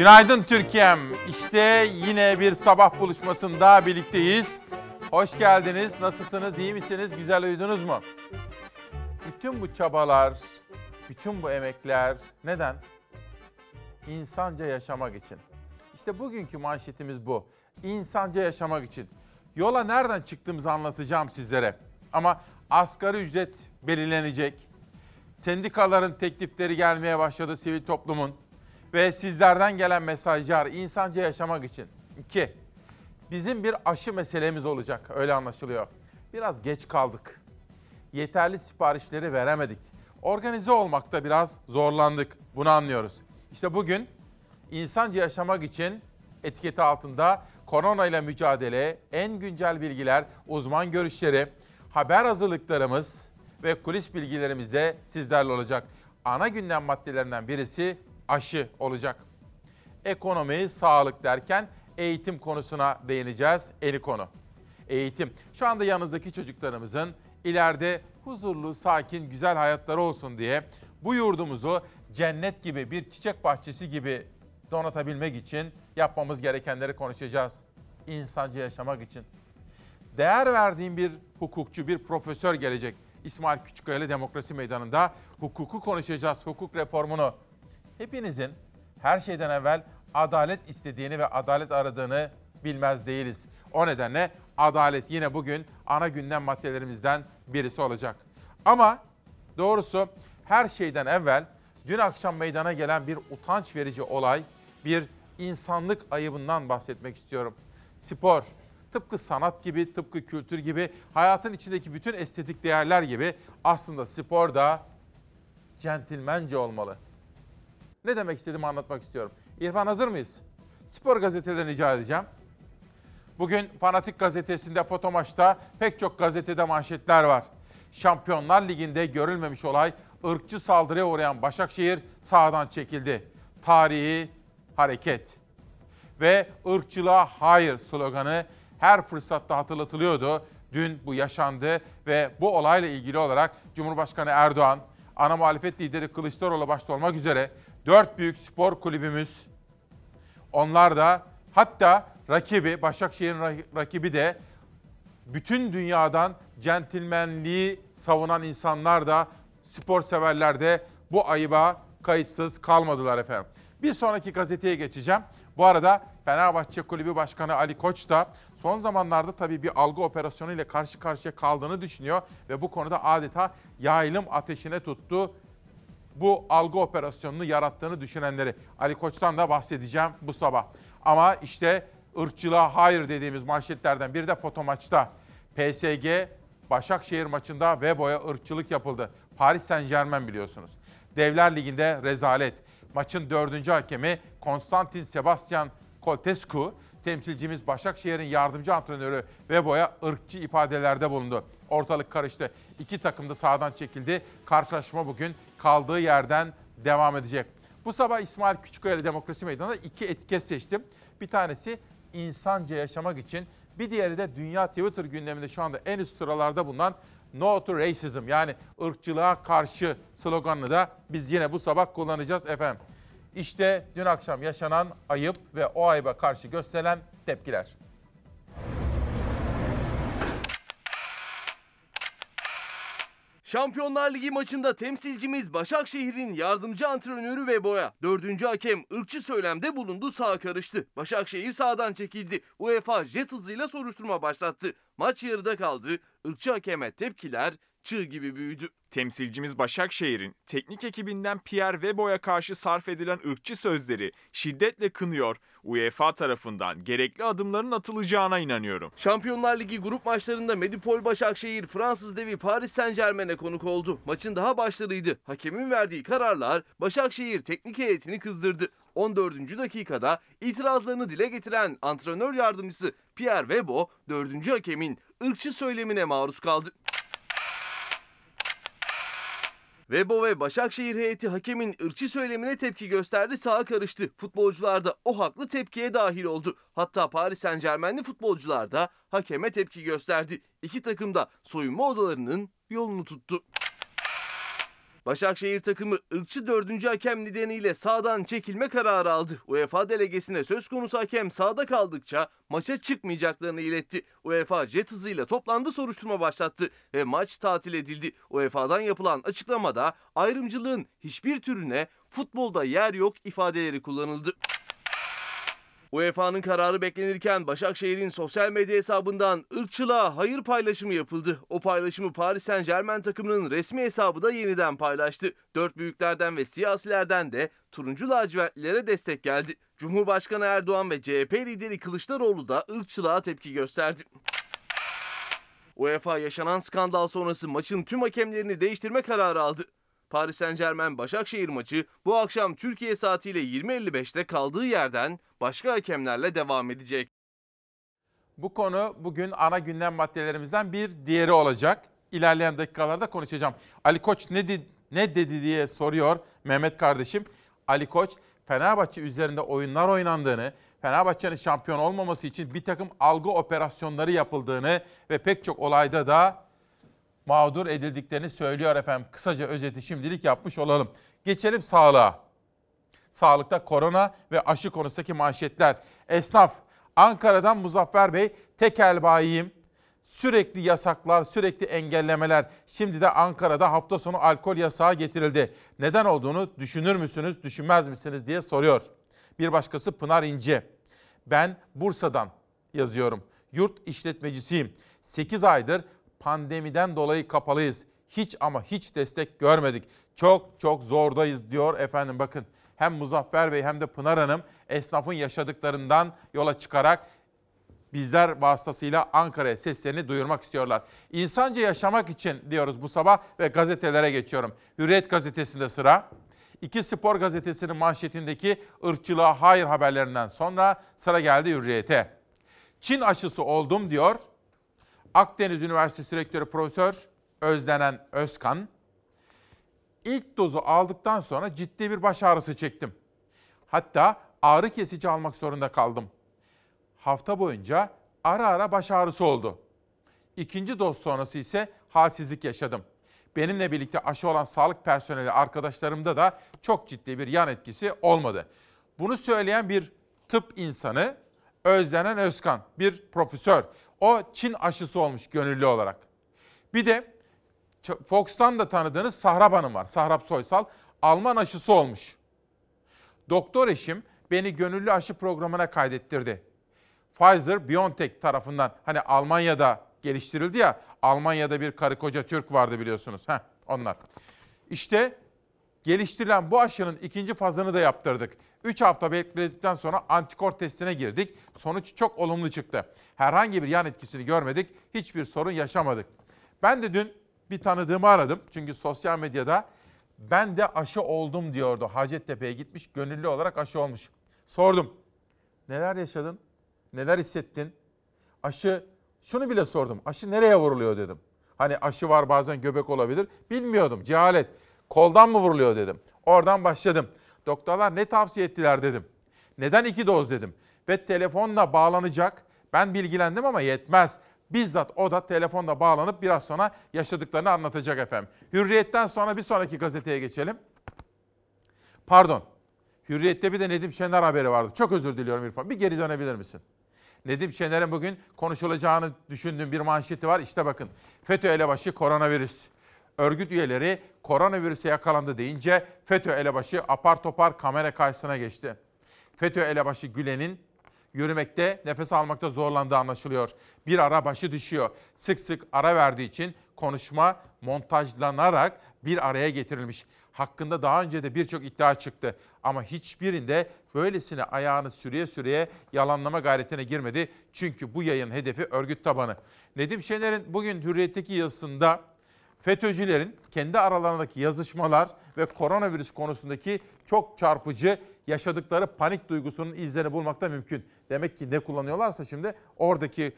Günaydın Türkiye'm. İşte yine bir sabah buluşmasında birlikteyiz. Hoş geldiniz. Nasılsınız? İyi misiniz? Güzel uyudunuz mu? Bütün bu çabalar, bütün bu emekler neden? İnsanca yaşamak için. İşte bugünkü manşetimiz bu. İnsanca yaşamak için. Yola nereden çıktığımızı anlatacağım sizlere. Ama asgari ücret belirlenecek. Sendikaların teklifleri gelmeye başladı sivil toplumun ve sizlerden gelen mesajlar insanca yaşamak için. İki, bizim bir aşı meselemiz olacak öyle anlaşılıyor. Biraz geç kaldık. Yeterli siparişleri veremedik. Organize olmakta biraz zorlandık. Bunu anlıyoruz. İşte bugün insanca yaşamak için etiketi altında korona ile mücadele, en güncel bilgiler, uzman görüşleri, haber hazırlıklarımız ve kulis bilgilerimiz de sizlerle olacak. Ana gündem maddelerinden birisi aşı olacak. Ekonomi, sağlık derken eğitim konusuna değineceğiz. Eni konu. Eğitim. Şu anda yanınızdaki çocuklarımızın ileride huzurlu, sakin, güzel hayatları olsun diye bu yurdumuzu cennet gibi bir çiçek bahçesi gibi donatabilmek için yapmamız gerekenleri konuşacağız. İnsanca yaşamak için. Değer verdiğim bir hukukçu, bir profesör gelecek. İsmail Küçükkaya ile Demokrasi Meydanı'nda hukuku konuşacağız, hukuk reformunu. Hepinizin her şeyden evvel adalet istediğini ve adalet aradığını bilmez değiliz. O nedenle adalet yine bugün ana gündem maddelerimizden birisi olacak. Ama doğrusu her şeyden evvel dün akşam meydana gelen bir utanç verici olay, bir insanlık ayıbından bahsetmek istiyorum. Spor, tıpkı sanat gibi, tıpkı kültür gibi, hayatın içindeki bütün estetik değerler gibi aslında spor da centilmence olmalı. Ne demek istediğimi anlatmak istiyorum. İrfan hazır mıyız? Spor gazetelerini rica edeceğim. Bugün Fanatik Gazetesi'nde foto maçta pek çok gazetede manşetler var. Şampiyonlar Ligi'nde görülmemiş olay ırkçı saldırıya uğrayan Başakşehir sahadan çekildi. Tarihi hareket. Ve ırkçılığa hayır sloganı her fırsatta hatırlatılıyordu. Dün bu yaşandı ve bu olayla ilgili olarak Cumhurbaşkanı Erdoğan, ana muhalefet lideri Kılıçdaroğlu başta olmak üzere dört büyük spor kulübümüz, onlar da hatta rakibi, Başakşehir'in rakibi de bütün dünyadan centilmenliği savunan insanlar da spor severler de bu ayıba kayıtsız kalmadılar efendim. Bir sonraki gazeteye geçeceğim. Bu arada Fenerbahçe Kulübü Başkanı Ali Koç da son zamanlarda tabii bir algı operasyonu ile karşı karşıya kaldığını düşünüyor ve bu konuda adeta yaylım ateşine tuttu bu algı operasyonunu yarattığını düşünenleri. Ali Koç'tan da bahsedeceğim bu sabah. Ama işte ırkçılığa hayır dediğimiz manşetlerden biri de foto maçta. PSG Başakşehir maçında Vebo'ya ırkçılık yapıldı. Paris Saint Germain biliyorsunuz. Devler Ligi'nde rezalet. Maçın dördüncü hakemi Konstantin Sebastian Coltescu, temsilcimiz Başakşehir'in yardımcı antrenörü Vebo'ya ırkçı ifadelerde bulundu. Ortalık karıştı. İki takım da sahadan çekildi. Karşılaşma bugün kaldığı yerden devam edecek. Bu sabah İsmail Küçükkaya ile Demokrasi Meydanı'nda iki etiket seçtim. Bir tanesi insanca yaşamak için, bir diğeri de dünya Twitter gündeminde şu anda en üst sıralarda bulunan No to Racism yani ırkçılığa karşı sloganını da biz yine bu sabah kullanacağız efendim. İşte dün akşam yaşanan ayıp ve o ayıba karşı gösterilen tepkiler. Şampiyonlar Ligi maçında temsilcimiz Başakşehir'in yardımcı antrenörü ve boya. Dördüncü hakem ırkçı söylemde bulundu sağa karıştı. Başakşehir sağdan çekildi. UEFA jet hızıyla soruşturma başlattı. Maç yarıda kaldı. Irkçı hakeme tepkiler çığ gibi büyüdü. Temsilcimiz Başakşehir'in teknik ekibinden Pierre Webo'ya karşı sarf edilen ırkçı sözleri şiddetle kınıyor. UEFA tarafından gerekli adımların atılacağına inanıyorum. Şampiyonlar Ligi grup maçlarında Medipol Başakşehir Fransız devi Paris Saint Germain'e konuk oldu. Maçın daha başlarıydı. Hakemin verdiği kararlar Başakşehir teknik heyetini kızdırdı. 14. dakikada itirazlarını dile getiren antrenör yardımcısı Pierre Webo 4. hakemin ırkçı söylemine maruz kaldı. Vebo ve Başakşehir heyeti hakemin ırkçı söylemine tepki gösterdi sağa karıştı. Futbolcular da o haklı tepkiye dahil oldu. Hatta Paris Saint Germain'li futbolcular da hakeme tepki gösterdi. İki takım da soyunma odalarının yolunu tuttu. Başakşehir takımı ırkçı dördüncü hakem nedeniyle sağdan çekilme kararı aldı. UEFA delegesine söz konusu hakem sağda kaldıkça maça çıkmayacaklarını iletti. UEFA jet hızıyla toplandı soruşturma başlattı ve maç tatil edildi. UEFA'dan yapılan açıklamada ayrımcılığın hiçbir türüne futbolda yer yok ifadeleri kullanıldı. UEFA'nın kararı beklenirken Başakşehir'in sosyal medya hesabından ırkçılığa hayır paylaşımı yapıldı. O paylaşımı Paris Saint Germain takımının resmi hesabı da yeniden paylaştı. Dört büyüklerden ve siyasilerden de turuncu lacivertlilere destek geldi. Cumhurbaşkanı Erdoğan ve CHP lideri Kılıçdaroğlu da ırkçılığa tepki gösterdi. UEFA yaşanan skandal sonrası maçın tüm hakemlerini değiştirme kararı aldı. Paris Saint Germain Başakşehir maçı bu akşam Türkiye saatiyle 20.55'te kaldığı yerden başka hakemlerle devam edecek. Bu konu bugün ana gündem maddelerimizden bir diğeri olacak. İlerleyen dakikalarda konuşacağım. Ali Koç ne, di- ne dedi diye soruyor Mehmet kardeşim. Ali Koç Fenerbahçe üzerinde oyunlar oynandığını, Fenerbahçe'nin şampiyon olmaması için bir takım algı operasyonları yapıldığını ve pek çok olayda da mağdur edildiklerini söylüyor efendim. Kısaca özeti şimdilik yapmış olalım. Geçelim sağlığa. Sağlıkta korona ve aşı konusundaki manşetler. Esnaf, Ankara'dan Muzaffer Bey, tekel bayiyim. Sürekli yasaklar, sürekli engellemeler. Şimdi de Ankara'da hafta sonu alkol yasağı getirildi. Neden olduğunu düşünür müsünüz, düşünmez misiniz diye soruyor. Bir başkası Pınar İnce. Ben Bursa'dan yazıyorum. Yurt işletmecisiyim. 8 aydır pandemiden dolayı kapalıyız. Hiç ama hiç destek görmedik. Çok çok zordayız diyor efendim bakın. Hem Muzaffer Bey hem de Pınar Hanım esnafın yaşadıklarından yola çıkarak bizler vasıtasıyla Ankara'ya seslerini duyurmak istiyorlar. İnsanca yaşamak için diyoruz bu sabah ve gazetelere geçiyorum. Hürriyet gazetesinde sıra. İki Spor gazetesinin manşetindeki ırkçılığa hayır haberlerinden sonra sıra geldi Hürriyet'e. Çin aşısı oldum diyor. Akdeniz Üniversitesi Rektörü Profesör Özlenen Özkan. İlk dozu aldıktan sonra ciddi bir baş ağrısı çektim. Hatta ağrı kesici almak zorunda kaldım. Hafta boyunca ara ara baş ağrısı oldu. İkinci doz sonrası ise halsizlik yaşadım. Benimle birlikte aşı olan sağlık personeli arkadaşlarımda da çok ciddi bir yan etkisi olmadı. Bunu söyleyen bir tıp insanı Özlenen Özkan, bir profesör. O Çin aşısı olmuş gönüllü olarak. Bir de Fox'tan da tanıdığınız Sahrap Hanım var. Sahrap Soysal. Alman aşısı olmuş. Doktor eşim beni gönüllü aşı programına kaydettirdi. Pfizer BioNTech tarafından hani Almanya'da geliştirildi ya. Almanya'da bir karı koca Türk vardı biliyorsunuz. Heh, onlar. İşte geliştirilen bu aşının ikinci fazını da yaptırdık. 3 hafta bekledikten sonra antikor testine girdik. Sonuç çok olumlu çıktı. Herhangi bir yan etkisini görmedik. Hiçbir sorun yaşamadık. Ben de dün bir tanıdığımı aradım. Çünkü sosyal medyada ben de aşı oldum diyordu. Hacettepe'ye gitmiş, gönüllü olarak aşı olmuş. Sordum. Neler yaşadın? Neler hissettin? Aşı, şunu bile sordum. Aşı nereye vuruluyor dedim. Hani aşı var bazen göbek olabilir. Bilmiyordum, cehalet. Koldan mı vuruluyor dedim. Oradan başladım. Doktorlar ne tavsiye ettiler dedim. Neden iki doz dedim. Ve telefonla bağlanacak. Ben bilgilendim ama yetmez. Bizzat o da telefonla bağlanıp biraz sonra yaşadıklarını anlatacak efendim. Hürriyetten sonra bir sonraki gazeteye geçelim. Pardon. Hürriyet'te bir de Nedim Şener haberi vardı. Çok özür diliyorum İrfan. Bir geri dönebilir misin? Nedim Şener'in bugün konuşulacağını düşündüğüm bir manşeti var. İşte bakın. FETÖ elebaşı koronavirüs. Örgüt üyeleri koronavirüse yakalandı deyince FETÖ elebaşı apar topar kamera karşısına geçti. FETÖ elebaşı Gülen'in yürümekte, nefes almakta zorlandığı anlaşılıyor. Bir ara başı düşüyor. Sık sık ara verdiği için konuşma montajlanarak bir araya getirilmiş. Hakkında daha önce de birçok iddia çıktı ama hiçbirinde böylesine ayağını sürüye sürüye yalanlama gayretine girmedi. Çünkü bu yayın hedefi örgüt tabanı. Nedim Şener'in bugün Hürriyet'teki yazısında FETÖ'cülerin kendi aralarındaki yazışmalar ve koronavirüs konusundaki çok çarpıcı yaşadıkları panik duygusunun izlerini bulmakta mümkün. Demek ki ne kullanıyorlarsa şimdi oradaki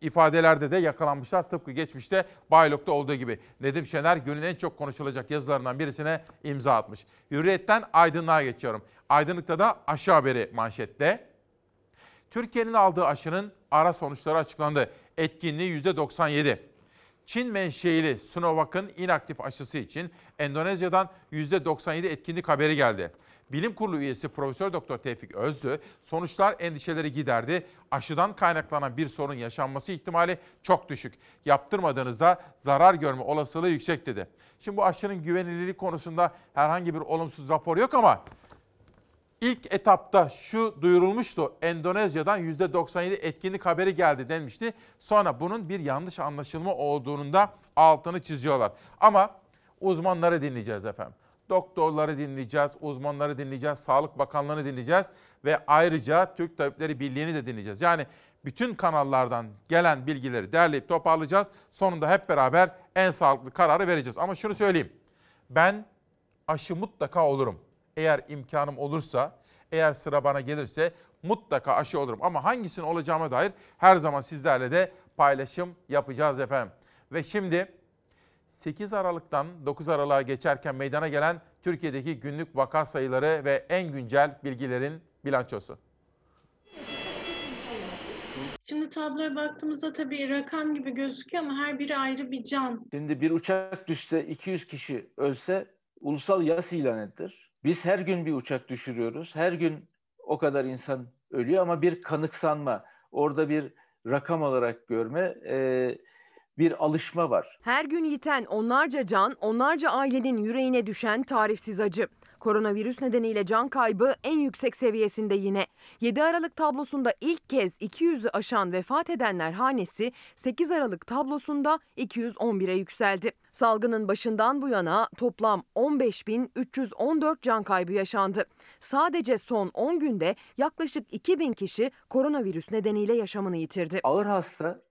ifadelerde de yakalanmışlar tıpkı geçmişte Baylok'ta olduğu gibi. Nedim Şener günün en çok konuşulacak yazılarından birisine imza atmış. Hürriyet'ten Aydınlığa geçiyorum. Aydınlık'ta da aşı haberi manşette. Türkiye'nin aldığı aşının ara sonuçları açıklandı. Etkinliği %97. Çin menşeili Sinovac'ın inaktif aşısı için Endonezya'dan %97 etkinlik haberi geldi. Bilim Kurulu üyesi Profesör Doktor Tevfik Özlü, sonuçlar endişeleri giderdi. Aşıdan kaynaklanan bir sorun yaşanması ihtimali çok düşük. Yaptırmadığınızda zarar görme olasılığı yüksek dedi. Şimdi bu aşının güvenilirliği konusunda herhangi bir olumsuz rapor yok ama İlk etapta şu duyurulmuştu. Endonezya'dan %97 etkinlik haberi geldi denmişti. Sonra bunun bir yanlış anlaşılma olduğunun da altını çiziyorlar. Ama uzmanları dinleyeceğiz efendim. Doktorları dinleyeceğiz, uzmanları dinleyeceğiz, Sağlık Bakanlığı'nı dinleyeceğiz ve ayrıca Türk Tabipleri Birliği'ni de dinleyeceğiz. Yani bütün kanallardan gelen bilgileri derleyip toparlayacağız. Sonunda hep beraber en sağlıklı kararı vereceğiz. Ama şunu söyleyeyim. Ben aşı mutlaka olurum. Eğer imkanım olursa, eğer sıra bana gelirse mutlaka aşı olurum. Ama hangisinin olacağıma dair her zaman sizlerle de paylaşım yapacağız efendim. Ve şimdi 8 Aralık'tan 9 Aralık'a geçerken meydana gelen Türkiye'deki günlük vaka sayıları ve en güncel bilgilerin bilançosu. Şimdi tabloya baktığımızda tabii rakam gibi gözüküyor ama her biri ayrı bir can. Şimdi bir uçak düşse 200 kişi ölse ulusal yas ilan edilir. Biz her gün bir uçak düşürüyoruz. Her gün o kadar insan ölüyor ama bir kanıksanma, orada bir rakam olarak görme, e, bir alışma var. Her gün yiten onlarca can, onlarca ailenin yüreğine düşen tarifsiz acı. Koronavirüs nedeniyle can kaybı en yüksek seviyesinde yine. 7 Aralık tablosunda ilk kez 200'ü aşan vefat edenler hanesi 8 Aralık tablosunda 211'e yükseldi. Salgının başından bu yana toplam 15.314 can kaybı yaşandı. Sadece son 10 günde yaklaşık 2000 kişi koronavirüs nedeniyle yaşamını yitirdi. Ağır hasta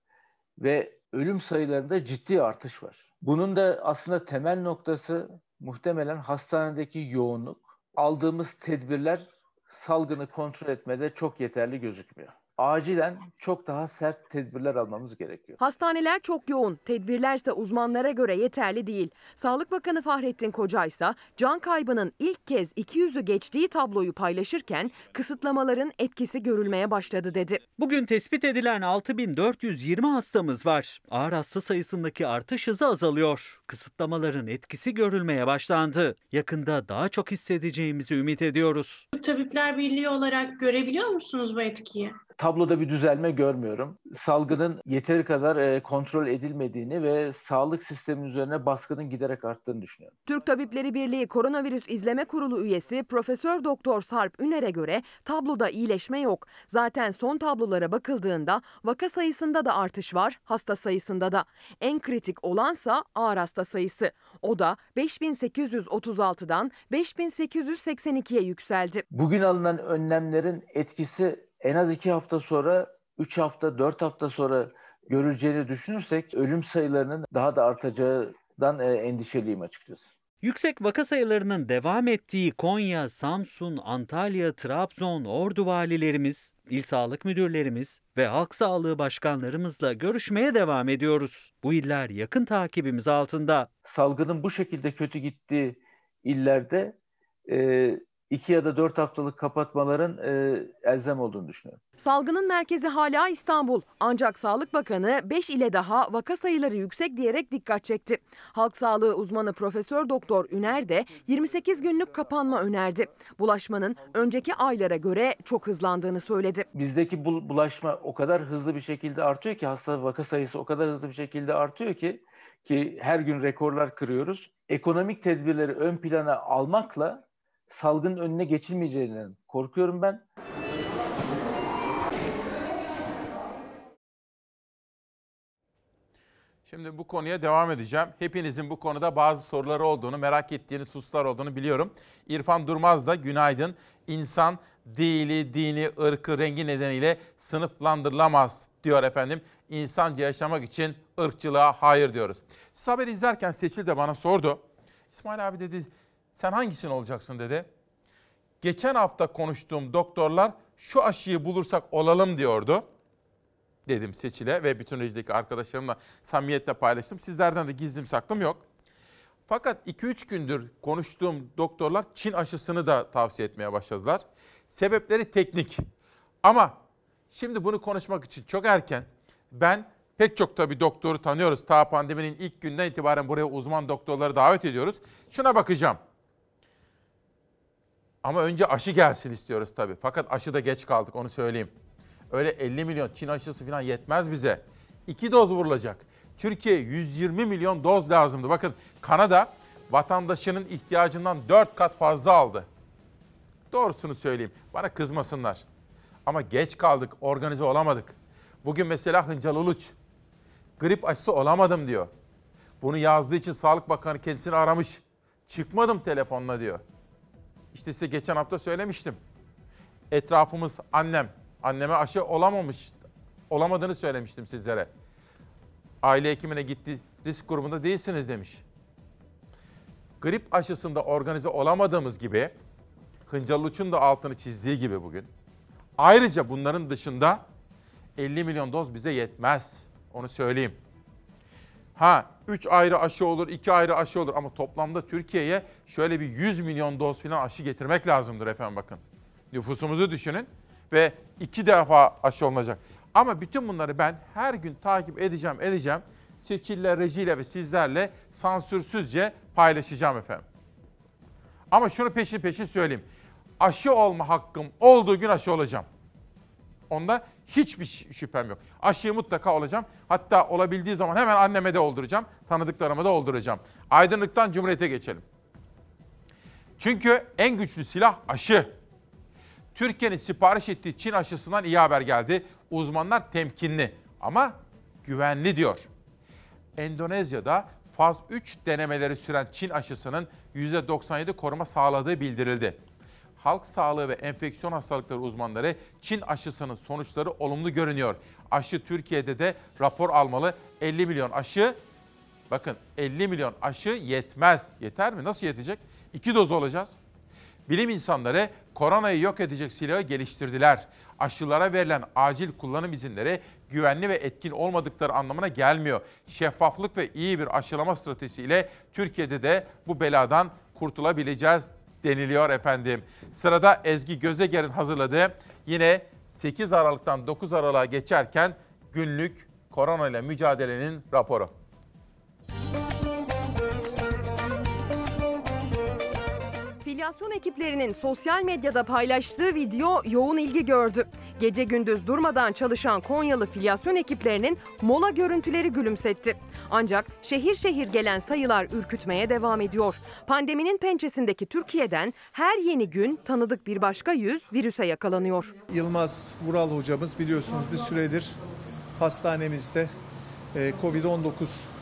ve ölüm sayılarında ciddi artış var. Bunun da aslında temel noktası muhtemelen hastanedeki yoğunluk. Aldığımız tedbirler salgını kontrol etmede çok yeterli gözükmüyor. Acilen çok daha sert tedbirler almamız gerekiyor. Hastaneler çok yoğun, tedbirlerse uzmanlara göre yeterli değil. Sağlık Bakanı Fahrettin Koca ise can kaybının ilk kez 200'ü geçtiği tabloyu paylaşırken kısıtlamaların etkisi görülmeye başladı dedi. Bugün tespit edilen 6420 hastamız var. Ağır hasta sayısındaki artış hızı azalıyor. Kısıtlamaların etkisi görülmeye başlandı. Yakında daha çok hissedeceğimizi ümit ediyoruz. Tabipler Birliği olarak görebiliyor musunuz bu etkiyi? Tabloda bir düzelme görmüyorum. Salgının yeteri kadar e, kontrol edilmediğini ve sağlık sisteminin üzerine baskının giderek arttığını düşünüyorum. Türk Tabipleri Birliği Koronavirüs İzleme Kurulu üyesi Profesör Doktor Sarp Üner'e göre tabloda iyileşme yok. Zaten son tablolara bakıldığında vaka sayısında da artış var, hasta sayısında da. En kritik olansa ağır hasta sayısı. O da 5836'dan 5882'ye yükseldi. Bugün alınan önlemlerin etkisi en az iki hafta sonra, üç hafta, dört hafta sonra görüleceğini düşünürsek ölüm sayılarının daha da artacağından e, endişeliyim açıkçası. Yüksek vaka sayılarının devam ettiği Konya, Samsun, Antalya, Trabzon, Ordu valilerimiz, il sağlık müdürlerimiz ve halk sağlığı başkanlarımızla görüşmeye devam ediyoruz. Bu iller yakın takibimiz altında. Salgının bu şekilde kötü gittiği illerde e, iki ya da dört haftalık kapatmaların e, elzem olduğunu düşünüyorum. Salgının merkezi hala İstanbul. Ancak Sağlık Bakanı 5 ile daha vaka sayıları yüksek diyerek dikkat çekti. Halk sağlığı uzmanı Profesör Doktor Üner de 28 günlük kapanma önerdi. Bulaşmanın önceki aylara göre çok hızlandığını söyledi. Bizdeki bul- bulaşma o kadar hızlı bir şekilde artıyor ki hasta vaka sayısı o kadar hızlı bir şekilde artıyor ki ki her gün rekorlar kırıyoruz. Ekonomik tedbirleri ön plana almakla salgının önüne geçilmeyeceğinden korkuyorum ben. Şimdi bu konuya devam edeceğim. Hepinizin bu konuda bazı soruları olduğunu, merak ettiğiniz hususlar olduğunu biliyorum. İrfan Durmaz da günaydın. İnsan dili, dini, ırkı, rengi nedeniyle sınıflandırılamaz diyor efendim. İnsanca yaşamak için ırkçılığa hayır diyoruz. Siz haberi izlerken Seçil de bana sordu. İsmail abi dedi sen hangisini olacaksın dedi. Geçen hafta konuştuğum doktorlar şu aşıyı bulursak olalım diyordu dedim Seçil'e ve bütün rejideki arkadaşlarımla samimiyetle paylaştım. Sizlerden de gizlim saklım yok. Fakat 2-3 gündür konuştuğum doktorlar Çin aşısını da tavsiye etmeye başladılar. Sebepleri teknik. Ama şimdi bunu konuşmak için çok erken. Ben Pek çok tabii doktoru tanıyoruz. Ta pandeminin ilk günden itibaren buraya uzman doktorları davet ediyoruz. Şuna bakacağım. Ama önce aşı gelsin istiyoruz tabii. Fakat aşı da geç kaldık onu söyleyeyim. Öyle 50 milyon Çin aşısı falan yetmez bize. İki doz vurulacak. Türkiye 120 milyon doz lazımdı. Bakın Kanada vatandaşının ihtiyacından 4 kat fazla aldı. Doğrusunu söyleyeyim. Bana kızmasınlar. Ama geç kaldık, organize olamadık. Bugün mesela Hıncal Uluç grip aşısı olamadım diyor. Bunu yazdığı için Sağlık Bakanı kendisini aramış. Çıkmadım telefonla diyor. İşte size geçen hafta söylemiştim. Etrafımız annem, anneme aşı olamamış, olamadığını söylemiştim sizlere. Aile hekimine gitti, risk grubunda değilsiniz demiş. Grip aşısında organize olamadığımız gibi, Hıncal Uç'un da altını çizdiği gibi bugün. Ayrıca bunların dışında 50 milyon doz bize yetmez. Onu söyleyeyim. Ha 3 ayrı aşı olur, 2 ayrı aşı olur ama toplamda Türkiye'ye şöyle bir 100 milyon doz falan aşı getirmek lazımdır efendim bakın. Nüfusumuzu düşünün ve iki defa aşı olacak. Ama bütün bunları ben her gün takip edeceğim, edeceğim. Seçille, rejiyle ve sizlerle sansürsüzce paylaşacağım efendim. Ama şunu peşin peşin söyleyeyim. Aşı olma hakkım olduğu gün aşı olacağım. Onda hiçbir şü- şüphem yok. Aşıyı mutlaka olacağım. Hatta olabildiği zaman hemen anneme de olduracağım. Tanıdıklarıma da olduracağım. Aydınlıktan Cumhuriyet'e geçelim. Çünkü en güçlü silah aşı. Türkiye'nin sipariş ettiği Çin aşısından iyi haber geldi. Uzmanlar temkinli ama güvenli diyor. Endonezya'da faz 3 denemeleri süren Çin aşısının %97 koruma sağladığı bildirildi. Halk sağlığı ve enfeksiyon hastalıkları uzmanları Çin aşısının sonuçları olumlu görünüyor. Aşı Türkiye'de de rapor almalı. 50 milyon aşı, bakın 50 milyon aşı yetmez. Yeter mi? Nasıl yetecek? İki doz olacağız. Bilim insanları koronayı yok edecek silahı geliştirdiler. Aşılara verilen acil kullanım izinleri güvenli ve etkin olmadıkları anlamına gelmiyor. Şeffaflık ve iyi bir aşılama stratejisiyle Türkiye'de de bu beladan kurtulabileceğiz deniliyor efendim. Sırada Ezgi Gözeger'in hazırladığı yine 8 Aralık'tan 9 Aralık'a geçerken günlük korona ile mücadelenin raporu. Filyasyon ekiplerinin sosyal medyada paylaştığı video yoğun ilgi gördü. Gece gündüz durmadan çalışan Konyalı filyasyon ekiplerinin mola görüntüleri gülümsetti. Ancak şehir şehir gelen sayılar ürkütmeye devam ediyor. Pandeminin pençesindeki Türkiye'den her yeni gün tanıdık bir başka yüz virüse yakalanıyor. Yılmaz Vural hocamız biliyorsunuz bir süredir hastanemizde e, Covid-19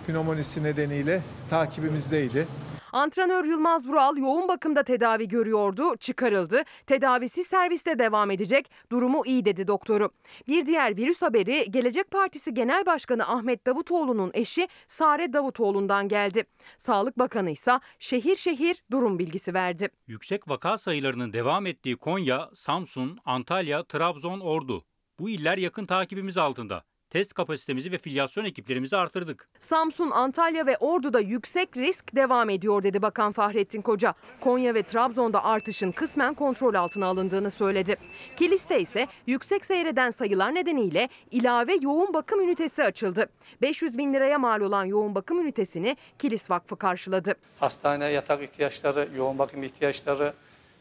pneumonisi nedeniyle takibimizdeydi. Antrenör Yılmaz Vural yoğun bakımda tedavi görüyordu, çıkarıldı. Tedavisi serviste devam edecek. Durumu iyi dedi doktoru. Bir diğer virüs haberi Gelecek Partisi Genel Başkanı Ahmet Davutoğlu'nun eşi Sare Davutoğlu'ndan geldi. Sağlık Bakanı ise şehir şehir durum bilgisi verdi. Yüksek vaka sayılarının devam ettiği Konya, Samsun, Antalya, Trabzon, Ordu. Bu iller yakın takibimiz altında. Test kapasitemizi ve filyasyon ekiplerimizi artırdık. Samsun, Antalya ve Ordu'da yüksek risk devam ediyor dedi Bakan Fahrettin Koca. Konya ve Trabzon'da artışın kısmen kontrol altına alındığını söyledi. Kilis'te ise yüksek seyreden sayılar nedeniyle ilave yoğun bakım ünitesi açıldı. 500 bin liraya mal olan yoğun bakım ünitesini Kilis Vakfı karşıladı. hastane yatak ihtiyaçları, yoğun bakım ihtiyaçları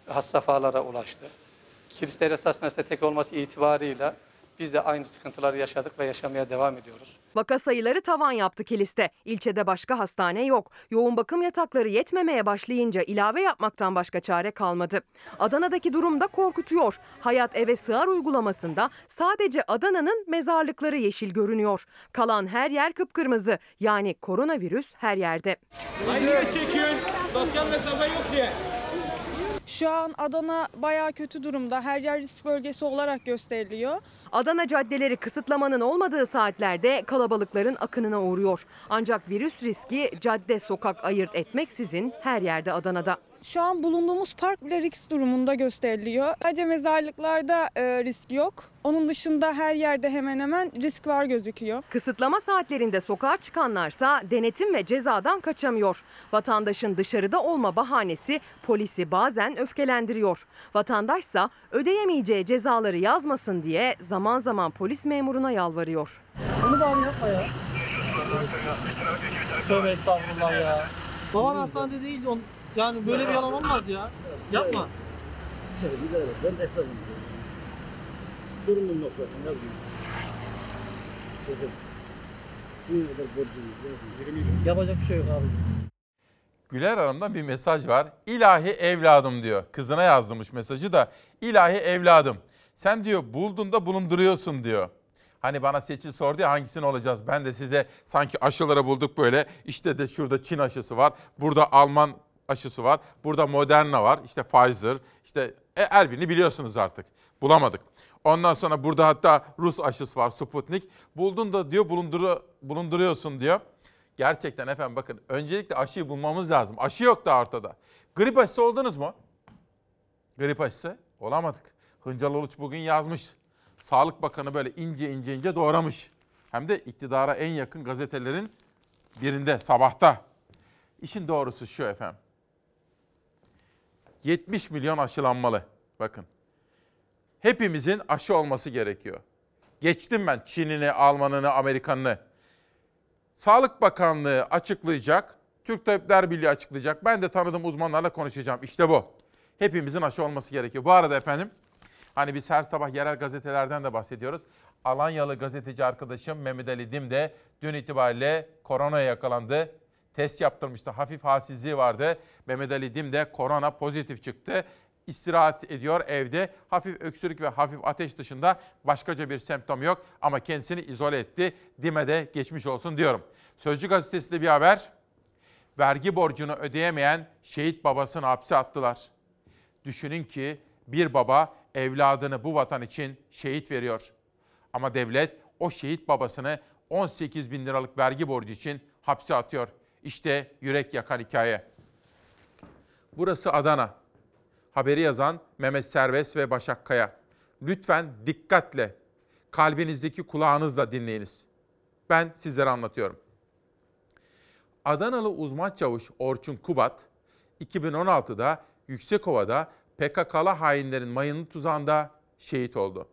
has safhalara ulaştı. Kilis Devlet Hastanesi'nde tek olması itibarıyla biz de aynı sıkıntıları yaşadık ve yaşamaya devam ediyoruz. Vaka sayıları tavan yaptı Kilis'te. İlçede başka hastane yok. Yoğun bakım yatakları yetmemeye başlayınca ilave yapmaktan başka çare kalmadı. Adana'daki durum da korkutuyor. Hayat eve sığar uygulamasında sadece Adana'nın mezarlıkları yeşil görünüyor. Kalan her yer kıpkırmızı. Yani koronavirüs her yerde. Şu an Adana bayağı kötü durumda. Her yer risk bölgesi olarak gösteriliyor. Adana caddeleri kısıtlamanın olmadığı saatlerde kalabalıkların akınına uğruyor. Ancak virüs riski cadde sokak ayırt etmeksizin her yerde Adana'da. Şu an bulunduğumuz park bile risk durumunda gösteriliyor. Sadece mezarlıklarda e, risk yok. Onun dışında her yerde hemen hemen risk var gözüküyor. Kısıtlama saatlerinde sokağa çıkanlarsa denetim ve cezadan kaçamıyor. Vatandaşın dışarıda olma bahanesi polisi bazen öfkelendiriyor. Vatandaşsa ödeyemeyeceği cezaları yazmasın diye zaman zaman polis memuruna yalvarıyor. Onu bari yapma ya. Tövbe estağfurullah ya. Baban hastanede değil. on- Yani böyle bir yalan olmaz ya. Yapma. Ben de esnafım. Durumum yok zaten yazmıyor. Şefim. Bu kadar borcum yazmıyor. Yapacak bir şey yok abi. Güler Hanım'dan bir mesaj var. İlahi evladım diyor. Kızına yazdırmış mesajı da. İlahi evladım. Sen diyor bulduğunda bulunduruyorsun diyor. Hani bana seçil sordu ya hangisini olacağız? Ben de size sanki aşıları bulduk böyle. İşte de şurada Çin aşısı var. Burada Alman aşısı var. Burada Moderna var. İşte Pfizer. İşte e, biliyorsunuz artık. Bulamadık. Ondan sonra burada hatta Rus aşısı var Sputnik. Buldun da diyor bulunduru, bulunduruyorsun diyor. Gerçekten efendim bakın öncelikle aşıyı bulmamız lazım. Aşı yok da ortada. Grip aşısı oldunuz mu? Grip aşısı olamadık. Hıncal Uluç bugün yazmış. Sağlık Bakanı böyle ince ince ince doğramış. Hem de iktidara en yakın gazetelerin birinde sabahta. İşin doğrusu şu efendim. 70 milyon aşılanmalı. Bakın. Hepimizin aşı olması gerekiyor. Geçtim ben Çin'ini, Alman'ını, Amerikan'ını. Sağlık Bakanlığı açıklayacak. Türk Tabipler Birliği açıklayacak. Ben de tanıdığım uzmanlarla konuşacağım. İşte bu. Hepimizin aşı olması gerekiyor. Bu arada efendim hani biz her sabah yerel gazetelerden de bahsediyoruz. Alanyalı gazeteci arkadaşım Mehmet Ali Dim de dün itibariyle koronaya yakalandı. Test yaptırmıştı. Hafif halsizliği vardı. Mehmet Ali Dim de korona pozitif çıktı. İstirahat ediyor evde. Hafif öksürük ve hafif ateş dışında başkaca bir semptom yok. Ama kendisini izole etti. Dim'e de geçmiş olsun diyorum. Sözcü gazetesinde bir haber. Vergi borcunu ödeyemeyen şehit babasını hapse attılar. Düşünün ki bir baba evladını bu vatan için şehit veriyor. Ama devlet o şehit babasını 18 bin liralık vergi borcu için hapse atıyor. İşte yürek yakan hikaye. Burası Adana. Haberi yazan Mehmet Serbest ve Başak Kaya. Lütfen dikkatle, kalbinizdeki kulağınızla dinleyiniz. Ben sizlere anlatıyorum. Adanalı uzman çavuş Orçun Kubat, 2016'da Yüksekova'da PKK'lı hainlerin mayının tuzağında şehit oldu.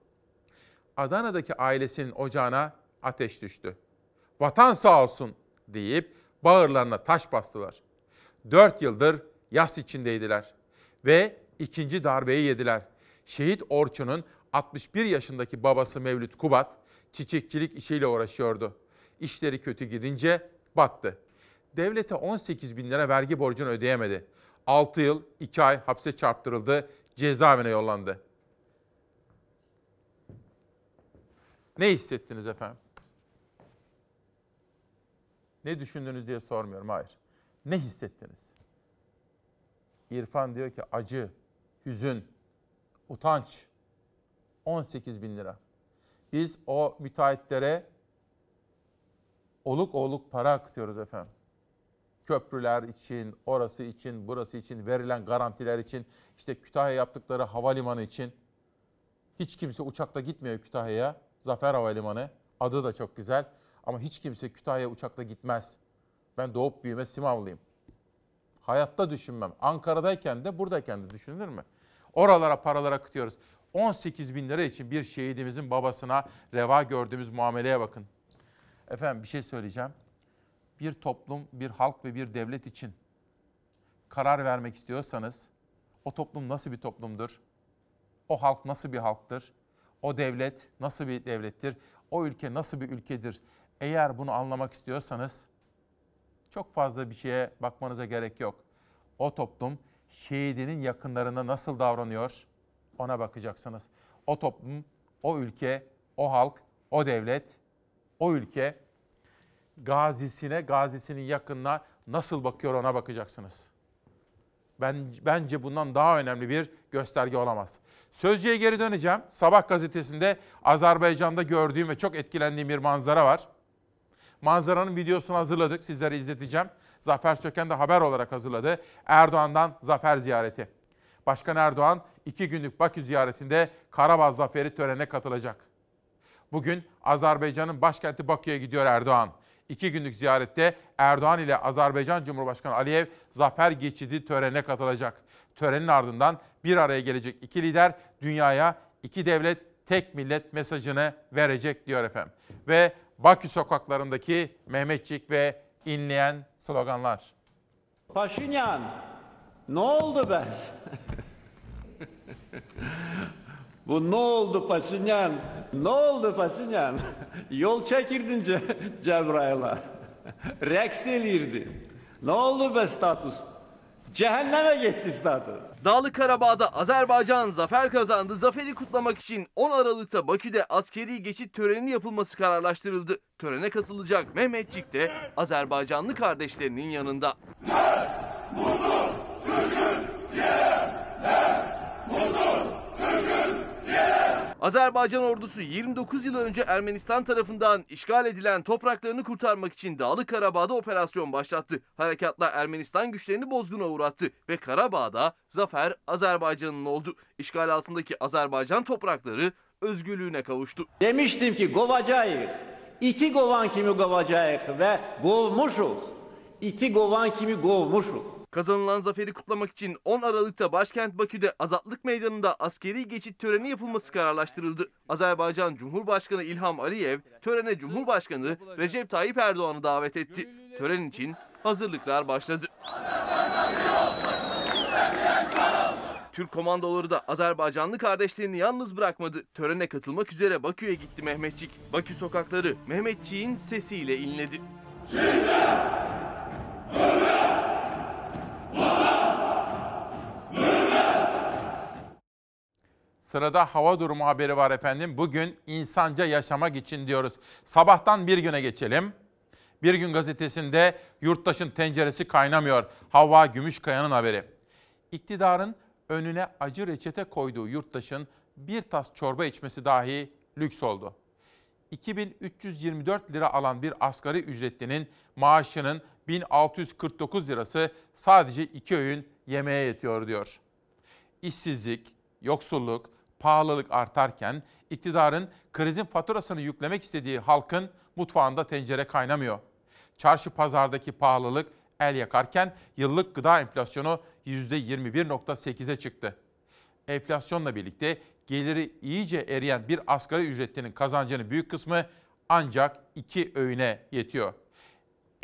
Adana'daki ailesinin ocağına ateş düştü. Vatan sağ olsun deyip bağırlarına taş bastılar. Dört yıldır yas içindeydiler ve ikinci darbeyi yediler. Şehit Orçun'un 61 yaşındaki babası Mevlüt Kubat çiçekçilik işiyle uğraşıyordu. İşleri kötü gidince battı. Devlete 18 bin lira vergi borcunu ödeyemedi. 6 yıl 2 ay hapse çarptırıldı, cezaevine yollandı. Ne hissettiniz efendim? Ne düşündünüz diye sormuyorum, hayır. Ne hissettiniz? İrfan diyor ki acı, hüzün, utanç. 18 bin lira. Biz o müteahhitlere oluk oluk para akıtıyoruz efendim. Köprüler için, orası için, burası için, verilen garantiler için, işte Kütahya yaptıkları havalimanı için. Hiç kimse uçakla gitmiyor Kütahya'ya. Zafer Havalimanı. Adı da çok güzel. Ama hiç kimse Kütahya'ya uçakla gitmez. Ben doğup büyüme Simavlıyım. Hayatta düşünmem. Ankara'dayken de buradayken de düşünülür mü? Oralara paralar akıtıyoruz. 18 bin lira için bir şehidimizin babasına reva gördüğümüz muameleye bakın. Efendim bir şey söyleyeceğim. Bir toplum, bir halk ve bir devlet için karar vermek istiyorsanız o toplum nasıl bir toplumdur? O halk nasıl bir halktır? O devlet nasıl bir devlettir? O ülke nasıl bir ülkedir? Eğer bunu anlamak istiyorsanız çok fazla bir şeye bakmanıza gerek yok. O toplum şehidinin yakınlarına nasıl davranıyor ona bakacaksınız. O toplum, o ülke, o halk, o devlet, o ülke gazisine, gazisinin yakınına nasıl bakıyor ona bakacaksınız. Ben, bence bundan daha önemli bir gösterge olamaz. Sözcüye geri döneceğim. Sabah gazetesinde Azerbaycan'da gördüğüm ve çok etkilendiğim bir manzara var. Manzaranın videosunu hazırladık. Sizlere izleteceğim. Zafer Söken de haber olarak hazırladı. Erdoğan'dan zafer ziyareti. Başkan Erdoğan iki günlük Bakü ziyaretinde Karabağ Zaferi törenine katılacak. Bugün Azerbaycan'ın başkenti Bakü'ye gidiyor Erdoğan. İki günlük ziyarette Erdoğan ile Azerbaycan Cumhurbaşkanı Aliyev zafer geçidi törenine katılacak. Törenin ardından bir araya gelecek iki lider dünyaya iki devlet, tek millet mesajını verecek diyor efendim. Ve Bakü sokaklarındaki Mehmetçik ve inleyen sloganlar. Paşinyan, ne oldu be? Bu ne oldu Paşinyan? Ne oldu Paşinyan? Yol çekirdin Ce Cebrail'a. Reks elirdin. Ne oldu be status? Cehenneme gitti status. Dağlık Karabağ'da Azerbaycan zafer kazandı. Zaferi kutlamak için 10 Aralık'ta Bakü'de askeri geçit töreni yapılması kararlaştırıldı. Törene katılacak Mehmetçik de Azerbaycanlı kardeşlerinin yanında. Azerbaycan ordusu 29 yıl önce Ermenistan tarafından işgal edilen topraklarını kurtarmak için Dağlık Karabağ'da operasyon başlattı. Harekatla Ermenistan güçlerini bozguna uğrattı ve Karabağ'da zafer Azerbaycan'ın oldu. İşgal altındaki Azerbaycan toprakları özgürlüğüne kavuştu. Demiştim ki kovacağız. İti kovan kimi kovacağız ve kovmuşuz. İti kovan kimi kovmuşuz. Kazanılan zaferi kutlamak için 10 Aralık'ta başkent Bakü'de Azatlık Meydanı'nda askeri geçit töreni yapılması kararlaştırıldı. Azerbaycan Cumhurbaşkanı İlham Aliyev törene Cumhurbaşkanı Recep Tayyip Erdoğan'ı davet etti. Tören için hazırlıklar başladı. Türk komandoları da Azerbaycanlı kardeşlerini yalnız bırakmadı. Törene katılmak üzere Bakü'ye gitti Mehmetçik. Bakü sokakları Mehmetçik'in sesiyle inledi. Sırada hava durumu haberi var efendim. Bugün insanca yaşamak için diyoruz. Sabahtan bir güne geçelim. Bir gün gazetesinde yurttaşın tenceresi kaynamıyor. Havva Gümüşkaya'nın haberi. İktidarın önüne acı reçete koyduğu yurttaşın bir tas çorba içmesi dahi lüks oldu. 2324 lira alan bir asgari ücretlinin maaşının 1649 lirası sadece iki öğün yemeğe yetiyor diyor. İşsizlik, yoksulluk, pahalılık artarken iktidarın krizin faturasını yüklemek istediği halkın mutfağında tencere kaynamıyor. Çarşı pazardaki pahalılık el yakarken yıllık gıda enflasyonu %21.8'e çıktı. Enflasyonla birlikte geliri iyice eriyen bir asgari ücretlinin kazancının büyük kısmı ancak iki öğüne yetiyor.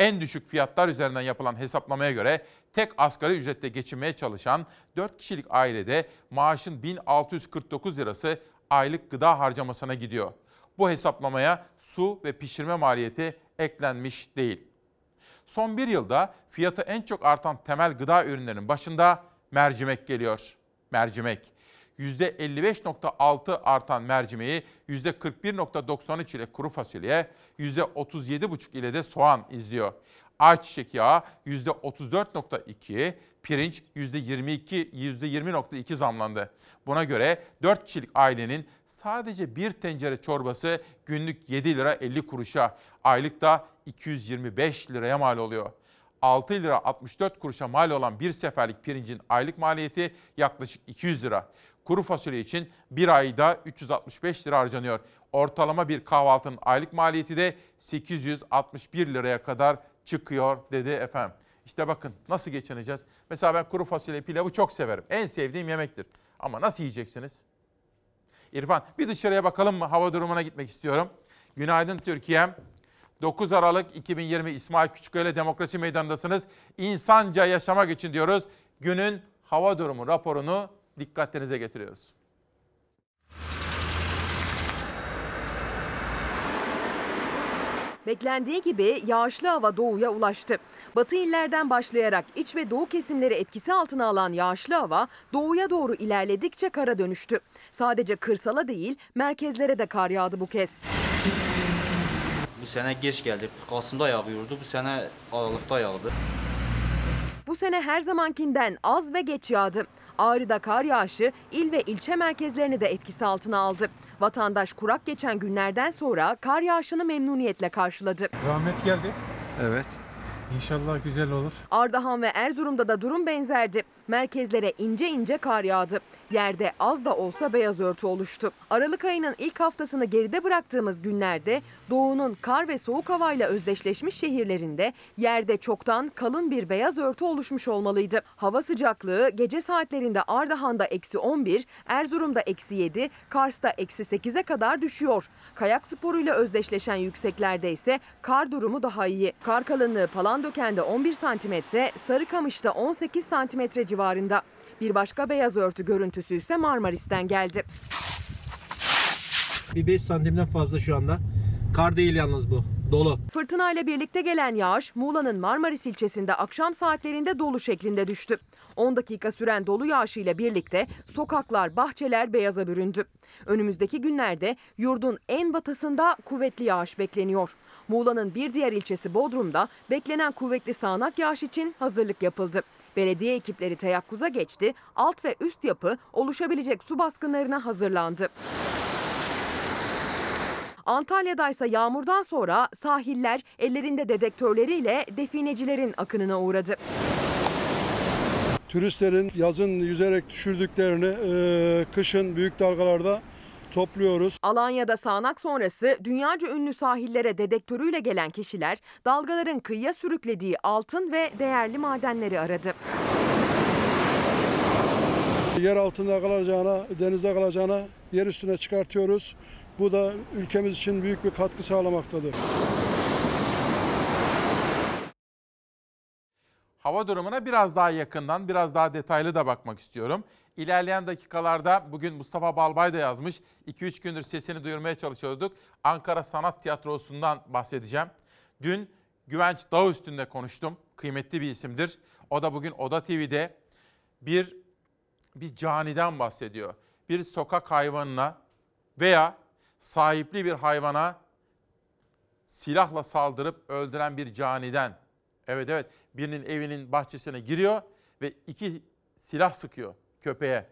En düşük fiyatlar üzerinden yapılan hesaplamaya göre tek asgari ücretle geçinmeye çalışan 4 kişilik ailede maaşın 1649 lirası aylık gıda harcamasına gidiyor. Bu hesaplamaya su ve pişirme maliyeti eklenmiş değil. Son bir yılda fiyatı en çok artan temel gıda ürünlerinin başında mercimek geliyor. Mercimek. %55.6 artan mercimeği %41.93 ile kuru fasulye, %37.5 ile de soğan izliyor. Ayçiçek yağı %34.2, pirinç %22, %20.2 zamlandı. Buna göre 4 kişilik ailenin sadece bir tencere çorbası günlük 7 lira 50 kuruşa, aylık da 225 liraya mal oluyor. 6 lira 64 kuruşa mal olan bir seferlik pirincin aylık maliyeti yaklaşık 200 lira. Kuru fasulye için bir ayda 365 lira harcanıyor. Ortalama bir kahvaltının aylık maliyeti de 861 liraya kadar çıkıyor dedi efendim. İşte bakın nasıl geçineceğiz. Mesela ben kuru fasulye pilavı çok severim. En sevdiğim yemektir. Ama nasıl yiyeceksiniz? İrfan bir dışarıya bakalım mı? Hava durumuna gitmek istiyorum. Günaydın Türkiye'm. 9 Aralık 2020 İsmail Küçükkaya Demokrasi Meydanı'ndasınız. İnsanca yaşamak için diyoruz. Günün hava durumu raporunu dikkatlerinize getiriyoruz. Beklendiği gibi yağışlı hava doğuya ulaştı. Batı illerden başlayarak iç ve doğu kesimleri etkisi altına alan yağışlı hava doğuya doğru ilerledikçe kara dönüştü. Sadece kırsala değil merkezlere de kar yağdı bu kez. Bu sene geç geldi. Kasım'da yağıyordu. Bu sene Aralık'ta yağdı. Bu sene her zamankinden az ve geç yağdı. Ağrı'da kar yağışı il ve ilçe merkezlerini de etkisi altına aldı. Vatandaş kurak geçen günlerden sonra kar yağışını memnuniyetle karşıladı. Rahmet geldi. Evet. İnşallah güzel olur. Ardahan ve Erzurum'da da durum benzerdi. Merkezlere ince ince kar yağdı. Yerde az da olsa beyaz örtü oluştu. Aralık ayının ilk haftasını geride bıraktığımız günlerde doğunun kar ve soğuk havayla özdeşleşmiş şehirlerinde yerde çoktan kalın bir beyaz örtü oluşmuş olmalıydı. Hava sıcaklığı gece saatlerinde Ardahan'da eksi 11, Erzurum'da eksi 7, Kars'ta eksi 8'e kadar düşüyor. Kayak sporuyla özdeşleşen yükseklerde ise kar durumu daha iyi. Kar kalınlığı Palandöken'de 11 santimetre, Sarıkamış'ta 18 santimetre civarında. Bir başka beyaz örtü görüntüsü ise Marmaris'ten geldi. Bir 5 santimden fazla şu anda. Kar değil yalnız bu. Dolu. Fırtına ile birlikte gelen yağış Muğla'nın Marmaris ilçesinde akşam saatlerinde dolu şeklinde düştü. 10 dakika süren dolu yağışıyla birlikte sokaklar, bahçeler beyaza büründü. Önümüzdeki günlerde yurdun en batısında kuvvetli yağış bekleniyor. Muğla'nın bir diğer ilçesi Bodrum'da beklenen kuvvetli sağanak yağış için hazırlık yapıldı. Belediye ekipleri teyakkuza geçti, alt ve üst yapı oluşabilecek su baskınlarına hazırlandı. Antalya'da ise yağmurdan sonra sahiller ellerinde dedektörleriyle definecilerin akınına uğradı. Turistlerin yazın yüzerek düşürdüklerini kışın büyük dalgalarda topluyoruz. Alanya'da sağanak sonrası dünyaca ünlü sahillere dedektörüyle gelen kişiler dalgaların kıyıya sürüklediği altın ve değerli madenleri aradı. Yer altında kalacağına, denizde kalacağına yer üstüne çıkartıyoruz. Bu da ülkemiz için büyük bir katkı sağlamaktadır. Hava durumuna biraz daha yakından, biraz daha detaylı da bakmak istiyorum. İlerleyen dakikalarda bugün Mustafa Balbay da yazmış. 2-3 gündür sesini duyurmaya çalışıyorduk. Ankara Sanat Tiyatrosu'ndan bahsedeceğim. Dün Güvenç Dağ üstünde konuştum. Kıymetli bir isimdir. O da bugün Oda TV'de bir bir caniden bahsediyor. Bir sokak hayvanına veya sahipli bir hayvana silahla saldırıp öldüren bir caniden. Evet evet birinin evinin bahçesine giriyor ve iki silah sıkıyor köpeğe.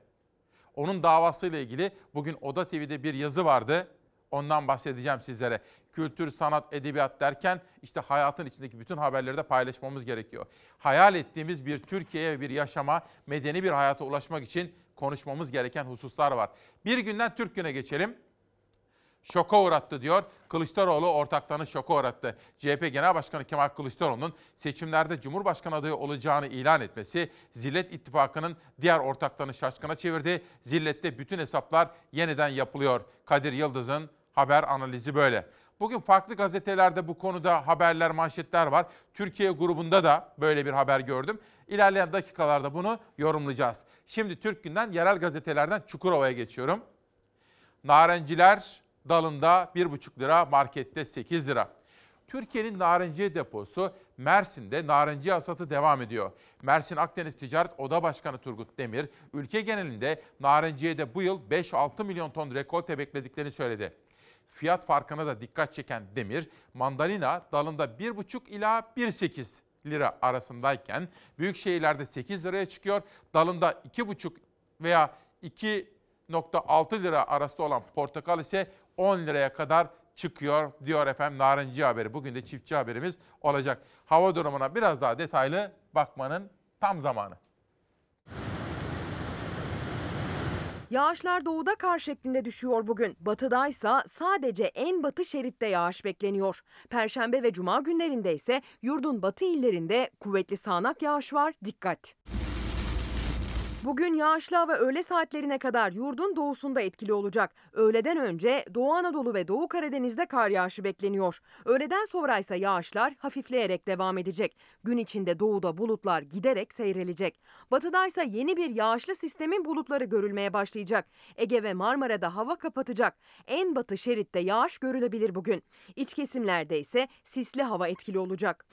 Onun davasıyla ilgili bugün Oda TV'de bir yazı vardı. Ondan bahsedeceğim sizlere. Kültür, sanat, edebiyat derken işte hayatın içindeki bütün haberleri de paylaşmamız gerekiyor. Hayal ettiğimiz bir Türkiye'ye bir yaşama, medeni bir hayata ulaşmak için konuşmamız gereken hususlar var. Bir günden Türk güne geçelim şoka uğrattı diyor. Kılıçdaroğlu ortaklarını şoka uğrattı. CHP Genel Başkanı Kemal Kılıçdaroğlu'nun seçimlerde Cumhurbaşkanı adayı olacağını ilan etmesi Zillet İttifakı'nın diğer ortaklarını şaşkına çevirdi. Zillet'te bütün hesaplar yeniden yapılıyor. Kadir Yıldız'ın haber analizi böyle. Bugün farklı gazetelerde bu konuda haberler, manşetler var. Türkiye grubunda da böyle bir haber gördüm. İlerleyen dakikalarda bunu yorumlayacağız. Şimdi Türk Günden yerel gazetelerden Çukurova'ya geçiyorum. Narenciler dalında 1,5 lira, markette 8 lira. Türkiye'nin narenciye deposu Mersin'de narenciye hasatı devam ediyor. Mersin Akdeniz Ticaret Oda Başkanı Turgut Demir, ülke genelinde narenciyede bu yıl 5-6 milyon ton rekolte beklediklerini söyledi. Fiyat farkına da dikkat çeken Demir, mandalina dalında 1,5 ila 1,8 lira arasındayken büyük şehirlerde 8 liraya çıkıyor. Dalında 2,5 veya 2.6 lira arasında olan portakal ise 10 liraya kadar çıkıyor diyor efendim Narenci haberi. Bugün de çiftçi haberimiz olacak. Hava durumuna biraz daha detaylı bakmanın tam zamanı. Yağışlar doğuda kar şeklinde düşüyor bugün. Batıdaysa sadece en batı şeritte yağış bekleniyor. Perşembe ve cuma günlerinde ise yurdun batı illerinde kuvvetli sağanak yağış var. Dikkat! Bugün yağışlı hava öğle saatlerine kadar yurdun doğusunda etkili olacak. Öğleden önce Doğu Anadolu ve Doğu Karadeniz'de kar yağışı bekleniyor. Öğleden sonra ise yağışlar hafifleyerek devam edecek. Gün içinde doğuda bulutlar giderek seyrelecek. Batıda ise yeni bir yağışlı sistemin bulutları görülmeye başlayacak. Ege ve Marmara'da hava kapatacak. En batı şeritte yağış görülebilir bugün. İç kesimlerde ise sisli hava etkili olacak.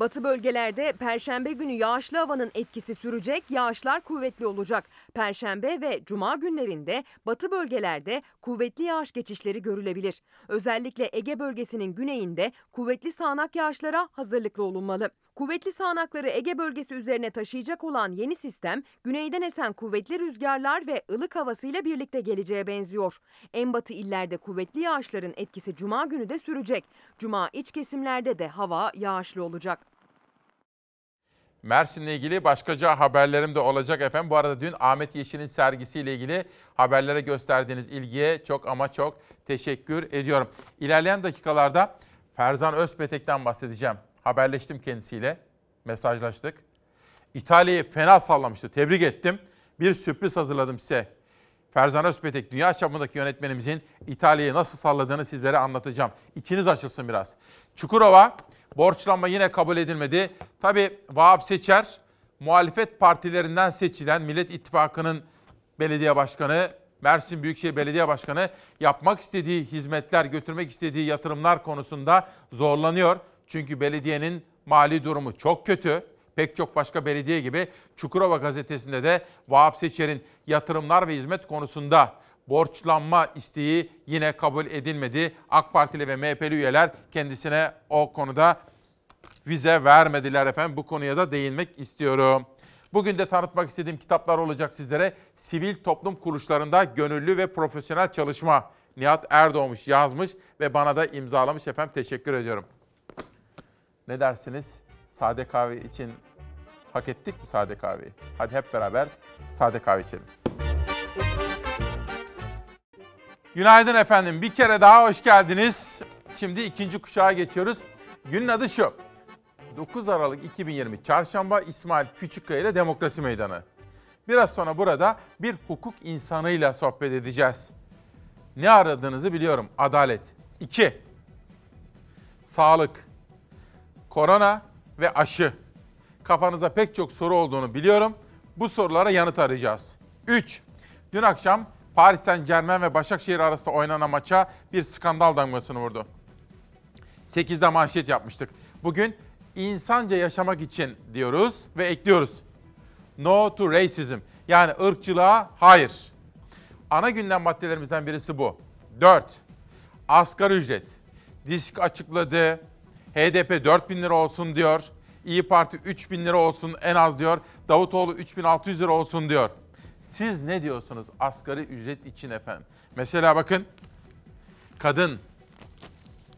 Batı bölgelerde perşembe günü yağışlı havanın etkisi sürecek, yağışlar kuvvetli olacak. Perşembe ve cuma günlerinde batı bölgelerde kuvvetli yağış geçişleri görülebilir. Özellikle Ege bölgesinin güneyinde kuvvetli sağanak yağışlara hazırlıklı olunmalı. Kuvvetli sağanakları Ege bölgesi üzerine taşıyacak olan yeni sistem, güneyden esen kuvvetli rüzgarlar ve ılık havasıyla birlikte geleceğe benziyor. En batı illerde kuvvetli yağışların etkisi cuma günü de sürecek. Cuma iç kesimlerde de hava yağışlı olacak. Mersin'le ilgili başkaca haberlerim de olacak efendim. Bu arada dün Ahmet Yeşil'in sergisiyle ilgili haberlere gösterdiğiniz ilgiye çok ama çok teşekkür ediyorum. İlerleyen dakikalarda Ferzan Özpetek'ten bahsedeceğim. Haberleştim kendisiyle, mesajlaştık. İtalya'yı fena sallamıştı, tebrik ettim. Bir sürpriz hazırladım size. Ferzan Özpetek, dünya çapındaki yönetmenimizin İtalya'yı nasıl salladığını sizlere anlatacağım. İçiniz açılsın biraz. Çukurova, borçlanma yine kabul edilmedi. Tabii Vahap Seçer, muhalefet partilerinden seçilen Millet İttifakı'nın belediye başkanı, Mersin Büyükşehir Belediye Başkanı yapmak istediği hizmetler, götürmek istediği yatırımlar konusunda zorlanıyor. Çünkü belediyenin mali durumu çok kötü. Pek çok başka belediye gibi Çukurova gazetesinde de Vahap Seçer'in yatırımlar ve hizmet konusunda borçlanma isteği yine kabul edilmedi. AK Partili ve MHP'li üyeler kendisine o konuda vize vermediler efendim. Bu konuya da değinmek istiyorum. Bugün de tanıtmak istediğim kitaplar olacak sizlere. Sivil toplum kuruluşlarında gönüllü ve profesyonel çalışma. Nihat Erdoğmuş yazmış ve bana da imzalamış efendim. Teşekkür ediyorum. Ne dersiniz? Sade kahve için hak ettik mi sade kahveyi? Hadi hep beraber sade kahve içelim. Günaydın efendim. Bir kere daha hoş geldiniz. Şimdi ikinci kuşağa geçiyoruz. Günün adı şu. 9 Aralık 2020 Çarşamba İsmail Küçükkaya ile Demokrasi Meydanı. Biraz sonra burada bir hukuk insanıyla sohbet edeceğiz. Ne aradığınızı biliyorum. Adalet. 2. Sağlık. Korona ve aşı. Kafanıza pek çok soru olduğunu biliyorum. Bu sorulara yanıt arayacağız. 3. Dün akşam Paris Saint Germain ve Başakşehir arasında oynanan maça bir skandal damgasını vurdu. 8'de manşet yapmıştık. Bugün insanca yaşamak için diyoruz ve ekliyoruz. No to racism. Yani ırkçılığa hayır. Ana gündem maddelerimizden birisi bu. 4. Asgari ücret. Disk açıkladı. HDP 4 bin lira olsun diyor. İyi Parti 3 bin lira olsun en az diyor. Davutoğlu 3600 lira olsun diyor. Siz ne diyorsunuz asgari ücret için efendim? Mesela bakın kadın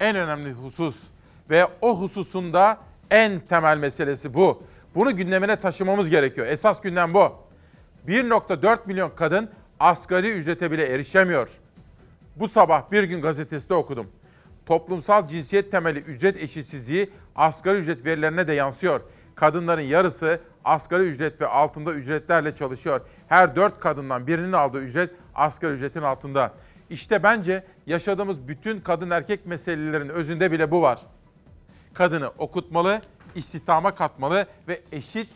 en önemli husus ve o hususunda en temel meselesi bu. Bunu gündemine taşımamız gerekiyor. Esas gündem bu. 1.4 milyon kadın asgari ücrete bile erişemiyor. Bu sabah bir gün gazetesinde okudum. Toplumsal cinsiyet temeli ücret eşitsizliği asgari ücret verilerine de yansıyor. Kadınların yarısı asgari ücret ve altında ücretlerle çalışıyor. Her dört kadından birinin aldığı ücret asgari ücretin altında. İşte bence yaşadığımız bütün kadın erkek meselelerin özünde bile bu var. Kadını okutmalı, istihdama katmalı ve eşit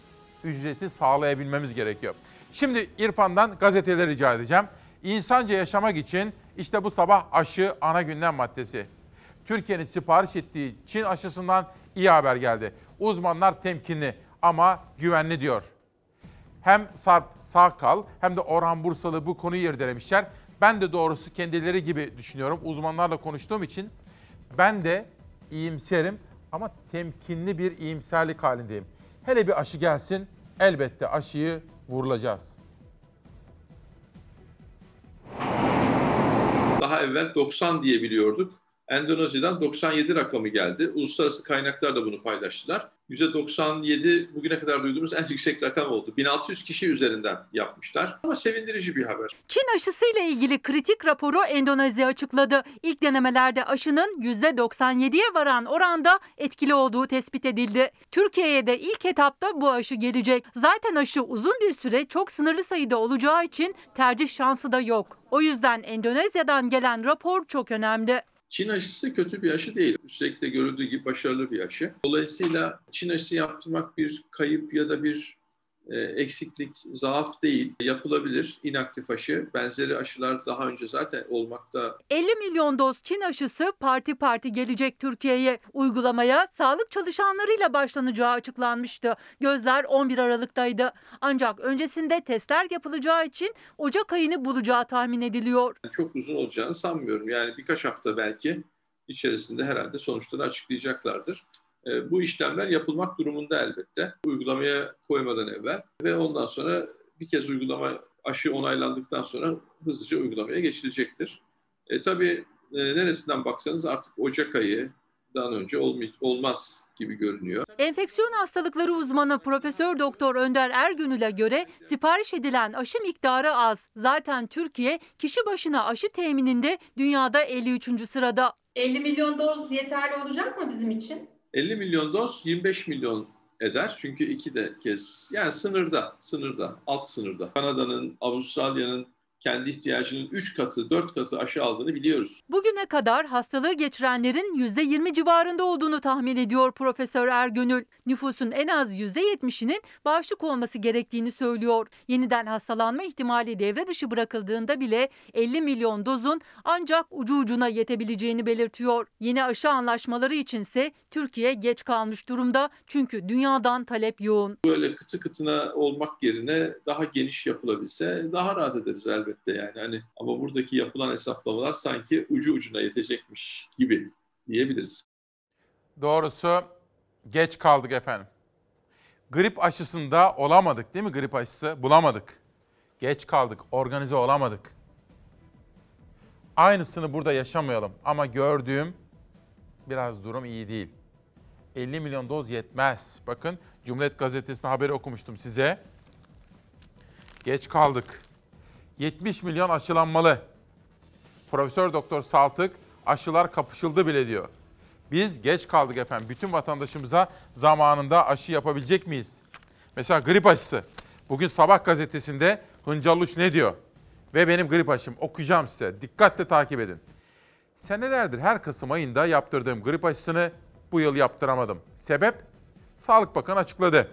ücreti sağlayabilmemiz gerekiyor. Şimdi İrfan'dan gazeteleri rica edeceğim. İnsanca yaşamak için işte bu sabah aşı ana gündem maddesi. Türkiye'nin sipariş ettiği Çin aşısından iyi haber geldi. Uzmanlar temkinli ama güvenli diyor. Hem Sarp Sağkal hem de Orhan Bursalı bu konuyu irdelemişler. Ben de doğrusu kendileri gibi düşünüyorum. Uzmanlarla konuştuğum için ben de iyimserim ama temkinli bir iyimserlik halindeyim. Hele bir aşı gelsin elbette aşıyı vurulacağız. Daha evvel 90 diye biliyorduk. Endonezya'dan 97 rakamı geldi. Uluslararası kaynaklar da bunu paylaştılar. %97 bugüne kadar duyduğumuz en yüksek rakam oldu. 1600 kişi üzerinden yapmışlar. Ama sevindirici bir haber. Çin aşısıyla ilgili kritik raporu Endonezya açıkladı. İlk denemelerde aşının %97'ye varan oranda etkili olduğu tespit edildi. Türkiye'ye de ilk etapta bu aşı gelecek. Zaten aşı uzun bir süre çok sınırlı sayıda olacağı için tercih şansı da yok. O yüzden Endonezya'dan gelen rapor çok önemli. Çin aşısı kötü bir aşı değil. Üstelik de görüldüğü gibi başarılı bir aşı. Dolayısıyla Çin aşısı yaptırmak bir kayıp ya da bir eksiklik, zaaf değil. Yapılabilir inaktif aşı. Benzeri aşılar daha önce zaten olmakta. 50 milyon doz Çin aşısı parti parti gelecek Türkiye'ye. Uygulamaya sağlık çalışanlarıyla başlanacağı açıklanmıştı. Gözler 11 Aralık'taydı. Ancak öncesinde testler yapılacağı için Ocak ayını bulacağı tahmin ediliyor. Çok uzun olacağını sanmıyorum. Yani birkaç hafta belki içerisinde herhalde sonuçları açıklayacaklardır. E, bu işlemler yapılmak durumunda elbette. Uygulamaya koymadan evvel ve ondan sonra bir kez uygulama aşı onaylandıktan sonra hızlıca uygulamaya geçilecektir. E, tabii e, neresinden baksanız artık Ocak ayı, aşılandıktan önce olmay- olmaz gibi görünüyor. Enfeksiyon hastalıkları uzmanı Profesör Doktor Önder Ergünül'e göre sipariş edilen aşı miktarı az. Zaten Türkiye kişi başına aşı temininde dünyada 53. sırada. 50 milyon doz yeterli olacak mı bizim için? 50 milyon doz 25 milyon eder. Çünkü iki de kez yani sınırda, sınırda, alt sınırda. Kanada'nın, Avustralya'nın kendi ihtiyacının 3 katı, 4 katı aşı aldığını biliyoruz. Bugüne kadar hastalığı geçirenlerin %20 civarında olduğunu tahmin ediyor Profesör Ergönül. Nüfusun en az %70'inin bağışık olması gerektiğini söylüyor. Yeniden hastalanma ihtimali devre dışı bırakıldığında bile 50 milyon dozun ancak ucu ucuna yetebileceğini belirtiyor. Yeni aşı anlaşmaları içinse Türkiye geç kalmış durumda çünkü dünyadan talep yoğun. Böyle kıtı kıtına olmak yerine daha geniş yapılabilse daha rahat ederiz elbette yani. Hani ama buradaki yapılan hesaplamalar sanki ucu ucuna yetecekmiş gibi diyebiliriz. Doğrusu geç kaldık efendim. Grip aşısında olamadık değil mi grip aşısı? Bulamadık. Geç kaldık, organize olamadık. Aynısını burada yaşamayalım ama gördüğüm biraz durum iyi değil. 50 milyon doz yetmez. Bakın Cumhuriyet Gazetesi'nde haberi okumuştum size. Geç kaldık. 70 milyon aşılanmalı. Profesör Doktor Saltık aşılar kapışıldı bile diyor. Biz geç kaldık efendim. Bütün vatandaşımıza zamanında aşı yapabilecek miyiz? Mesela grip aşısı. Bugün Sabah gazetesinde Hıncaluş ne diyor? Ve benim grip aşım. Okuyacağım size. Dikkatle takip edin. Senelerdir her Kasım ayında yaptırdığım grip aşısını bu yıl yaptıramadım. Sebep? Sağlık Bakanı açıkladı.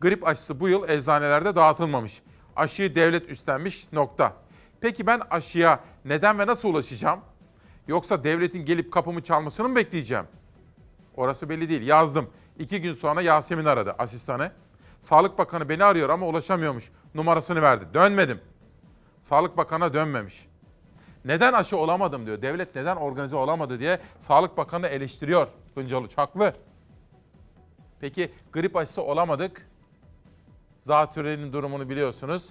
Grip aşısı bu yıl eczanelerde dağıtılmamış. Aşıyı devlet üstlenmiş nokta. Peki ben aşıya neden ve nasıl ulaşacağım? Yoksa devletin gelip kapımı çalmasını mı bekleyeceğim? Orası belli değil. Yazdım. İki gün sonra Yasemin aradı asistanı. Sağlık Bakanı beni arıyor ama ulaşamıyormuş. Numarasını verdi. Dönmedim. Sağlık Bakanı'na dönmemiş. Neden aşı olamadım diyor. Devlet neden organize olamadı diye Sağlık Bakanı eleştiriyor. Hıncalıç haklı. Peki grip aşısı olamadık. Zatürrenin durumunu biliyorsunuz.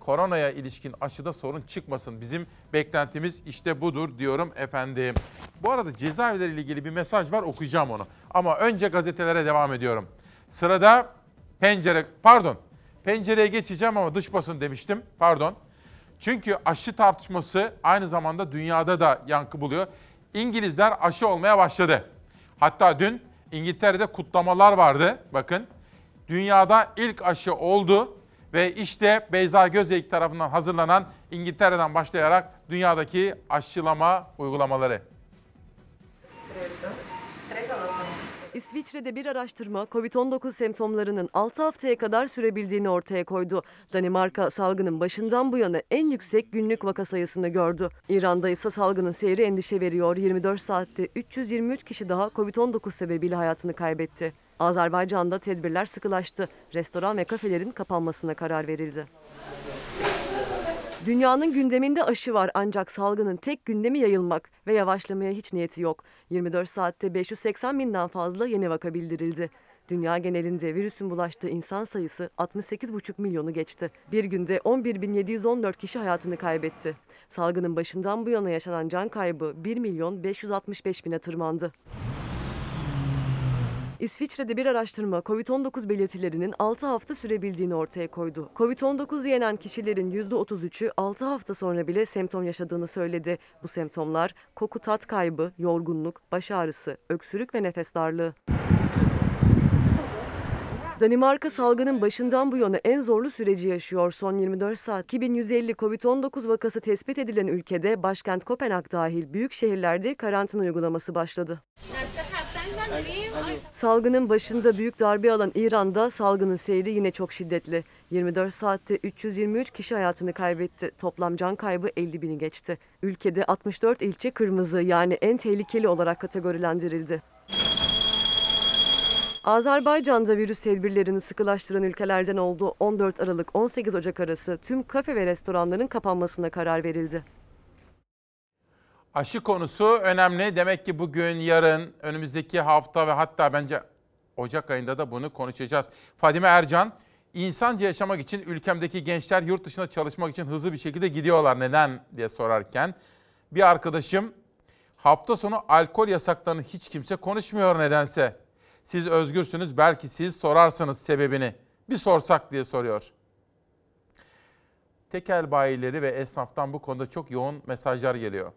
Koronaya ilişkin aşıda sorun çıkmasın. Bizim beklentimiz işte budur diyorum efendim. Bu arada cezaevleriyle ilgili bir mesaj var okuyacağım onu. Ama önce gazetelere devam ediyorum. Sırada pencere, pardon pencereye geçeceğim ama dış basın demiştim. Pardon. Çünkü aşı tartışması aynı zamanda dünyada da yankı buluyor. İngilizler aşı olmaya başladı. Hatta dün İngiltere'de kutlamalar vardı. Bakın dünyada ilk aşı oldu ve işte Beyza Gözeyik tarafından hazırlanan İngiltere'den başlayarak dünyadaki aşılama uygulamaları. İsviçre'de bir araştırma COVID-19 semptomlarının 6 haftaya kadar sürebildiğini ortaya koydu. Danimarka salgının başından bu yana en yüksek günlük vaka sayısını gördü. İran'da ise salgının seyri endişe veriyor. 24 saatte 323 kişi daha COVID-19 sebebiyle hayatını kaybetti. Azerbaycan'da tedbirler sıkılaştı. Restoran ve kafelerin kapanmasına karar verildi. Dünyanın gündeminde aşı var ancak salgının tek gündemi yayılmak ve yavaşlamaya hiç niyeti yok. 24 saatte 580 binden fazla yeni vaka bildirildi. Dünya genelinde virüsün bulaştığı insan sayısı 68,5 milyonu geçti. Bir günde 11.714 kişi hayatını kaybetti. Salgının başından bu yana yaşanan can kaybı 1 milyon 565 bine tırmandı. İsviçre'de bir araştırma COVID-19 belirtilerinin 6 hafta sürebildiğini ortaya koydu. COVID-19 yenen kişilerin %33'ü 6 hafta sonra bile semptom yaşadığını söyledi. Bu semptomlar koku tat kaybı, yorgunluk, baş ağrısı, öksürük ve nefes darlığı. Danimarka salgının başından bu yana en zorlu süreci yaşıyor. Son 24 saat 2150 COVID-19 vakası tespit edilen ülkede başkent Kopenhag dahil büyük şehirlerde karantina uygulaması başladı. Salgının başında büyük darbe alan İran'da salgının seyri yine çok şiddetli. 24 saatte 323 kişi hayatını kaybetti. Toplam can kaybı 50 bini geçti. Ülkede 64 ilçe kırmızı yani en tehlikeli olarak kategorilendirildi. Azerbaycan'da virüs tedbirlerini sıkılaştıran ülkelerden oldu. 14 Aralık 18 Ocak arası tüm kafe ve restoranların kapanmasına karar verildi. Aşı konusu önemli. Demek ki bugün, yarın, önümüzdeki hafta ve hatta bence Ocak ayında da bunu konuşacağız. Fadime Ercan, insanca yaşamak için ülkemdeki gençler yurt dışına çalışmak için hızlı bir şekilde gidiyorlar. Neden diye sorarken bir arkadaşım Hafta sonu alkol yasaklarını hiç kimse konuşmuyor nedense. Siz özgürsünüz belki siz sorarsınız sebebini. Bir sorsak diye soruyor. Tekel bayileri ve esnaftan bu konuda çok yoğun mesajlar geliyor.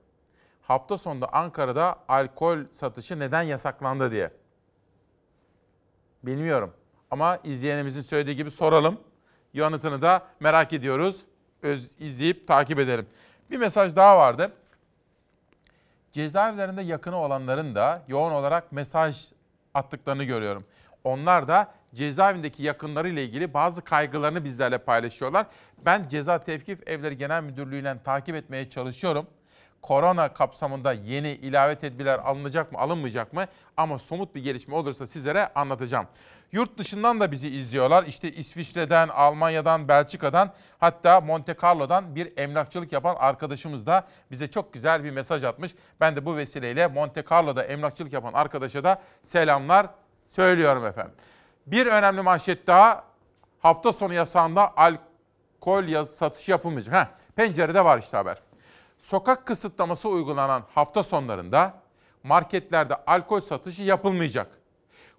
Hafta sonunda Ankara'da alkol satışı neden yasaklandı diye. Bilmiyorum ama izleyenimizin söylediği gibi soralım. Yanıtını da merak ediyoruz. Öz, izleyip takip edelim. Bir mesaj daha vardı. Cezaevlerinde yakını olanların da yoğun olarak mesaj attıklarını görüyorum. Onlar da cezaevindeki yakınlarıyla ilgili bazı kaygılarını bizlerle paylaşıyorlar. Ben Ceza Tevkif Evleri Genel Müdürlüğü'yle takip etmeye çalışıyorum. Korona kapsamında yeni ilave tedbirler alınacak mı, alınmayacak mı? Ama somut bir gelişme olursa sizlere anlatacağım. Yurt dışından da bizi izliyorlar. İşte İsviçre'den, Almanya'dan, Belçika'dan hatta Monte Carlo'dan bir emlakçılık yapan arkadaşımız da bize çok güzel bir mesaj atmış. Ben de bu vesileyle Monte Carlo'da emlakçılık yapan arkadaşa da selamlar söylüyorum efendim. Bir önemli manşet daha. Hafta sonu yasağında alkol yaz- satışı yapılmayacak. Heh, pencerede var işte haber. Sokak kısıtlaması uygulanan hafta sonlarında marketlerde alkol satışı yapılmayacak.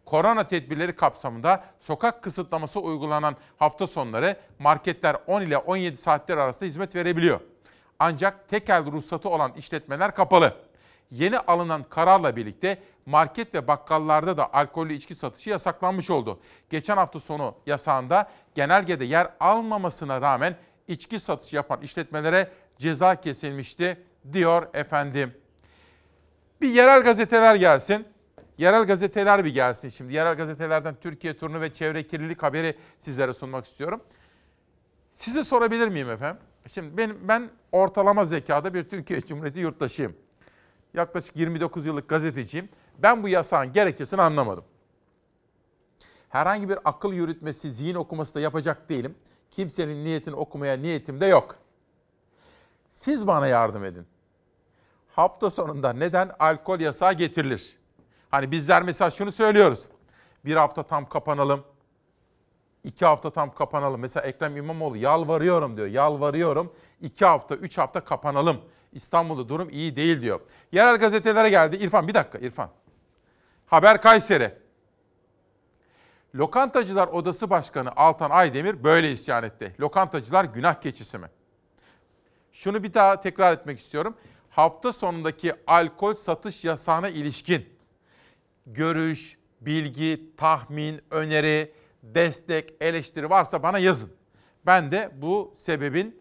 Korona tedbirleri kapsamında sokak kısıtlaması uygulanan hafta sonları marketler 10 ile 17 saatler arasında hizmet verebiliyor. Ancak tekel ruhsatı olan işletmeler kapalı. Yeni alınan kararla birlikte market ve bakkallarda da alkollü içki satışı yasaklanmış oldu. Geçen hafta sonu yasağında genelgede yer almamasına rağmen içki satışı yapan işletmelere ceza kesilmişti diyor efendim. Bir yerel gazeteler gelsin. Yerel gazeteler bir gelsin şimdi. Yerel gazetelerden Türkiye turnu ve çevre kirlilik haberi sizlere sunmak istiyorum. Size sorabilir miyim efendim? Şimdi benim, ben ortalama zekada bir Türkiye Cumhuriyeti yurttaşıyım. Yaklaşık 29 yıllık gazeteciyim. Ben bu yasağın gerekçesini anlamadım. Herhangi bir akıl yürütmesi, zihin okuması da yapacak değilim. Kimsenin niyetini okumaya niyetim de yok. Siz bana yardım edin. Hafta sonunda neden alkol yasağı getirilir? Hani bizler mesela şunu söylüyoruz. Bir hafta tam kapanalım. iki hafta tam kapanalım. Mesela Ekrem İmamoğlu yalvarıyorum diyor. Yalvarıyorum. iki hafta, üç hafta kapanalım. İstanbul'da durum iyi değil diyor. Yerel gazetelere geldi. İrfan bir dakika İrfan. Haber Kayseri. Lokantacılar Odası Başkanı Altan Aydemir böyle isyan etti. Lokantacılar günah keçisi mi? Şunu bir daha tekrar etmek istiyorum. Hafta sonundaki alkol satış yasağına ilişkin görüş, bilgi, tahmin, öneri, destek, eleştiri varsa bana yazın. Ben de bu sebebin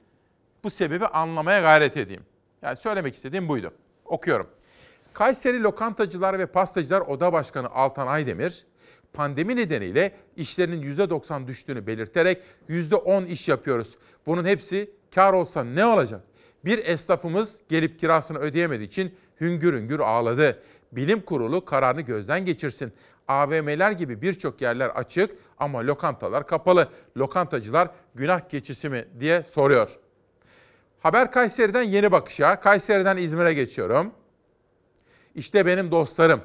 bu sebebi anlamaya gayret edeyim. Yani söylemek istediğim buydu. Okuyorum. Kayseri Lokantacılar ve Pastacılar Oda Başkanı Altan Aydemir, pandemi nedeniyle işlerinin %90 düştüğünü belirterek %10 iş yapıyoruz. Bunun hepsi kar olsa ne olacak? Bir esnafımız gelip kirasını ödeyemediği için hüngür hüngür ağladı. Bilim kurulu kararını gözden geçirsin. AVM'ler gibi birçok yerler açık ama lokantalar kapalı. Lokantacılar günah keçisi mi diye soruyor. Haber Kayseri'den yeni bakışa. Kayseri'den İzmir'e geçiyorum. İşte benim dostlarım.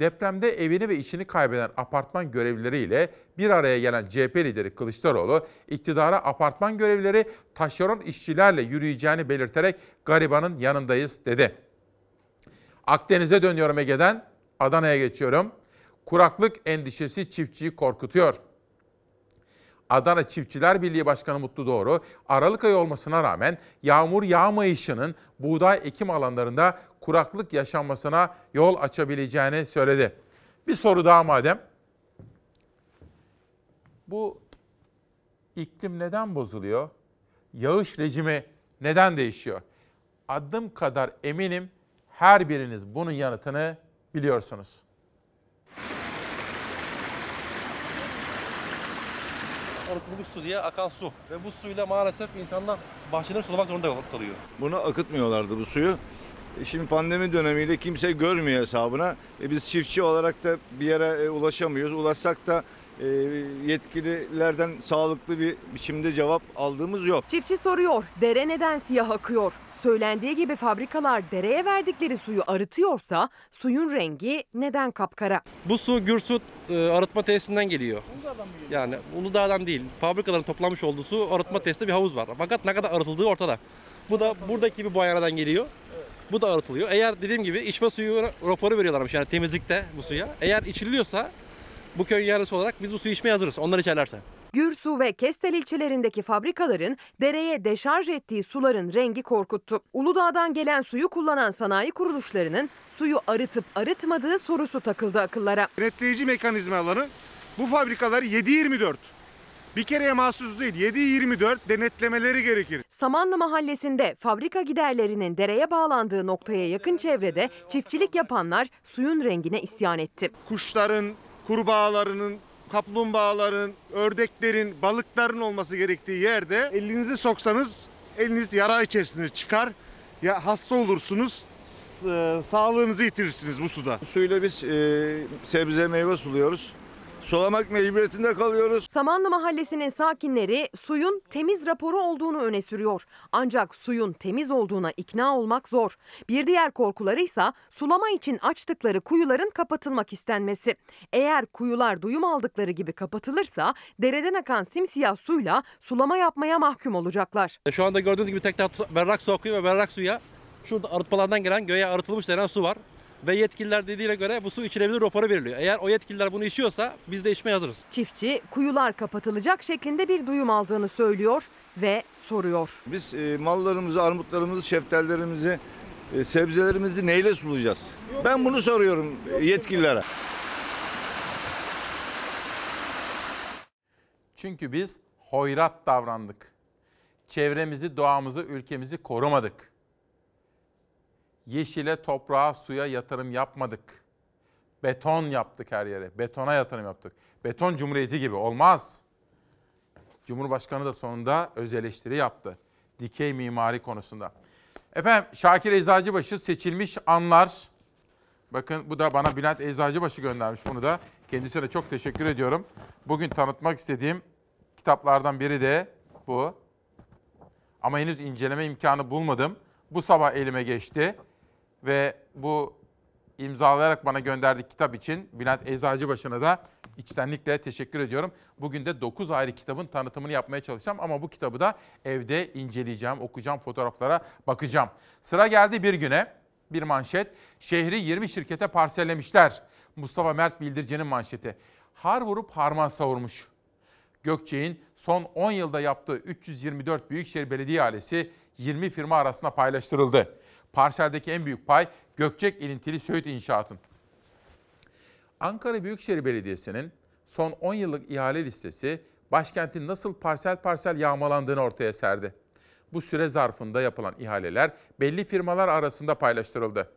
Depremde evini ve işini kaybeden apartman görevlileriyle bir araya gelen CHP lideri Kılıçdaroğlu, iktidara apartman görevlileri taşeron işçilerle yürüyeceğini belirterek garibanın yanındayız dedi. Akdeniz'e dönüyorum Ege'den, Adana'ya geçiyorum. Kuraklık endişesi çiftçiyi korkutuyor. Adana Çiftçiler Birliği Başkanı Mutlu Doğru, Aralık ayı olmasına rağmen yağmur yağmayışının buğday ekim alanlarında kuraklık yaşanmasına yol açabileceğini söyledi. Bir soru daha madem. Bu iklim neden bozuluyor? Yağış rejimi neden değişiyor? Adım kadar eminim her biriniz bunun yanıtını biliyorsunuz. arıtılmış su diye akan su. Ve bu suyla maalesef insanlar bahçeleri sulamak zorunda kalıyor. Bunu akıtmıyorlardı bu suyu. E, Şimdi pandemi dönemiyle kimse görmüyor hesabına. E biz çiftçi olarak da bir yere e, ulaşamıyoruz. Ulaşsak da e, yetkililerden sağlıklı bir biçimde cevap aldığımız yok. Çiftçi soruyor, dere neden siyah akıyor? Söylendiği gibi fabrikalar dereye verdikleri suyu arıtıyorsa suyun rengi neden kapkara? Bu su Gürsut arıtma tesisinden geliyor. Yani Uludağ'dan değil. Fabrikaların toplanmış olduğu su arıtma tesisinde bir havuz var. Fakat ne kadar arıtıldığı ortada. Bu da buradaki bir boyanadan geliyor. Bu da arıtılıyor. Eğer dediğim gibi içme suyu raporu veriyorlarmış yani temizlikte bu suya. Eğer içiliyorsa bu köy yerlisi olarak biz bu suyu içmeye hazırız. Onlar içerlerse. Gürsu ve Kestel ilçelerindeki fabrikaların dereye deşarj ettiği suların rengi korkuttu. Uludağ'dan gelen suyu kullanan sanayi kuruluşlarının suyu arıtıp arıtmadığı sorusu takıldı akıllara. Denetleyici mekanizmaları bu fabrikaları 7-24 bir kereye mahsus değil 7-24 denetlemeleri gerekir. Samanlı mahallesinde fabrika giderlerinin dereye bağlandığı noktaya yakın çevrede çiftçilik yapanlar suyun rengine isyan etti. Kuşların, kurbağalarının, kaplumbağaların, ördeklerin, balıkların olması gerektiği yerde elinizi soksanız eliniz yara içerisinde çıkar. Ya hasta olursunuz, s- sağlığınızı yitirirsiniz bu suda. Suyla biz e, sebze meyve suluyoruz. Sulamak mecburiyetinde kalıyoruz. Samanlı mahallesinin sakinleri suyun temiz raporu olduğunu öne sürüyor. Ancak suyun temiz olduğuna ikna olmak zor. Bir diğer korkuları ise sulama için açtıkları kuyuların kapatılmak istenmesi. Eğer kuyular duyum aldıkları gibi kapatılırsa dereden akan simsiyah suyla sulama yapmaya mahkum olacaklar. E, Şu anda gördüğünüz gibi tekrar tu- berrak su akıyor ve berrak suya şurada arıtmalardan gelen göğe arıtılmış denen su var. Ve yetkililer dediğine göre bu su içilebilir raporu veriliyor. Eğer o yetkililer bunu içiyorsa biz de içmeye hazırız. Çiftçi kuyular kapatılacak şeklinde bir duyum aldığını söylüyor ve soruyor. Biz e, mallarımızı, armutlarımızı, şeftallerimizi, e, sebzelerimizi neyle sulayacağız? Ben bunu soruyorum yetkililere. Çünkü biz hoyrat davrandık. Çevremizi, doğamızı, ülkemizi korumadık. Yeşile, toprağa, suya yatırım yapmadık. Beton yaptık her yere. Betona yatırım yaptık. Beton cumhuriyeti gibi olmaz. Cumhurbaşkanı da sonunda öz eleştiri yaptı. Dikey mimari konusunda. Efendim Şakir Eczacıbaşı seçilmiş anlar. Bakın bu da bana Bülent Eczacıbaşı göndermiş bunu da. Kendisine çok teşekkür ediyorum. Bugün tanıtmak istediğim kitaplardan biri de bu. Ama henüz inceleme imkanı bulmadım. Bu sabah elime geçti. Ve bu imzalayarak bana gönderdiği kitap için Bülent Eczacıbaşı'na da içtenlikle teşekkür ediyorum. Bugün de 9 ayrı kitabın tanıtımını yapmaya çalışacağım ama bu kitabı da evde inceleyeceğim, okuyacağım, fotoğraflara bakacağım. Sıra geldi bir güne. Bir manşet. Şehri 20 şirkete parsellemişler. Mustafa Mert Bildirici'nin manşeti. Har vurup harman savurmuş. Gökçe'nin son 10 yılda yaptığı 324 Büyükşehir Belediye ihalesi 20 firma arasında paylaştırıldı. Parseldeki en büyük pay Gökçek ilintili Söğüt İnşaat'ın. Ankara Büyükşehir Belediyesi'nin son 10 yıllık ihale listesi başkentin nasıl parsel parsel yağmalandığını ortaya serdi. Bu süre zarfında yapılan ihaleler belli firmalar arasında paylaştırıldı.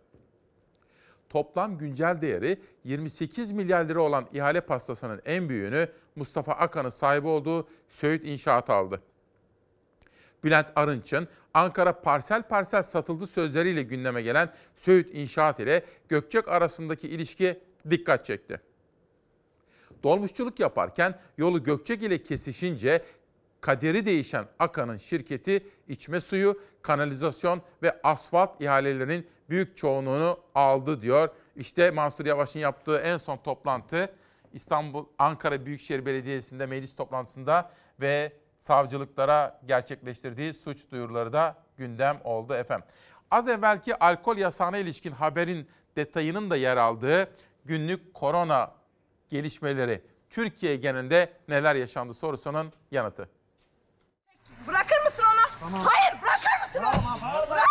Toplam güncel değeri 28 milyar lira olan ihale pastasının en büyüğünü Mustafa Akan'ın sahibi olduğu Söğüt İnşaat aldı. Bülent Arınç'ın Ankara parsel parsel satıldı sözleriyle gündeme gelen Söğüt İnşaat ile Gökçek arasındaki ilişki dikkat çekti. Dolmuşçuluk yaparken yolu Gökçek ile kesişince kaderi değişen Akan'ın şirketi içme suyu, kanalizasyon ve asfalt ihalelerinin büyük çoğunluğunu aldı diyor. İşte Mansur Yavaş'ın yaptığı en son toplantı İstanbul Ankara Büyükşehir Belediyesi'nde meclis toplantısında ve savcılıklara gerçekleştirdiği suç duyuruları da gündem oldu efendim. Az evvelki alkol yasağına ilişkin haberin detayının da yer aldığı günlük korona gelişmeleri Türkiye genelinde neler yaşandı sorusunun yanıtı. Bırakır mısın onu? Hayır bırakır mısın onu? Bırak!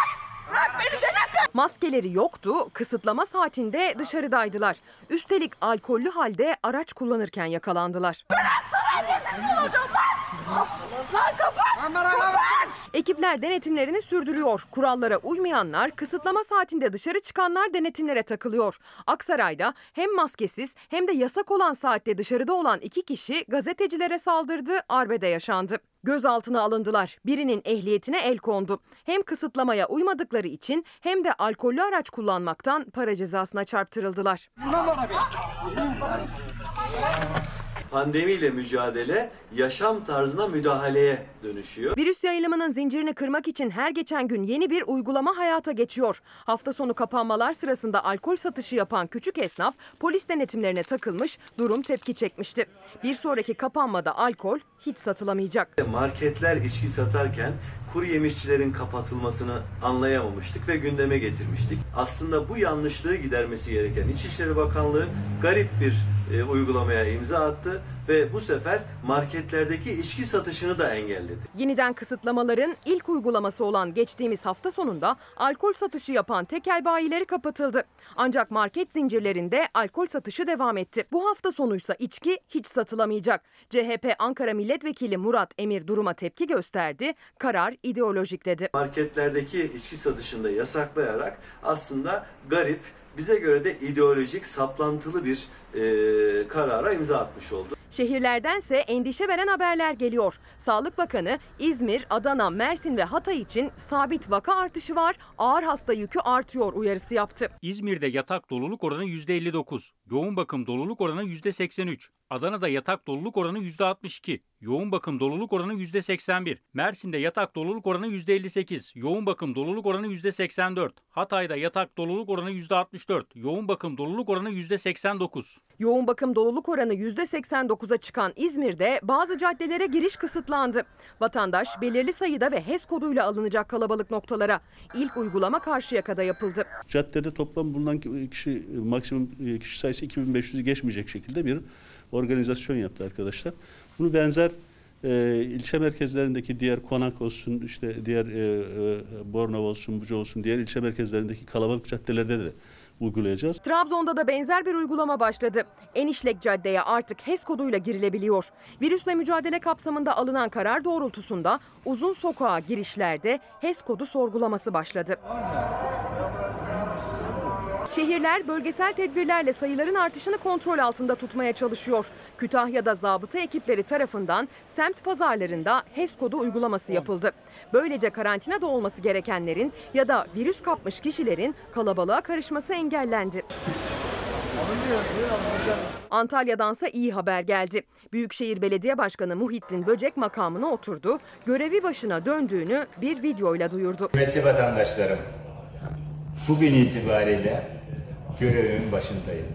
Bırak beni denetme! Maskeleri yoktu, kısıtlama saatinde dışarıdaydılar. Üstelik alkollü halde araç kullanırken yakalandılar. Ne olacağım Ekipler denetimlerini sürdürüyor. Kurallara uymayanlar, kısıtlama saatinde dışarı çıkanlar denetimlere takılıyor. Aksaray'da hem maskesiz hem de yasak olan saatte dışarıda olan iki kişi gazetecilere saldırdı, arbede yaşandı. Gözaltına alındılar. Birinin ehliyetine el kondu. Hem kısıtlamaya uymadıkları için hem de alkollü araç kullanmaktan para cezasına çarptırıldılar. Pandemiyle mücadele yaşam tarzına müdahaleye dönüşüyor. Virüs yayılımının zincirini kırmak için her geçen gün yeni bir uygulama hayata geçiyor. Hafta sonu kapanmalar sırasında alkol satışı yapan küçük esnaf polis denetimlerine takılmış, durum tepki çekmişti. Bir sonraki kapanmada alkol hiç satılamayacak. Marketler içki satarken kuru yemişçilerin kapatılmasını anlayamamıştık ve gündeme getirmiştik. Aslında bu yanlışlığı gidermesi gereken İçişleri Bakanlığı garip bir e, uygulamaya imza attı ve bu sefer marketlerdeki içki satışını da engelledi. Yeniden kısıtlamaların ilk uygulaması olan geçtiğimiz hafta sonunda alkol satışı yapan tekel bayileri kapatıldı. Ancak market zincirlerinde alkol satışı devam etti. Bu hafta sonuysa içki hiç satılamayacak. CHP Ankara Milletvekili Murat Emir duruma tepki gösterdi. Karar ideolojik dedi. Marketlerdeki içki satışını da yasaklayarak aslında garip, bize göre de ideolojik, saplantılı bir e, karara imza atmış oldu. Şehirlerdense endişe veren haberler geliyor. Sağlık Bakanı İzmir, Adana, Mersin ve Hatay için sabit vaka artışı var, ağır hasta yükü artıyor uyarısı yaptı. İzmir'de yatak doluluk oranı %59, yoğun bakım doluluk oranı %83, Adana'da yatak doluluk oranı %62, yoğun bakım doluluk oranı %81, Mersin'de yatak doluluk oranı %58, yoğun bakım doluluk oranı %84, Hatay'da yatak doluluk oranı %64, yoğun bakım doluluk oranı %89. Yoğun bakım doluluk oranı %89'a çıkan İzmir'de bazı caddelere giriş kısıtlandı. Vatandaş belirli sayıda ve HES koduyla alınacak kalabalık noktalara ilk uygulama Karşıyaka'da yapıldı. Caddede toplam bulunan kişi maksimum kişi sayısı 2500'ü geçmeyecek şekilde bir organizasyon yaptı arkadaşlar. Bunu benzer e, ilçe merkezlerindeki diğer Konak olsun, işte diğer e, e, Bornova olsun, Buca olsun, diğer ilçe merkezlerindeki kalabalık caddelerde de uygulayacağız. Trabzon'da da benzer bir uygulama başladı. Enişlek Cadde'ye artık HES koduyla girilebiliyor. Virüsle mücadele kapsamında alınan karar doğrultusunda uzun sokağa girişlerde HES kodu sorgulaması başladı. Şehirler bölgesel tedbirlerle sayıların artışını kontrol altında tutmaya çalışıyor. Kütahya'da zabıta ekipleri tarafından semt pazarlarında HES kodu uygulaması yapıldı. Böylece karantinada olması gerekenlerin ya da virüs kapmış kişilerin kalabalığa karışması engellendi. Antalya'dansa iyi haber geldi. Büyükşehir Belediye Başkanı Muhittin Böcek makamına oturdu, görevi başına döndüğünü bir videoyla duyurdu. Kıymetli vatandaşlarım, bugün itibariyle görevimin başındayım.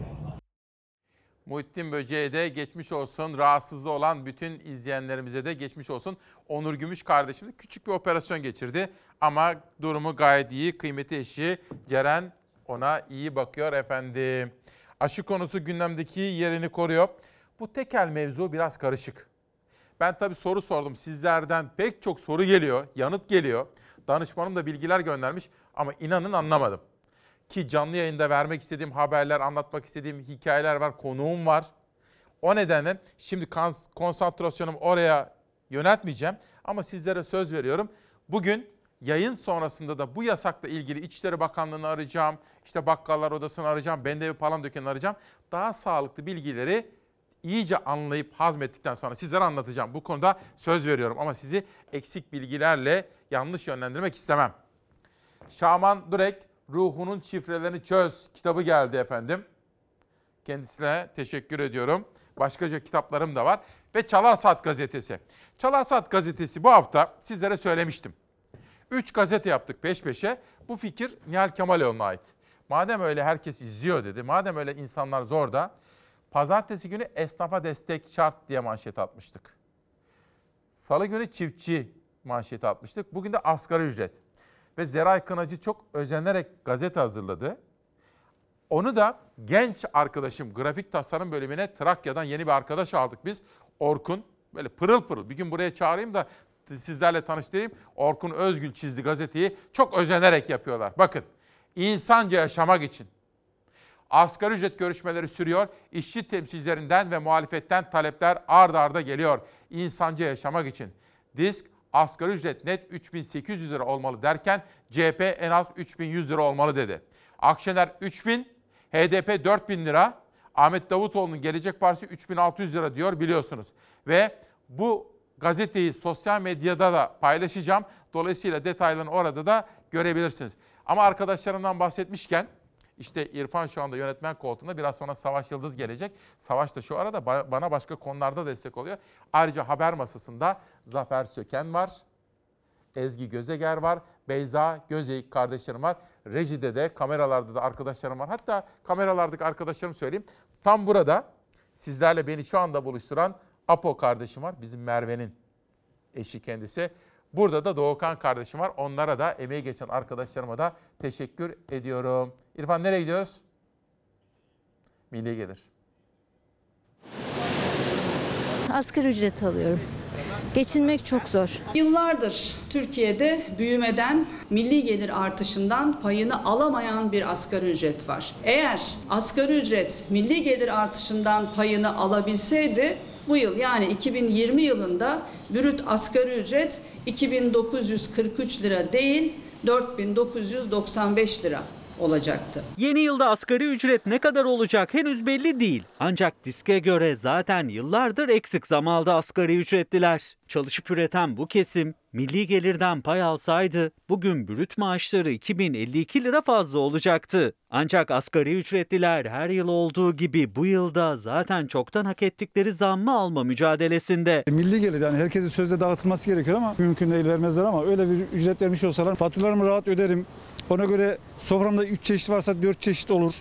Muhittin Böceğe de geçmiş olsun. Rahatsızlığı olan bütün izleyenlerimize de geçmiş olsun. Onur Gümüş kardeşimiz küçük bir operasyon geçirdi. Ama durumu gayet iyi. Kıymeti eşi Ceren ona iyi bakıyor efendim. Aşı konusu gündemdeki yerini koruyor. Bu tekel mevzu biraz karışık. Ben tabii soru sordum. Sizlerden pek çok soru geliyor, yanıt geliyor. Danışmanım da bilgiler göndermiş ama inanın anlamadım. Ki canlı yayında vermek istediğim haberler, anlatmak istediğim hikayeler var, konuğum var. O nedenle şimdi konsantrasyonumu oraya yöneltmeyeceğim. Ama sizlere söz veriyorum. Bugün yayın sonrasında da bu yasakla ilgili İçişleri Bakanlığı'nı arayacağım. işte bakkallar odasını arayacağım. Bendevi falan dükkanını arayacağım. Daha sağlıklı bilgileri iyice anlayıp hazmettikten sonra sizlere anlatacağım. Bu konuda söz veriyorum ama sizi eksik bilgilerle yanlış yönlendirmek istemem. Şaman Durek Ruhunun Şifrelerini Çöz kitabı geldi efendim. Kendisine teşekkür ediyorum. Başkaca kitaplarım da var. Ve Çalar Saat gazetesi. Çalar Saat gazetesi bu hafta sizlere söylemiştim. Üç gazete yaptık peş peşe. Bu fikir Nihal Kemaloğlu'na ait. Madem öyle herkes izliyor dedi. Madem öyle insanlar zor da. Pazartesi günü esnafa destek şart diye manşet atmıştık. Salı günü çiftçi manşet atmıştık. Bugün de asgari ücret ve Zeray Kınacı çok özenerek gazete hazırladı. Onu da genç arkadaşım grafik tasarım bölümüne Trakya'dan yeni bir arkadaş aldık biz. Orkun böyle pırıl pırıl bir gün buraya çağırayım da sizlerle tanıştırayım. Orkun Özgül çizdi gazeteyi çok özenerek yapıyorlar. Bakın insanca yaşamak için. Asgari ücret görüşmeleri sürüyor. İşçi temsilcilerinden ve muhalefetten talepler ard arda geliyor. İnsanca yaşamak için. Disk asgari ücret net 3800 lira olmalı derken CHP en az 3100 lira olmalı dedi. Akşener 3000, HDP 4000 lira, Ahmet Davutoğlu'nun Gelecek Partisi 3600 lira diyor biliyorsunuz. Ve bu gazeteyi sosyal medyada da paylaşacağım. Dolayısıyla detaylarını orada da görebilirsiniz. Ama arkadaşlarımdan bahsetmişken İşte İrfan şu anda yönetmen koltuğunda biraz sonra Savaş Yıldız gelecek. Savaş da şu arada ba- bana başka konularda destek oluyor. Ayrıca haber masasında Zafer Söken var. Ezgi Gözeger var. Beyza Gözeyik kardeşlerim var. Rejide de kameralarda da arkadaşlarım var. Hatta kameralardaki arkadaşlarım söyleyeyim. Tam burada sizlerle beni şu anda buluşturan Apo kardeşim var. Bizim Merve'nin eşi kendisi. Burada da Doğukan kardeşim var. Onlara da emeği geçen arkadaşlarıma da teşekkür ediyorum. İrfan nereye gidiyoruz? Milli gelir. Asgari ücret alıyorum. Geçinmek çok zor. Yıllardır Türkiye'de büyümeden milli gelir artışından payını alamayan bir asgari ücret var. Eğer asgari ücret milli gelir artışından payını alabilseydi bu yıl yani 2020 yılında brüt asgari ücret 2943 lira değil 4995 lira olacaktı. Yeni yılda asgari ücret ne kadar olacak henüz belli değil. Ancak diske göre zaten yıllardır eksik zam aldı asgari ücretliler. Çalışıp üreten bu kesim milli gelirden pay alsaydı bugün brüt maaşları 2052 lira fazla olacaktı. Ancak asgari ücretliler her yıl olduğu gibi bu yılda zaten çoktan hak ettikleri zammı alma mücadelesinde. Milli gelir yani herkesin sözde dağıtılması gerekiyor ama mümkün değil vermezler ama öyle bir ücret vermiş olsalar faturalarımı rahat öderim. Ona göre soframda 3 çeşit varsa 4 çeşit olur.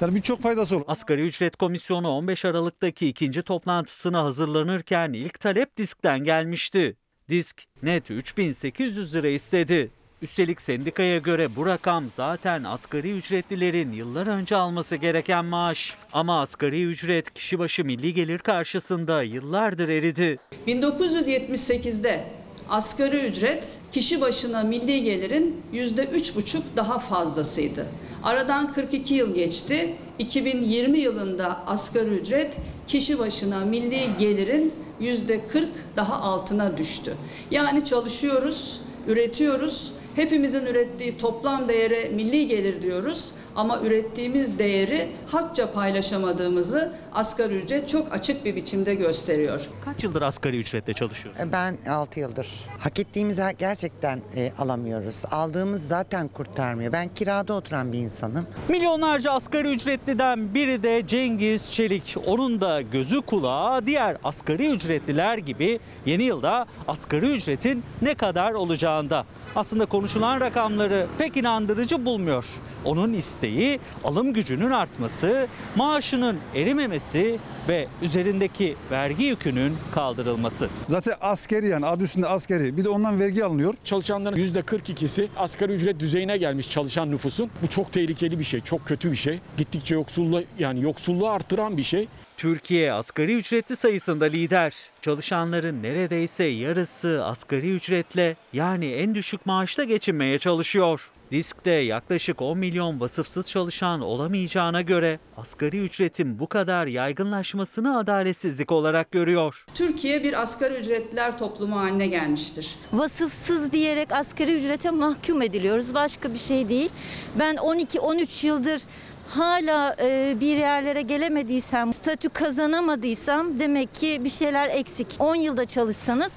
Yani birçok faydası olur. Asgari ücret komisyonu 15 Aralık'taki ikinci toplantısına hazırlanırken ilk talep diskten gelmişti. Disk net 3800 lira istedi. Üstelik sendikaya göre bu rakam zaten asgari ücretlilerin yıllar önce alması gereken maaş. Ama asgari ücret kişi başı milli gelir karşısında yıllardır eridi. 1978'de asgari ücret kişi başına milli gelirin yüzde üç buçuk daha fazlasıydı. Aradan 42 yıl geçti. 2020 yılında asgari ücret kişi başına milli gelirin yüzde 40 daha altına düştü. Yani çalışıyoruz, üretiyoruz. Hepimizin ürettiği toplam değere milli gelir diyoruz ama ürettiğimiz değeri hakça paylaşamadığımızı asgari ücret çok açık bir biçimde gösteriyor. Kaç yıldır asgari ücretle çalışıyorsun? Ben 6 yıldır. Hak ettiğimizi gerçekten e, alamıyoruz. Aldığımız zaten kurtarmıyor. Ben kirada oturan bir insanım. Milyonlarca asgari ücretliden biri de Cengiz Çelik. Onun da gözü kulağı diğer asgari ücretliler gibi yeni yılda asgari ücretin ne kadar olacağında. Aslında konuşulan rakamları pek inandırıcı bulmuyor. Onun isteği alım gücünün artması, maaşının erimemesi ve üzerindeki vergi yükünün kaldırılması. Zaten askeri yani adı üstünde askeri. Bir de ondan vergi alınıyor. Çalışanların %42'si asgari ücret düzeyine gelmiş çalışan nüfusun. Bu çok tehlikeli bir şey, çok kötü bir şey. Gittikçe yoksulluğa yani yoksulluğu artıran bir şey. Türkiye asgari ücretli sayısında lider. Çalışanların neredeyse yarısı asgari ücretle yani en düşük maaşla geçinmeye çalışıyor. Disk'te yaklaşık 10 milyon vasıfsız çalışan olamayacağına göre asgari ücretin bu kadar yaygınlaşmasını adaletsizlik olarak görüyor. Türkiye bir asgari ücretliler toplumu haline gelmiştir. Vasıfsız diyerek asgari ücrete mahkum ediliyoruz. Başka bir şey değil. Ben 12-13 yıldır hala e, bir yerlere gelemediysem, statü kazanamadıysam demek ki bir şeyler eksik. 10 yılda çalışsanız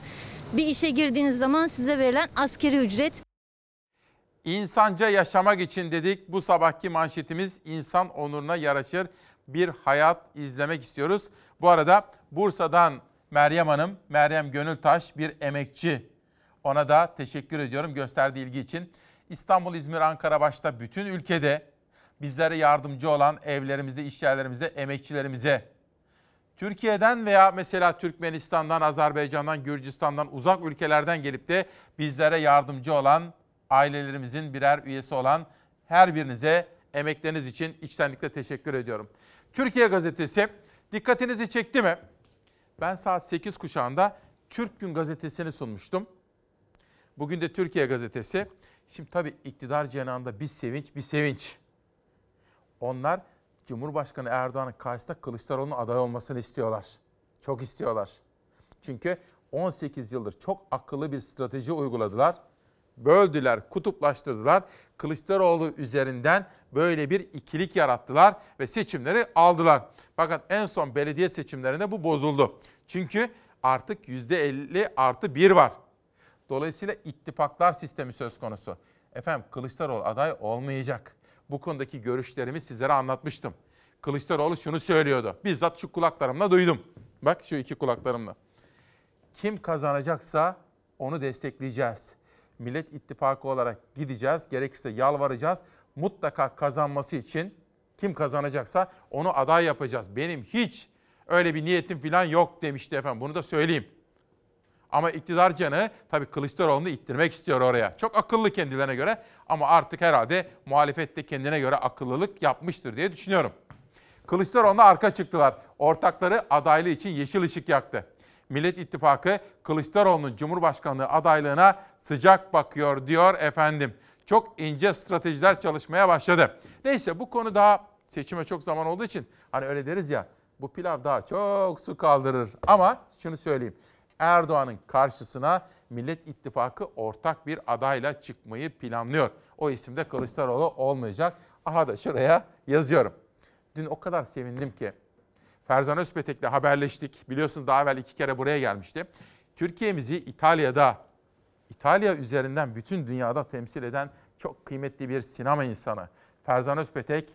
bir işe girdiğiniz zaman size verilen askeri ücret İnsanca yaşamak için dedik. Bu sabahki manşetimiz insan onuruna yaraşır bir hayat izlemek istiyoruz. Bu arada Bursa'dan Meryem Hanım, Meryem Gönültaş bir emekçi. Ona da teşekkür ediyorum gösterdiği ilgi için. İstanbul, İzmir, Ankara başta bütün ülkede bizlere yardımcı olan evlerimizde, iş yerlerimizde emekçilerimize, Türkiye'den veya mesela Türkmenistan'dan, Azerbaycan'dan, Gürcistan'dan, uzak ülkelerden gelip de bizlere yardımcı olan ailelerimizin birer üyesi olan her birinize emekleriniz için içtenlikle teşekkür ediyorum. Türkiye Gazetesi dikkatinizi çekti mi? Ben saat 8 kuşağında Türk Gün Gazetesi'ni sunmuştum. Bugün de Türkiye Gazetesi. Şimdi tabii iktidar cenahında bir sevinç, bir sevinç. Onlar Cumhurbaşkanı Erdoğan'ın karşısında Kılıçdaroğlu'nun aday olmasını istiyorlar. Çok istiyorlar. Çünkü 18 yıldır çok akıllı bir strateji uyguladılar. Böldüler, kutuplaştırdılar. Kılıçdaroğlu üzerinden böyle bir ikilik yarattılar ve seçimleri aldılar. Fakat en son belediye seçimlerinde bu bozuldu. Çünkü artık %50 artı 1 var. Dolayısıyla ittifaklar sistemi söz konusu. Efendim Kılıçdaroğlu aday olmayacak. bu konudaki görüşlerimi sizlere anlatmıştım. Kılıçdaroğlu şunu söylüyordu. Bizzat şu kulaklarımla duydum. Bak şu iki kulaklarımla. Kim kazanacaksa onu destekleyeceğiz. Millet İttifakı olarak gideceğiz. Gerekirse yalvaracağız. Mutlaka kazanması için kim kazanacaksa onu aday yapacağız. Benim hiç öyle bir niyetim falan yok demişti efendim. Bunu da söyleyeyim. Ama iktidar canı tabii Kılıçdaroğlu'nu ittirmek istiyor oraya. Çok akıllı kendilerine göre ama artık herhalde muhalefet de kendine göre akıllılık yapmıştır diye düşünüyorum. Kılıçdaroğlu'na arka çıktılar. Ortakları adaylığı için yeşil ışık yaktı. Millet İttifakı Kılıçdaroğlu'nun Cumhurbaşkanlığı adaylığına sıcak bakıyor diyor efendim. Çok ince stratejiler çalışmaya başladı. Neyse bu konu daha seçime çok zaman olduğu için hani öyle deriz ya bu pilav daha çok su kaldırır. Ama şunu söyleyeyim. Erdoğan'ın karşısına Millet İttifakı ortak bir adayla çıkmayı planlıyor. O isimde Kılıçdaroğlu olmayacak. Aha da şuraya yazıyorum. Dün o kadar sevindim ki Ferzan Özpetek'le haberleştik. Biliyorsunuz daha evvel iki kere buraya gelmişti. Türkiye'mizi İtalya'da, İtalya üzerinden bütün dünyada temsil eden çok kıymetli bir sinema insanı. Ferzan Özpetek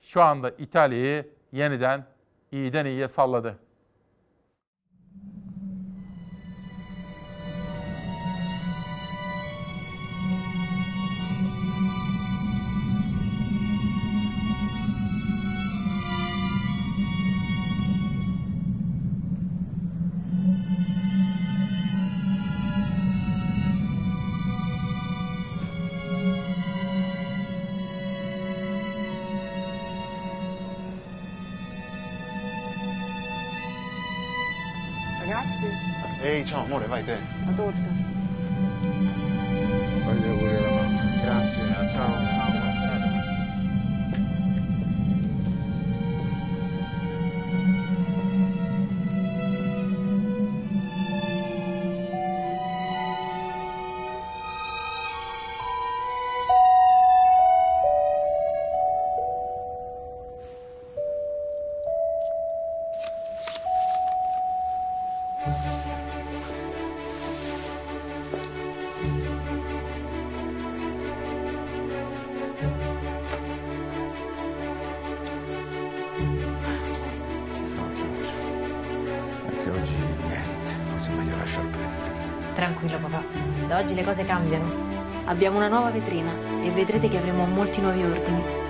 şu anda İtalya'yı yeniden iyiden iyiye salladı. 诶对。Tranquillo papà, da oggi le cose cambiano. Abbiamo una nuova vetrina e vedrete che avremo molti nuovi ordini.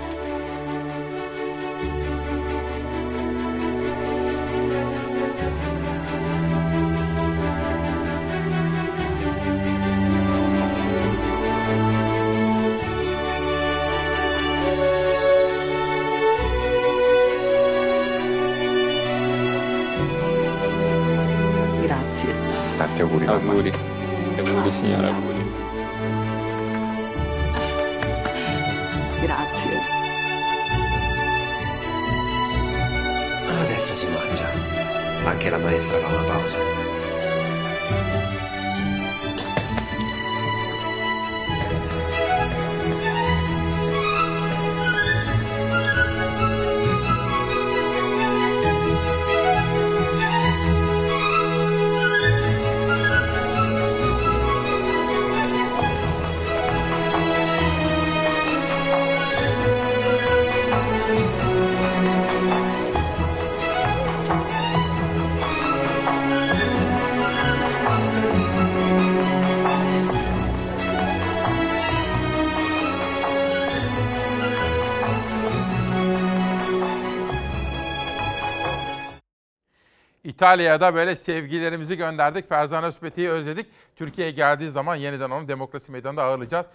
İtalya'da böyle sevgilerimizi gönderdik. Ferzan Özpetek'i özledik. Türkiye'ye geldiği zaman yeniden onu demokrasi meydanında ağırlayacağız.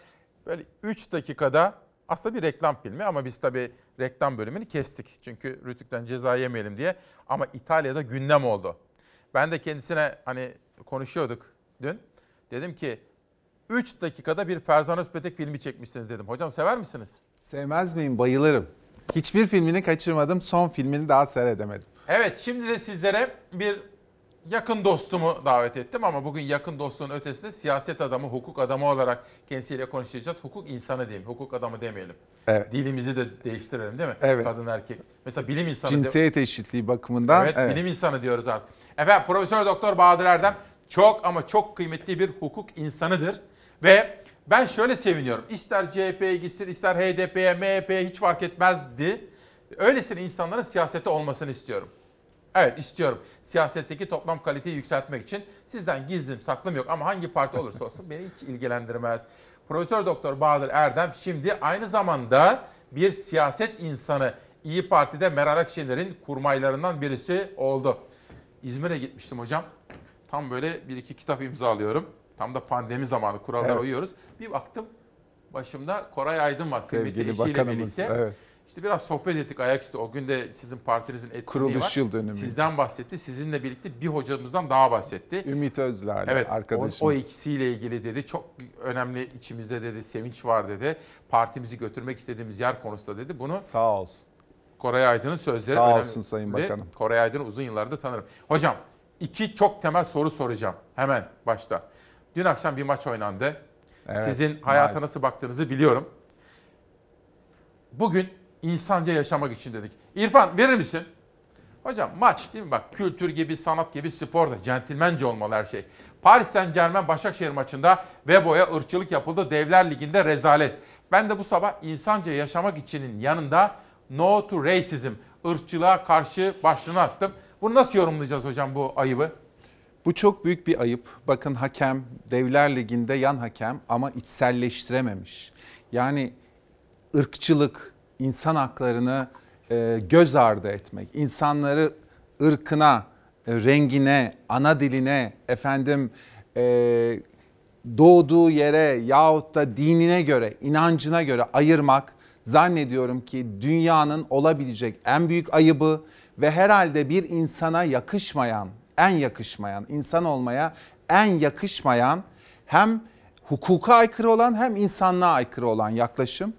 Böyle 3 dakikada aslında bir reklam filmi ama biz tabii reklam bölümünü kestik. Çünkü Rütük'ten ceza yemeyelim diye. Ama İtalya'da gündem oldu. Ben de kendisine hani konuşuyorduk dün. Dedim ki 3 dakikada bir Ferzan Özpetek filmi çekmişsiniz dedim. Hocam sever misiniz? Sevmez miyim? Bayılırım. Hiçbir filmini kaçırmadım. Son filmini daha seyredemedim. Evet şimdi de sizlere bir yakın dostumu davet ettim ama bugün yakın dostluğun ötesinde siyaset adamı, hukuk adamı olarak kendisiyle konuşacağız. Hukuk insanı diyeyim, hukuk adamı demeyelim. Evet. Dilimizi de değiştirelim değil mi? Evet. Kadın erkek. Mesela bilim insanı. de- Cinsiyet eşitliği bakımından. Evet, bilim insanı diyoruz artık. Efendim Profesör Doktor Bahadır Erdem çok ama çok kıymetli bir hukuk insanıdır ve Ben şöyle seviniyorum. İster CHP'ye gitsin, ister HDP'ye, MHP'ye hiç fark etmezdi. Öylesine insanların siyasete olmasını istiyorum. Evet istiyorum. Siyasetteki toplam kaliteyi yükseltmek için sizden gizlim saklım yok ama hangi parti olursa olsun beni hiç ilgilendirmez. Profesör Doktor Bahadır Erdem şimdi aynı zamanda bir siyaset insanı. İyi Parti'de Meral Akşener'in kurmaylarından birisi oldu. İzmir'e gitmiştim hocam. Tam böyle bir iki kitap imzalıyorum. Tam da pandemi zamanı kurallara Evet. uyuyoruz. Bir baktım başımda Koray Aydın var. Sevgili bakanımız. birlikte. Evet. İşte biraz sohbet ettik ayaküstü. O gün de sizin partinizin etkinliği Kuruluş var. yıl dönümü. Sizden bahsetti. Sizinle birlikte bir hocamızdan daha bahsetti. Ümit Özlal Evet, o, arkadaşımız. o ikisiyle ilgili dedi. Çok önemli içimizde dedi. Sevinç var dedi. Partimizi götürmek istediğimiz yer konusunda dedi. Bunu Sağ olsun. Koray Aydın'ın sözleri Sağ önemli. olsun Sayın Bakanım. Koray Aydın'ı uzun yıllardır tanırım. Hocam iki çok temel soru soracağım hemen başta. Dün akşam bir maç oynandı. Evet, Sizin hayata maalesef. nasıl baktığınızı biliyorum. Bugün insanca yaşamak için dedik. İrfan verir misin? Hocam maç değil mi? Bak kültür gibi, sanat gibi, spor da centilmence olmalı her şey. Paris Saint Germain Başakşehir maçında Vebo'ya ırkçılık yapıldı. Devler Ligi'nde rezalet. Ben de bu sabah insanca yaşamak içinin yanında No to Racism, ırkçılığa karşı başlığını attım. Bunu nasıl yorumlayacağız hocam bu ayıbı? Bu çok büyük bir ayıp. Bakın hakem Devler Ligi'nde yan hakem ama içselleştirememiş. Yani ırkçılık, insan haklarını e, göz ardı etmek, insanları ırkına, e, rengine, ana diline, efendim e, doğduğu yere yahut da dinine göre, inancına göre ayırmak zannediyorum ki dünyanın olabilecek en büyük ayıbı ve herhalde bir insana yakışmayan, en yakışmayan, insan olmaya en yakışmayan hem hukuka aykırı olan hem insanlığa aykırı olan yaklaşım.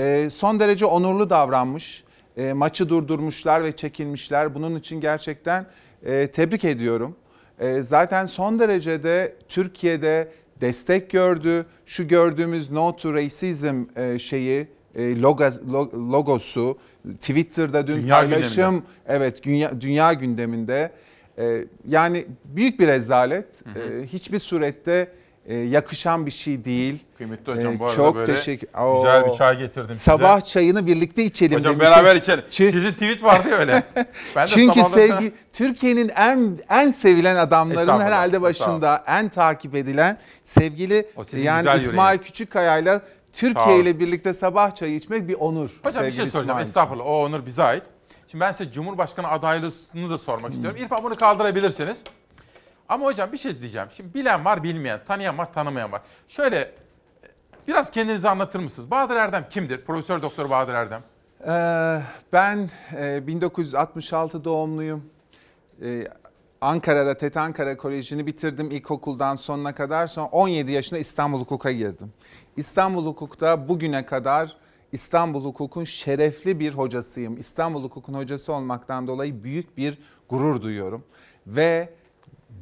Ee, son derece onurlu davranmış. Ee, maçı durdurmuşlar ve çekilmişler. Bunun için gerçekten e, tebrik ediyorum. Ee, zaten son derecede Türkiye'de destek gördü. Şu gördüğümüz No to Racism e, şeyi e, logo, lo- logosu Twitter'da dün Dünya paylaşım gündeminde. evet dünya, dünya gündeminde E, yani büyük bir rezalet E, hiçbir surette e, yakışan bir şey değil. Kıymetli hocam E, bu arada çok böyle teşekkür güzel bir çay getirdim size. Sabah çayını birlikte içelim Hocam demiştim. beraber içelim. Çü- Sizin tweet vardı ya öyle. Ben de Çünkü sabahları- sevgi Türkiye'nin en en sevilen adamların Estağfurullah, herhalde başında en takip edilen sevgili O sizin yani güzel İsmail yüreğiniz. Küçükkaya'yla Sağ Türkiye olun. ile birlikte sabah çayı içmek bir onur. Hocam bir şey soracağım. İsmail. Estağfurullah. O onur bize ait. Şimdi ben size Cumhurbaşkanı adaylığını da sormak istiyorum. İrfan bunu kaldırabilirsiniz. Ama hocam bir şey diyeceğim. Şimdi bilen var, bilmeyen, tanıyan var, tanımayan var. Şöyle biraz kendinizi anlatır mısınız? Bahadır Erdem kimdir? Profesör Doktor Bahadır Erdem. Ee, ben e, 1966 doğumluyum. Ee, Ankara'da TET Ankara Koleji'ni bitirdim ilkokuldan sonuna kadar. Sonra 17 yaşında İstanbul Hukuk'a girdim. İstanbul Hukuk'ta bugüne kadar İstanbul Hukuk'un şerefli bir hocasıyım. İstanbul Hukuk'un hocası olmaktan dolayı büyük bir gurur duyuyorum. Ve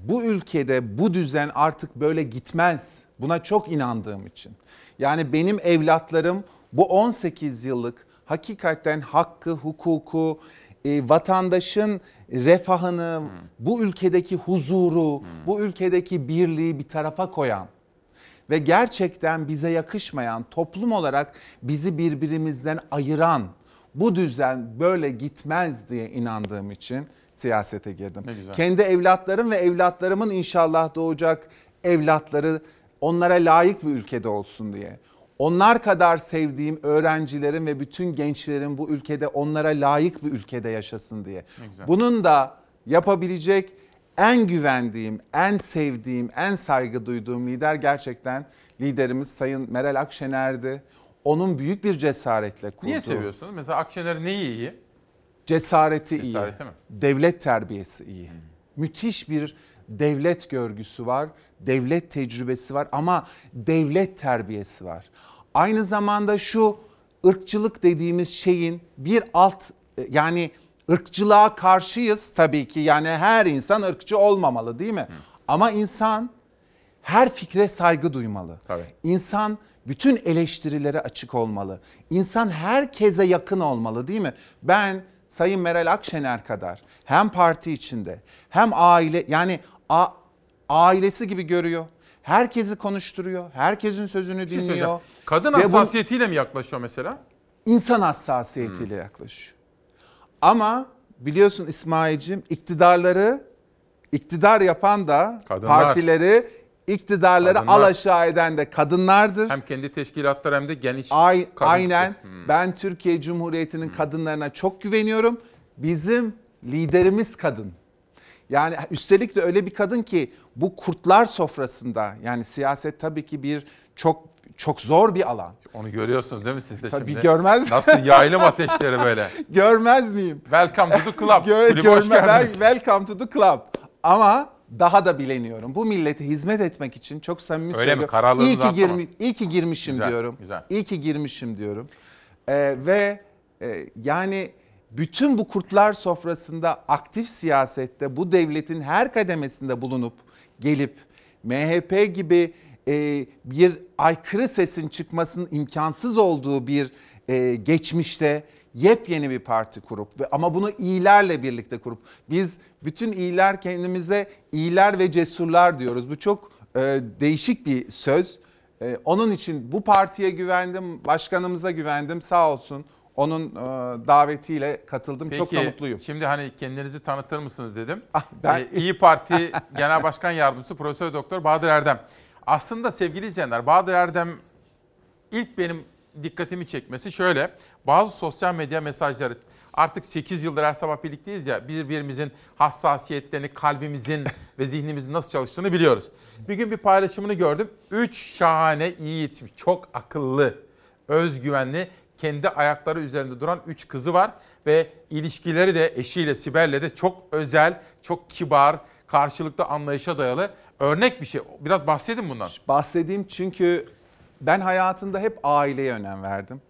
bu ülkede bu düzen artık böyle gitmez. Buna çok inandığım için. Yani benim evlatlarım bu 18 yıllık hakikaten hakkı, hukuku, e, vatandaşın refahını, bu ülkedeki huzuru, bu ülkedeki birliği bir tarafa koyan ve gerçekten bize yakışmayan, toplum olarak bizi birbirimizden ayıran bu düzen böyle gitmez diye inandığım için siyasete girdim. Kendi evlatlarım ve evlatlarımın inşallah doğacak evlatları onlara layık bir ülkede olsun diye. Onlar kadar sevdiğim öğrencilerim ve bütün gençlerim bu ülkede onlara layık bir ülkede yaşasın diye. Bunun da yapabilecek en güvendiğim, en sevdiğim, en saygı duyduğum lider gerçekten liderimiz Sayın Meral Akşener'di. Onun büyük bir cesaretle kurduğu. Niye seviyorsunuz? Mesela Akşener neyi iyi? Cesareti, Cesareti iyi. mi? Devlet terbiyesi iyi. Müthiş bir devlet görgüsü var. Devlet tecrübesi var ama devlet terbiyesi var. Aynı zamanda şu ırkçılık dediğimiz şeyin bir alt yani ırkçılığa karşıyız tabii ki. Yani her insan ırkçı olmamalı değil mi? Ama insan her fikre saygı duymalı. Tabii. İnsan bütün eleştirilere açık olmalı. İnsan herkese yakın olmalı değil mi? Ben Sayın Meral Akşener kadar hem parti içinde hem aile yani a- ailesi gibi görüyor. Herkesi konuşturuyor. Herkesin sözünü şey dinliyor. Kadın Ve bu- hassasiyetiyle mi yaklaşıyor mesela? insan hassasiyetiyle yaklaşıyor. Ama biliyorsun İsmail'cim iktidarları iktidar yapan da Kadınlar. partileri iktidarları Kadınlar. alaşağı eden de kadınlardır. Hem kendi teşkilatları hem de geniş Ay, aynen. Hmm. Ben Türkiye Cumhuriyeti'nin kadınlarına çok güveniyorum. Bizim liderimiz kadın. Yani üstelik de öyle bir kadın ki bu kurtlar sofrasında yani siyaset tabii ki bir çok çok zor bir alan. Onu görüyorsunuz değil mi siz de Tabii şimdi? görmez. Nasıl yaylım ateşleri böyle. Görmez miyim? Welcome to the club. Gö- Kulübe hoş görme, welcome to the club. Ama daha da bileniyorum. Bu millete hizmet etmek için çok samimi Öyle mi? söylüyorum. Kararlılığınız İyi ki, girmi, iyi ki girmişim Güzel, diyorum. güzel. İyi ki girmişim diyorum. Ee, ve e, yani bütün bu kurtlar sofrasında aktif siyasette bu devletin her kademesinde bulunup gelip MHP gibi e, bir aykırı sesin çıkmasının imkansız olduğu bir e, geçmişte yepyeni bir parti kurup ve ama bunu iyilerle birlikte kurup biz bütün iyiler kendimize iyiler ve cesurlar diyoruz. Bu çok e, değişik bir söz. E, onun için bu partiye güvendim, başkanımıza güvendim. Sağ olsun. Onun e, davetiyle katıldım. çok da Peki, mutluyum. Şimdi hani kendinizi tanıtır mısınız dedim. ben- Ee, İyi Parti Genel Başkan Yardımcısı Profesör Doktor Bahadır Erdem. Aslında sevgili izleyenler Bahadır Erdem ilk benim dikkatimi çekmesi şöyle. Bazı sosyal medya mesajları artık 8 yıldır her sabah birlikteyiz ya birbirimizin hassasiyetlerini, kalbimizin ve zihnimizin nasıl çalıştığını biliyoruz. Bir gün bir paylaşımını gördüm. 3 şahane iyi yetişmiş, çok akıllı, özgüvenli, kendi ayakları üzerinde duran 3 kızı var ve ilişkileri de eşiyle Sibel'le de çok özel, çok kibar, karşılıklı anlayışa dayalı örnek bir şey. Biraz bahsedin bundan. Bahsedeyim çünkü ben hayatımda hep aileye önem verdim.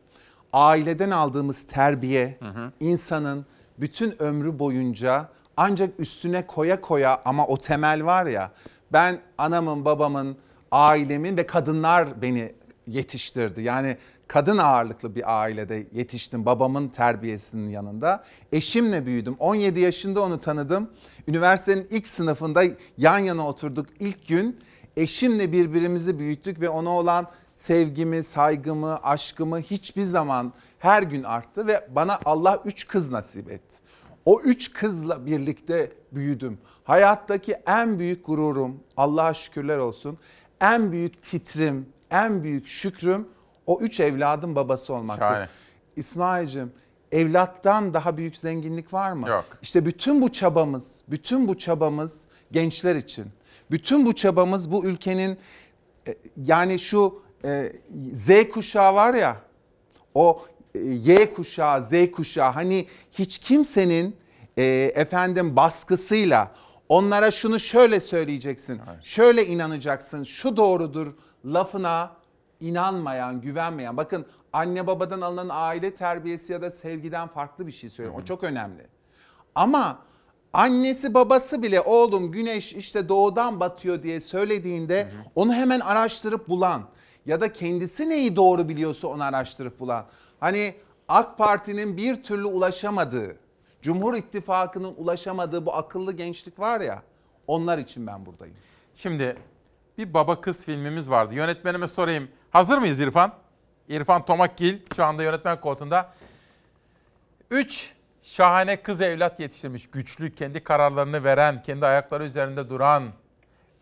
Aileden aldığımız terbiye insanın bütün ömrü boyunca ancak üstüne koya koya ama o temel var ya ben anamın, babamın, ailemin ve kadınlar beni yetiştirdi. Yani kadın ağırlıklı bir ailede yetiştim babamın terbiyesinin yanında. Eşimle büyüdüm. 17 yaşında onu tanıdım. Üniversitenin ilk sınıfında yan yana oturduk ilk gün. Eşimle birbirimizi büyüttük ve ona olan sevgimi, saygımı, aşkımı hiçbir zaman her gün arttı ve bana Allah üç kız nasip etti. O üç kızla birlikte büyüdüm. Hayattaki en büyük gururum, Allah'a şükürler olsun, en büyük titrim, en büyük şükrüm o üç evladın babası olmaktır. Şahane. İsmail'cim evlattan daha büyük zenginlik var mı? Yok. İşte bütün bu çabamız, bütün bu çabamız gençler için. Bütün bu çabamız bu ülkenin e, yani şu e, Z kuşağı var ya o e, Y kuşağı, Z kuşağı hani hiç kimsenin e, efendim baskısıyla onlara şunu şöyle söyleyeceksin, şöyle inanacaksın, şu doğrudur lafına inanmayan, güvenmeyen. Bakın anne babadan alınan aile terbiyesi ya da sevgiden farklı bir şey söylüyorum. O çok önemli. Ama annesi babası bile oğlum güneş işte doğudan batıyor diye söylediğinde onu hemen araştırıp bulan ya da kendisi neyi doğru biliyorsa onu araştırıp bulan. Hani AK Parti'nin bir türlü ulaşamadığı, Cumhur İttifakı'nın ulaşamadığı bu akıllı gençlik var ya onlar için ben buradayım. Şimdi bir baba kız filmimiz vardı. Yönetmenime sorayım. Hazır mıyız İrfan? İrfan Tomakgil şu anda yönetmen koltuğunda. Üç şahane kız evlat yetiştirmiş. Güçlü, kendi kararlarını veren, kendi ayakları üzerinde duran.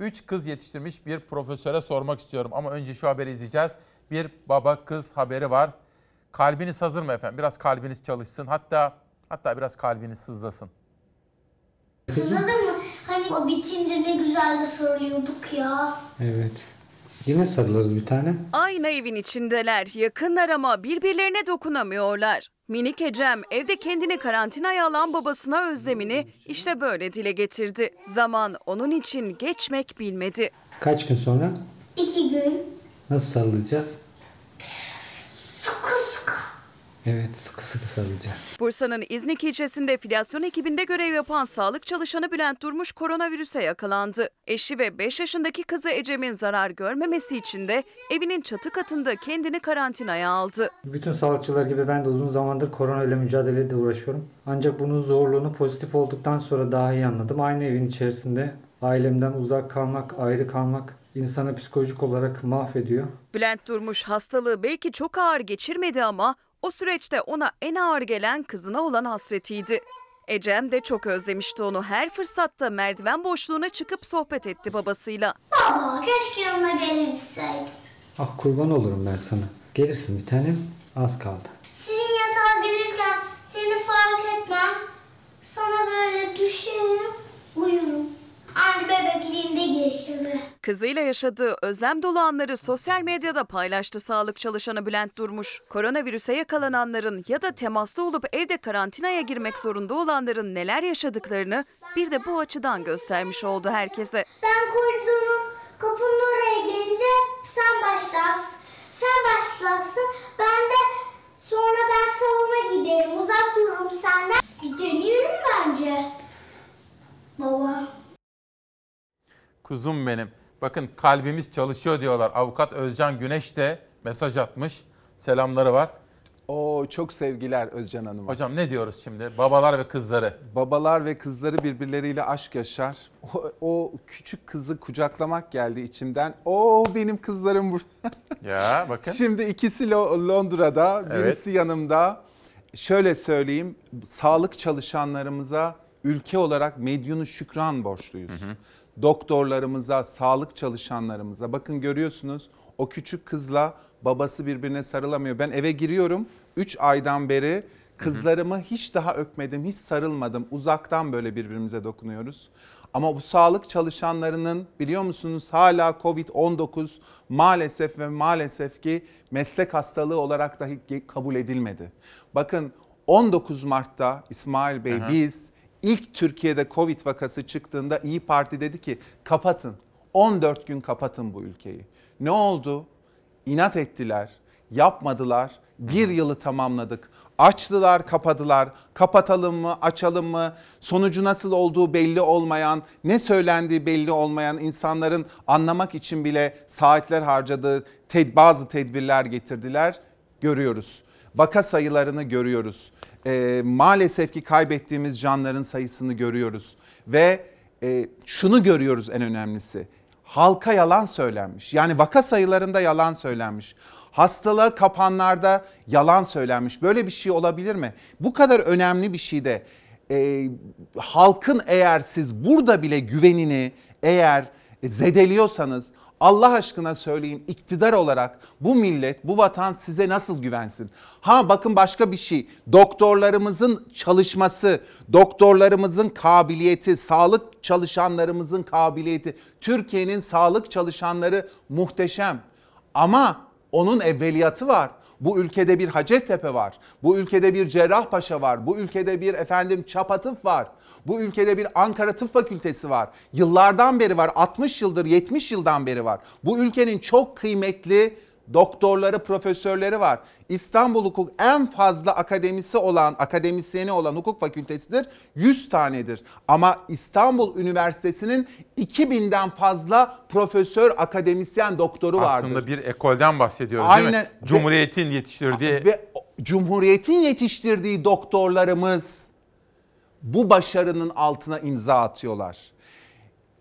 Üç kız yetiştirmiş bir profesöre sormak istiyorum. Ama önce şu haberi izleyeceğiz. Bir baba kız haberi var. Kalbiniz hazır mı efendim? Biraz kalbiniz çalışsın. Hatta hatta biraz kalbiniz sızlasın. Hatırladın mı? Hani o bitince ne güzel de sarılıyorduk ya. Evet. Yine sarılırız bir tane. Aynı evin içindeler, yakınlar ama birbirlerine dokunamıyorlar. Minik Ecem evde kendini karantinaya alan babasına özlemini işte böyle dile getirdi. Zaman onun için geçmek bilmedi. Kaç gün sonra İki gün nasıl sarılacağız? sıkı sıkı. Evet sıkı sıkı sarılacağız. Bursa'nın İznik ilçesinde filyasyon ekibinde görev yapan sağlık çalışanı Bülent Durmuş koronavirüse yakalandı. Eşi ve 5 yaşındaki kızı Ecem'in zarar görmemesi için de evinin çatı katında kendini karantinaya aldı. Bütün sağlıkçılar gibi ben de uzun zamandır korona ile mücadeleyle uğraşıyorum. Ancak bunun zorluğunu pozitif olduktan sonra daha iyi anladım. Aynı evin içerisinde ailemden uzak kalmak, ayrı kalmak insanı psikolojik olarak mahvediyor. Bülent Durmuş hastalığı belki çok ağır geçirmedi ama o süreçte ona en ağır gelen kızına olan hasretiydi. Ecem de çok özlemişti onu. Her fırsatta merdiven boşluğuna çıkıp sohbet etti babasıyla. Baba keşke yanına gelebilseydim. Ah kurban olurum ben sana. Gelirsin bir tanem. Az kaldı. Sizin yatağa gelirken seni fark etmem. Sana böyle düşerim, uyurum. Aynı bebekliğimde gibi. Kızıyla yaşadığı özlem dolu anları sosyal medyada paylaştı sağlık çalışanı Bülent Durmuş. Koronavirüse yakalananların ya da temaslı olup evde karantinaya girmek zorunda olanların neler yaşadıklarını bir de bu açıdan göstermiş oldu herkese. Ben koridorun kapının oraya gelince sen başlarsın. Sen başlarsın. Ben de sonra ben salona giderim. Uzak dururum senden. Bir deneyelim bence. Baba. Kuzum benim. Bakın kalbimiz çalışıyor diyorlar. Avukat Özcan Güneş de mesaj atmış. Selamları var. Oo çok sevgiler Özcan Hanım'a. Hocam ne diyoruz şimdi? Babalar ve kızları. Babalar ve kızları birbirleriyle aşk yaşar. O, o küçük kızı kucaklamak geldi içimden. Oo benim kızlarım burada. Ya bakın. Şimdi ikisi Lo- Londra'da, birisi yanımda. Şöyle söyleyeyim, sağlık çalışanlarımıza ülke olarak medyunu şükran borçluyuz. Doktorlarımıza, sağlık çalışanlarımıza. Bakın görüyorsunuz o küçük kızla babası birbirine sarılamıyor. Ben eve giriyorum 3 aydan beri kızlarımı hiç daha öpmedim, hiç sarılmadım. Uzaktan böyle birbirimize dokunuyoruz. Ama bu sağlık çalışanlarının biliyor musunuz hala Covid-19 maalesef ve maalesef ki meslek hastalığı olarak dahi kabul edilmedi. Bakın 19 Mart'ta İsmail Bey Aha. biz ilk Türkiye'de Covid vakası çıktığında İyi Parti dedi ki kapatın. 14 gün kapatın bu ülkeyi. Ne oldu? İnat ettiler, yapmadılar. Bir yılı tamamladık. Açtılar, kapadılar. Kapatalım mı, açalım mı? Sonucu nasıl olduğu belli olmayan, ne söylendiği belli olmayan insanların anlamak için bile saatler harcadığı ted- bazı tedbirler getirdiler. Görüyoruz. Vaka sayılarını görüyoruz. Ee, maalesef ki kaybettiğimiz canların sayısını görüyoruz. Ve e, şunu görüyoruz en önemlisi halka yalan söylenmiş. Yani vaka sayılarında yalan söylenmiş. Hastalığa kapanlarda yalan söylenmiş. Böyle bir şey olabilir mi? Bu kadar önemli bir şeyde e, halkın eğer siz burada bile güvenini eğer zedeliyorsanız Allah aşkına söyleyin iktidar olarak bu millet, bu vatan size nasıl güvensin? Ha bakın başka bir şey. Doktorlarımızın çalışması, doktorlarımızın kabiliyeti, sağlık çalışanlarımızın kabiliyeti. Türkiye'nin sağlık çalışanları muhteşem. Ama onun evveliyatı var. Bu ülkede bir Hacettepe var. Bu ülkede bir Cerrahpaşa var. Bu ülkede bir efendim Çapatıf var. Bu ülkede bir Ankara Tıp Fakültesi var. Yıllardan beri var. 60 yıldır, 70 yıldan beri var. Bu ülkenin çok kıymetli doktorları, profesörleri var. İstanbul Hukuk en fazla akademisi olan, akademisyeni olan hukuk fakültesidir. 100 tanedir. Ama İstanbul Üniversitesi'nin 2000'den fazla profesör, akademisyen doktoru vardır. Aslında bir ekolden bahsediyoruz değil mi? Aynen. Cumhuriyetin yetiştirdiği. Ve Cumhuriyet'in yetiştirdiği doktorlarımız bu başarının altına imza atıyorlar.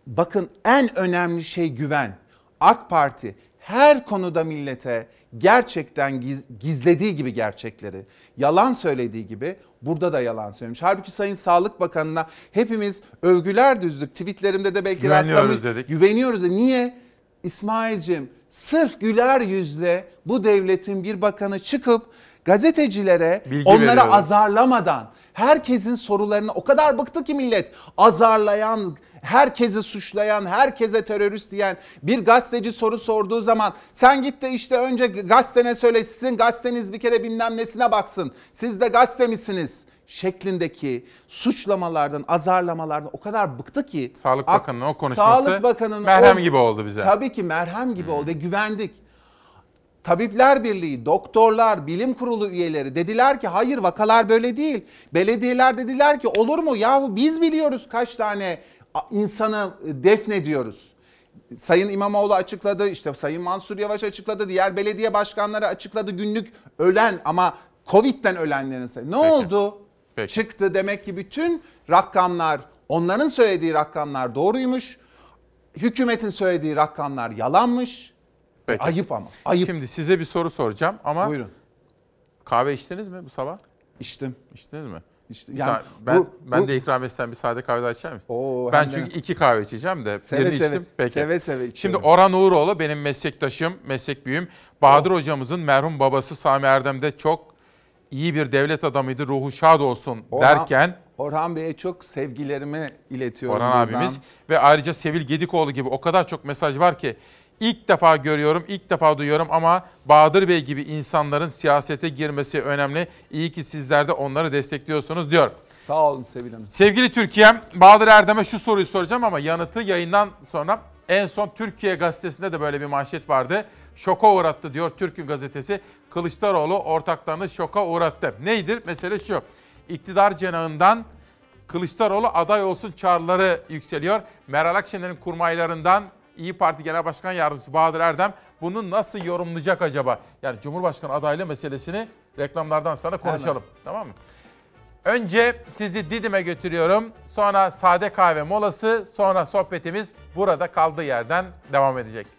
Bakın en önemli şey güven. AK Parti her konuda millete gerçekten giz- gizlediği gibi gerçekleri, yalan söylediği gibi burada da yalan söylemiş. Halbuki Sayın Sağlık Bakanı'na hepimiz övgüler düzdük. Tweetlerimde de belki Güveniyoruz rastlamış- dedik. Güveniyoruz. E Niye? İsmail'cim sırf güler yüzle bu devletin bir bakanı çıkıp gazetecilere Bilgi onlara veriyorlar. azarlamadan herkesin sorularını o kadar bıktı ki millet azarlayan, herkesi suçlayan, herkese terörist diyen bir gazeteci soru sorduğu zaman sen git de işte önce gazetene söyle sizin gazeteniz bir kere bilmem nesine baksın. Siz de gazete misiniz? şeklindeki suçlamalardan, azarlamalardan o kadar bıktı ki. Sağlık Ak- Bakanı'nın o konuşması Sağlık Bakanı'nın merhem o- gibi oldu bize. Tabii ki merhem gibi oldu. ve Güvendik. Tabipler Birliği, doktorlar, bilim kurulu üyeleri dediler ki hayır vakalar böyle değil. Belediyeler dediler ki olur mu yahu biz biliyoruz kaç tane insanı e, defnediyoruz. Sayın İmamoğlu açıkladı, işte Sayın Mansur Yavaş açıkladı, diğer belediye başkanları açıkladı günlük ölen ama Covid'den ölenlerin sayısı. Ne Peki. oldu? Peki. Çıktı demek ki bütün rakamlar, onların söylediği rakamlar doğruymuş hükümetin söylediği rakamlar yalanmış. Peki. Ayıp ama. Ayıp. Şimdi size bir soru soracağım ama Buyurun. kahve içtiniz mi bu sabah? İçtim. İçtiniz mi? İşte yani tane- ben bu- ben bu- de ikram etsem bir sade kahve daha içer misin? Oo, ben hem de- çünkü iki kahve içeceğim de Seve birini seve, içtim. Peki. seve seve Şimdi içiyorum. Orhan Uğuroğlu benim meslektaşım, meslek büyüğüm. Bahadır hocamızın merhum babası Sami Erdem de çok iyi bir devlet adamıydı. Ruhu şad olsun Orhan- derken Orhan Bey'e çok sevgilerimi iletiyorum. Orhan buradan. abimiz ve ayrıca Sevil Gedikoğlu gibi o kadar çok mesaj var ki ilk defa görüyorum, ilk defa duyuyorum ama Bahadır Bey gibi insanların siyasete girmesi önemli. İyi ki sizler de onları destekliyorsunuz diyor. Sağ olun Sevil Hanım. Sevgili Türkiye'm, Bahadır Erdem'e şu soruyu soracağım ama yanıtı yayından sonra en son Türkiye Gazetesi'nde de böyle bir manşet vardı. Şoka uğrattı diyor Türk'ün gazetesi. Kılıçdaroğlu ortaklarını şoka uğrattı. Neydir? Mesele şu. İktidar cenahından Kılıçdaroğlu aday olsun çağrıları yükseliyor. Meral Akşener'in kurmaylarından İyi Parti Genel Başkan Yardımcısı Bahadır Erdem bunu nasıl yorumlayacak acaba? Yani Cumhurbaşkanı adaylığı meselesini reklamlardan sonra konuşalım. Tamam mı? Önce sizi Didim'e götürüyorum. Sonra sade kahve molası, sonra sohbetimiz burada kaldığı yerden devam edecek.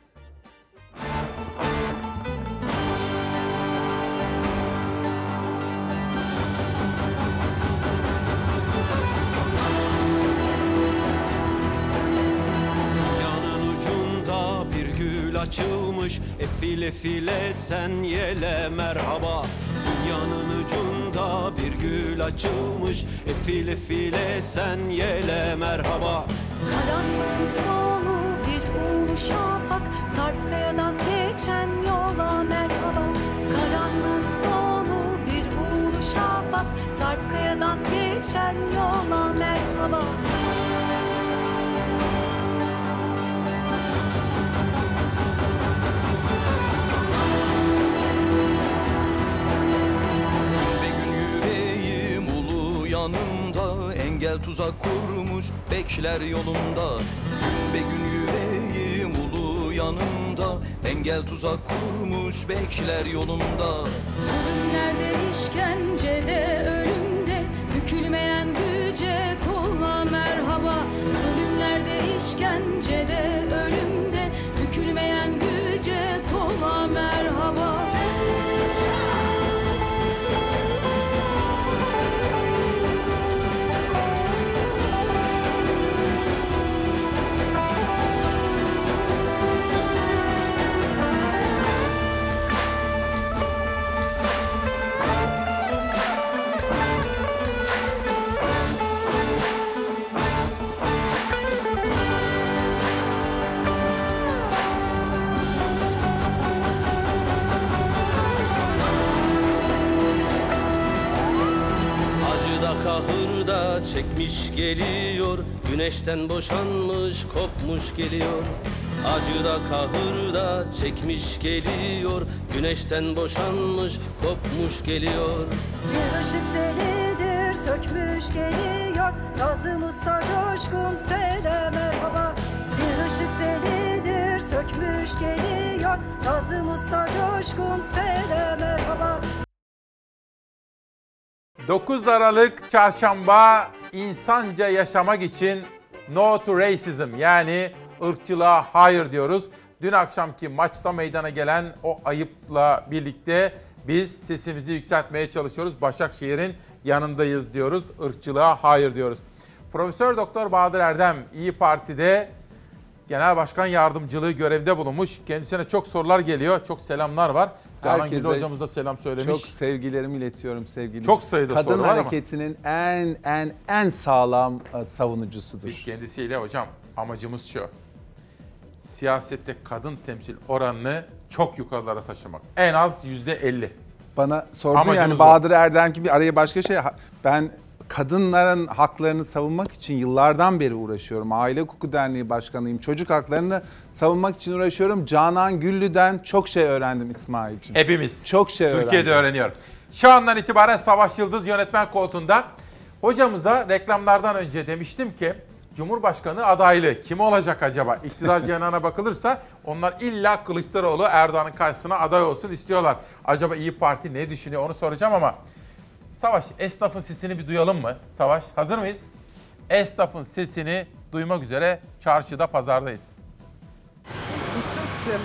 Gül açılmış. Efile file sen yele merhaba. Dünyanın ucunda bir gül açılmış. Efile file sen yele merhaba. Karanlığın sonu bir ulu şafak. Sarp kayadan geçen yola merhaba. Karanlığın sonu bir ulu şafak. Sarp kayadan geçen yola merhaba ulu yanında Engel tuzak kurmuş bekler yolunda. Gün be gün yüreğim ulu yanında Engel tuzak kurmuş bekler yolunda. Zulümlerde işkencede ölümde Bükülmeyen güce kolla merhaba. Zulümlerde işkencede ölümde Bükülmeyen kahırda çekmiş geliyor. Güneşten boşanmış kopmuş geliyor. Acıda kahırda çekmiş geliyor. Güneşten boşanmış kopmuş geliyor. Bir ışık zelidir sökmüş geliyor. Kazım Usta coşkun sere merhaba Bir ışık zelidir sökmüş geliyor. Kazım Usta coşkun sere merhaba 9 Aralık Çarşamba insanca yaşamak için No to Racism yani ırkçılığa hayır diyoruz. Dün akşamki maçta meydana gelen o ayıpla birlikte biz sesimizi yükseltmeye çalışıyoruz. Başakşehir'in yanındayız diyoruz. Irkçılığa hayır diyoruz. Profesör Doktor Bahadır Erdem İyi Parti'de Genel Başkan Yardımcılığı görevde bulunmuş. Kendisine çok sorular geliyor. Çok selamlar var. Canan Gül hocamız da selam söylemiş. Çok sevgilerimi iletiyorum sevgili. Çok sayıda Kadın soru var ama. hareketinin en en en sağlam e, savunucusudur. Biz kendisiyle hocam amacımız şu. Siyasette kadın temsil oranını çok yukarılara taşımak. En az yüzde elli. Bana sordun Amacımız yani. Bahadır Erdem gibi araya başka şey. Ben kadınların haklarını savunmak için yıllardan beri uğraşıyorum. Aile Hukuku Derneği Başkanıyım. Çocuk haklarını savunmak için uğraşıyorum. Canan Güllü'den çok şey öğrendim İsmail'ciğim. Hepimiz. Çok şey Türkiye'de öğrendim. öğreniyor. Şu andan itibaren Savaş Yıldız yönetmen koltuğunda. Hocamıza reklamlardan önce demiştim ki Cumhurbaşkanı adaylığı kim olacak acaba? İktidar cenahına bakılırsa onlar illa Kılıçdaroğlu Erdoğan'ın karşısına aday olsun istiyorlar. Acaba İyi Parti ne düşünüyor onu soracağım ama Savaş esnafın sesini bir duyalım mı? Savaş hazır mıyız? Esnafın sesini duymak üzere çarşıda pazardayız.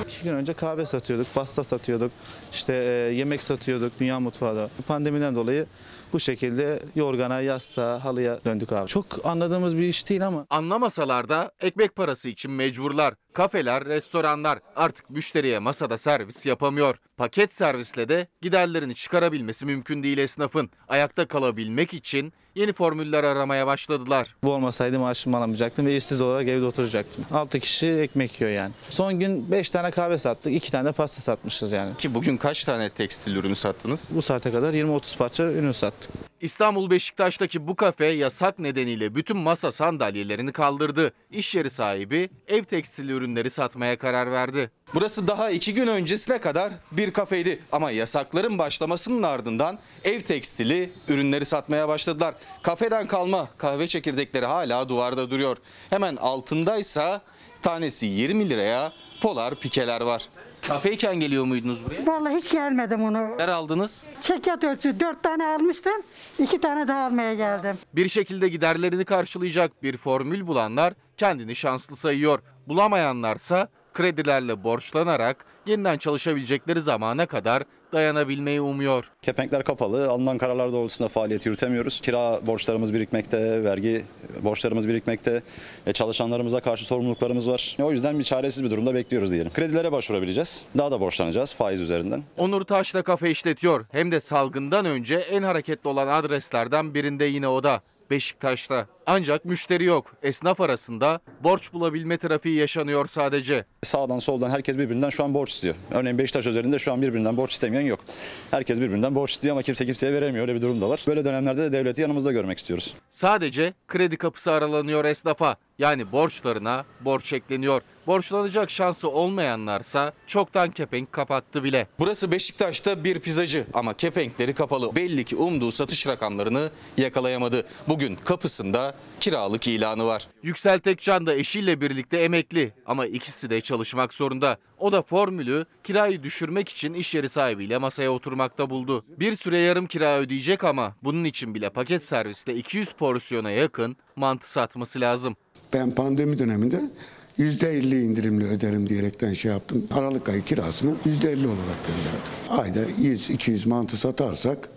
İki gün önce kahve satıyorduk, pasta satıyorduk, işte e, yemek satıyorduk dünya mutfağı da. Pandemiden dolayı bu şekilde yorgana, yastığa, halıya döndük abi. Çok anladığımız bir iş değil ama. Anlamasalar da ekmek parası için mecburlar. Kafeler, restoranlar artık müşteriye masada servis yapamıyor. Paket servisle de giderlerini çıkarabilmesi mümkün değil esnafın. Ayakta kalabilmek için yeni formüller aramaya başladılar. Bu olmasaydı maaşımı alamayacaktım ve işsiz olarak evde oturacaktım. 6 kişi ekmek yiyor yani. Son gün 5 tane kahve sattık, 2 tane de pasta satmışız yani. Ki bugün kaç tane tekstil ürünü sattınız? Bu saate kadar 20-30 parça ürün sattık. İstanbul Beşiktaş'taki bu kafe yasak nedeniyle bütün masa sandalyelerini kaldırdı. İş yeri sahibi ev tekstil ürünleri satmaya karar verdi. Burası daha iki gün öncesine kadar bir kafeydi ama yasakların başlamasının ardından ev tekstili ürünleri satmaya başladılar. Kafeden kalma kahve çekirdekleri hala duvarda duruyor. Hemen altındaysa tanesi 20 liraya polar pikeler var. Kafeyken geliyor muydunuz buraya? Vallahi hiç gelmedim onu. Neler aldınız? Çekyat ölçüsü dört tane almıştım. iki tane daha almaya geldim. Bir şekilde giderlerini karşılayacak bir formül bulanlar kendini şanslı sayıyor. Bulamayanlarsa kredilerle borçlanarak yeniden çalışabilecekleri zamana kadar dayanabilmeyi umuyor. Kepenkler kapalı. Alınan kararlar doğrultusunda faaliyet yürütemiyoruz. Kira borçlarımız birikmekte, vergi borçlarımız birikmekte, e, çalışanlarımıza karşı sorumluluklarımız var. O yüzden bir çaresiz bir durumda bekliyoruz diyelim. Kredilere başvurabileceğiz. Daha da borçlanacağız faiz üzerinden. Onur Taş da kafe işletiyor. Hem de salgından önce en hareketli olan adreslerden birinde yine o da. Beşiktaş'ta. Ancak müşteri yok. Esnaf arasında borç bulabilme trafiği yaşanıyor sadece. Sağdan soldan herkes birbirinden şu an borç istiyor. Örneğin Beşiktaş üzerinde şu an birbirinden borç istemeyen yok. Herkes birbirinden borç istiyor ama kimse kimseye veremiyor. Öyle bir durum da var. Böyle dönemlerde de devleti yanımızda görmek istiyoruz. Sadece kredi kapısı aralanıyor esnafa. Yani borçlarına borç ekleniyor. Borçlanacak şansı olmayanlarsa çoktan kepenk kapattı bile. Burası Beşiktaş'ta bir pizzacı ama kepenkleri kapalı. Belli ki umduğu satış rakamlarını yakalayamadı. Bugün kapısında kiralık ilanı var. Yüksel Tekcan da eşiyle birlikte emekli ama ikisi de çalışmak zorunda. O da formülü kirayı düşürmek için iş yeri sahibiyle masaya oturmakta buldu. Bir süre yarım kira ödeyecek ama bunun için bile paket serviste 200 porsiyona yakın mantı satması lazım. Ben pandemi döneminde %50 indirimli öderim diyerekten şey yaptım. Aralık ayı kirasını %50 olarak gönderdim. Ayda 100-200 mantı satarsak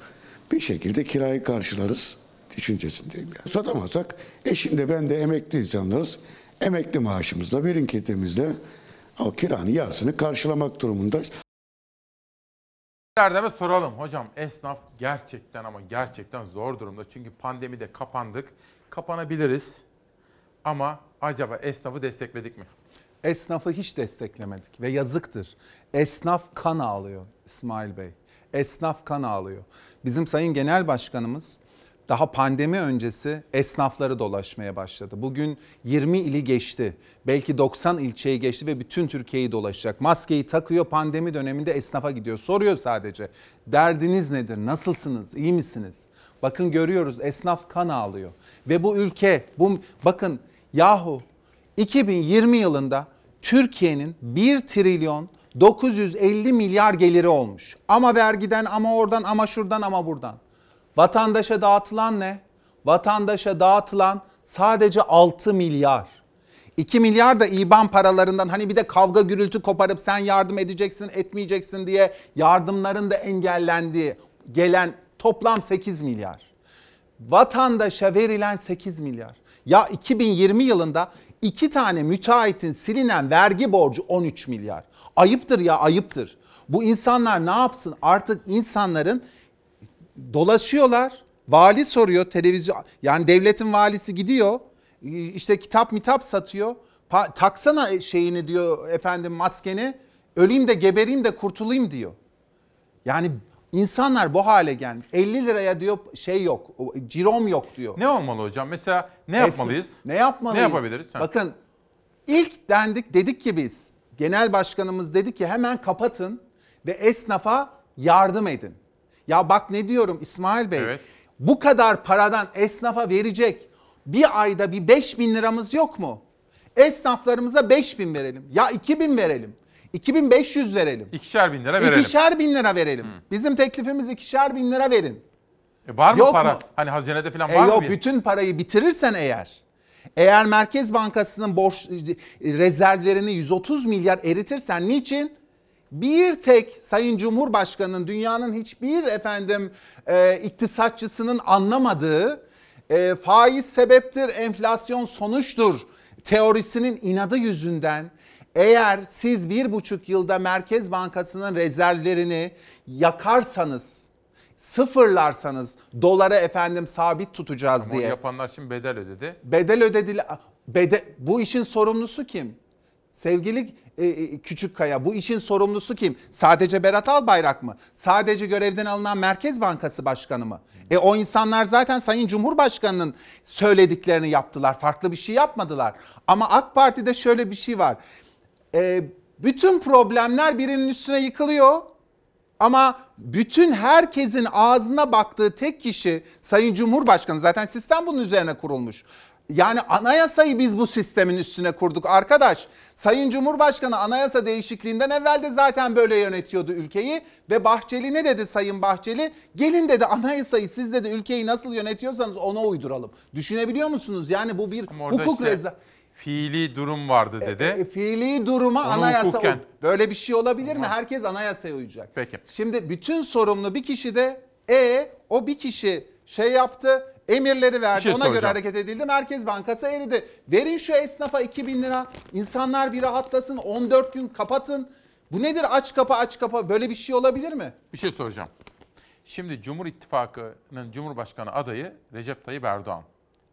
bir şekilde kirayı karşılarız düşüncesindeyim. Yani. Satamazsak eşim de ben de emekli insanlarız. Emekli maaşımızla, birikintimizle o kiranın yarısını karşılamak durumundayız. Derdeme soralım hocam esnaf gerçekten ama gerçekten zor durumda. Çünkü pandemide kapandık. Kapanabiliriz ama acaba esnafı destekledik mi? Esnafı hiç desteklemedik ve yazıktır. Esnaf kan ağlıyor İsmail Bey. Esnaf kan ağlıyor. Bizim Sayın Genel Başkanımız daha pandemi öncesi esnafları dolaşmaya başladı. Bugün 20 ili geçti. Belki 90 ilçeyi geçti ve bütün Türkiye'yi dolaşacak. Maskeyi takıyor pandemi döneminde esnafa gidiyor. Soruyor sadece. Derdiniz nedir? Nasılsınız? İyi misiniz? Bakın görüyoruz esnaf kan ağlıyor. Ve bu ülke bu bakın yahu 2020 yılında Türkiye'nin 1 trilyon 950 milyar geliri olmuş. Ama vergiden ama oradan ama şuradan ama buradan. Vatandaşa dağıtılan ne? Vatandaşa dağıtılan sadece 6 milyar. 2 milyar da İBAN paralarından hani bir de kavga gürültü koparıp sen yardım edeceksin etmeyeceksin diye yardımların da engellendiği gelen toplam 8 milyar. Vatandaşa verilen 8 milyar. Ya 2020 yılında iki tane müteahhitin silinen vergi borcu 13 milyar. Ayıptır ya ayıptır. Bu insanlar ne yapsın? Artık insanların dolaşıyorlar. Vali soruyor televizyon yani devletin valisi gidiyor. işte kitap mitap satıyor. Pa- taksana şeyini diyor efendim maskeni. Öleyim de gebereyim de kurtulayım diyor. Yani insanlar bu hale gelmiş. 50 liraya diyor şey yok. Cirom yok diyor. Ne olmalı hocam? Mesela ne Esna- yapmalıyız? Ne yapmalıyız? Ne yapabiliriz? Ha. Bakın ilk dendik dedik ki biz genel başkanımız dedi ki hemen kapatın ve esnafa yardım edin. Ya bak ne diyorum İsmail Bey. Evet. Bu kadar paradan esnafa verecek bir ayda bir 5 bin liramız yok mu? Esnaflarımıza 5 bin verelim. Ya 2 bin verelim. 2500 verelim. İkişer bin lira verelim. İkişer bin lira verelim. Bizim teklifimiz ikişer bin lira verin. E var mı Yok para? mu? Hani hazinede falan E var yok mı? bir? bütün parayı bitirirsen eğer Eğer Merkez Bankası'nın borç rezervlerini 130 milyar eritirsen niçin? Bir tek Sayın Cumhurbaşkanı'nın dünyanın hiçbir efendim e, iktisatçısının anlamadığı e, faiz sebeptir, enflasyon sonuçtur teorisinin inadı yüzünden eğer siz bir buçuk yılda Merkez Bankası'nın rezervlerini yakarsanız, sıfırlarsanız dolara efendim sabit tutacağız Ama diye. yapanlar şimdi bedel ödedi. Bedel ödediler. Bede, bu işin sorumlusu kim? Sevgili e, e, Küçük Kaya bu işin sorumlusu kim? Sadece Berat Albayrak mı? Sadece görevden alınan Merkez Bankası Başkanı mı? E o insanlar zaten Sayın Cumhurbaşkanı'nın söylediklerini yaptılar. Farklı bir şey yapmadılar. Ama AK Parti'de şöyle bir şey var. E, bütün problemler birinin üstüne yıkılıyor. Ama bütün herkesin ağzına baktığı tek kişi Sayın Cumhurbaşkanı. Zaten sistem bunun üzerine kurulmuş. Yani anayasayı biz bu sistemin üstüne kurduk arkadaş. Sayın Cumhurbaşkanı anayasa değişikliğinden evvel de zaten böyle yönetiyordu ülkeyi. Ve Bahçeli ne dedi Sayın Bahçeli? Gelin dedi anayasayı siz dedi ülkeyi nasıl yönetiyorsanız ona uyduralım. Düşünebiliyor musunuz? Yani bu bir hukuk işte reza... fiili durum vardı dedi. E, fiili duruma Onu anayasa hukuken- Böyle bir şey olabilir mi? Herkes anayasaya uyacak. Peki. Şimdi bütün sorumlu bir kişi de e o bir kişi şey yaptı emirleri verdi şey ona göre hareket edildi Merkez Bankası eridi. Verin şu esnafa 2000 lira insanlar bir rahatlasın 14 gün kapatın. Bu nedir aç kapa aç kapa böyle bir şey olabilir mi? Bir şey soracağım. Şimdi Cumhur İttifakı'nın Cumhurbaşkanı adayı Recep Tayyip Erdoğan.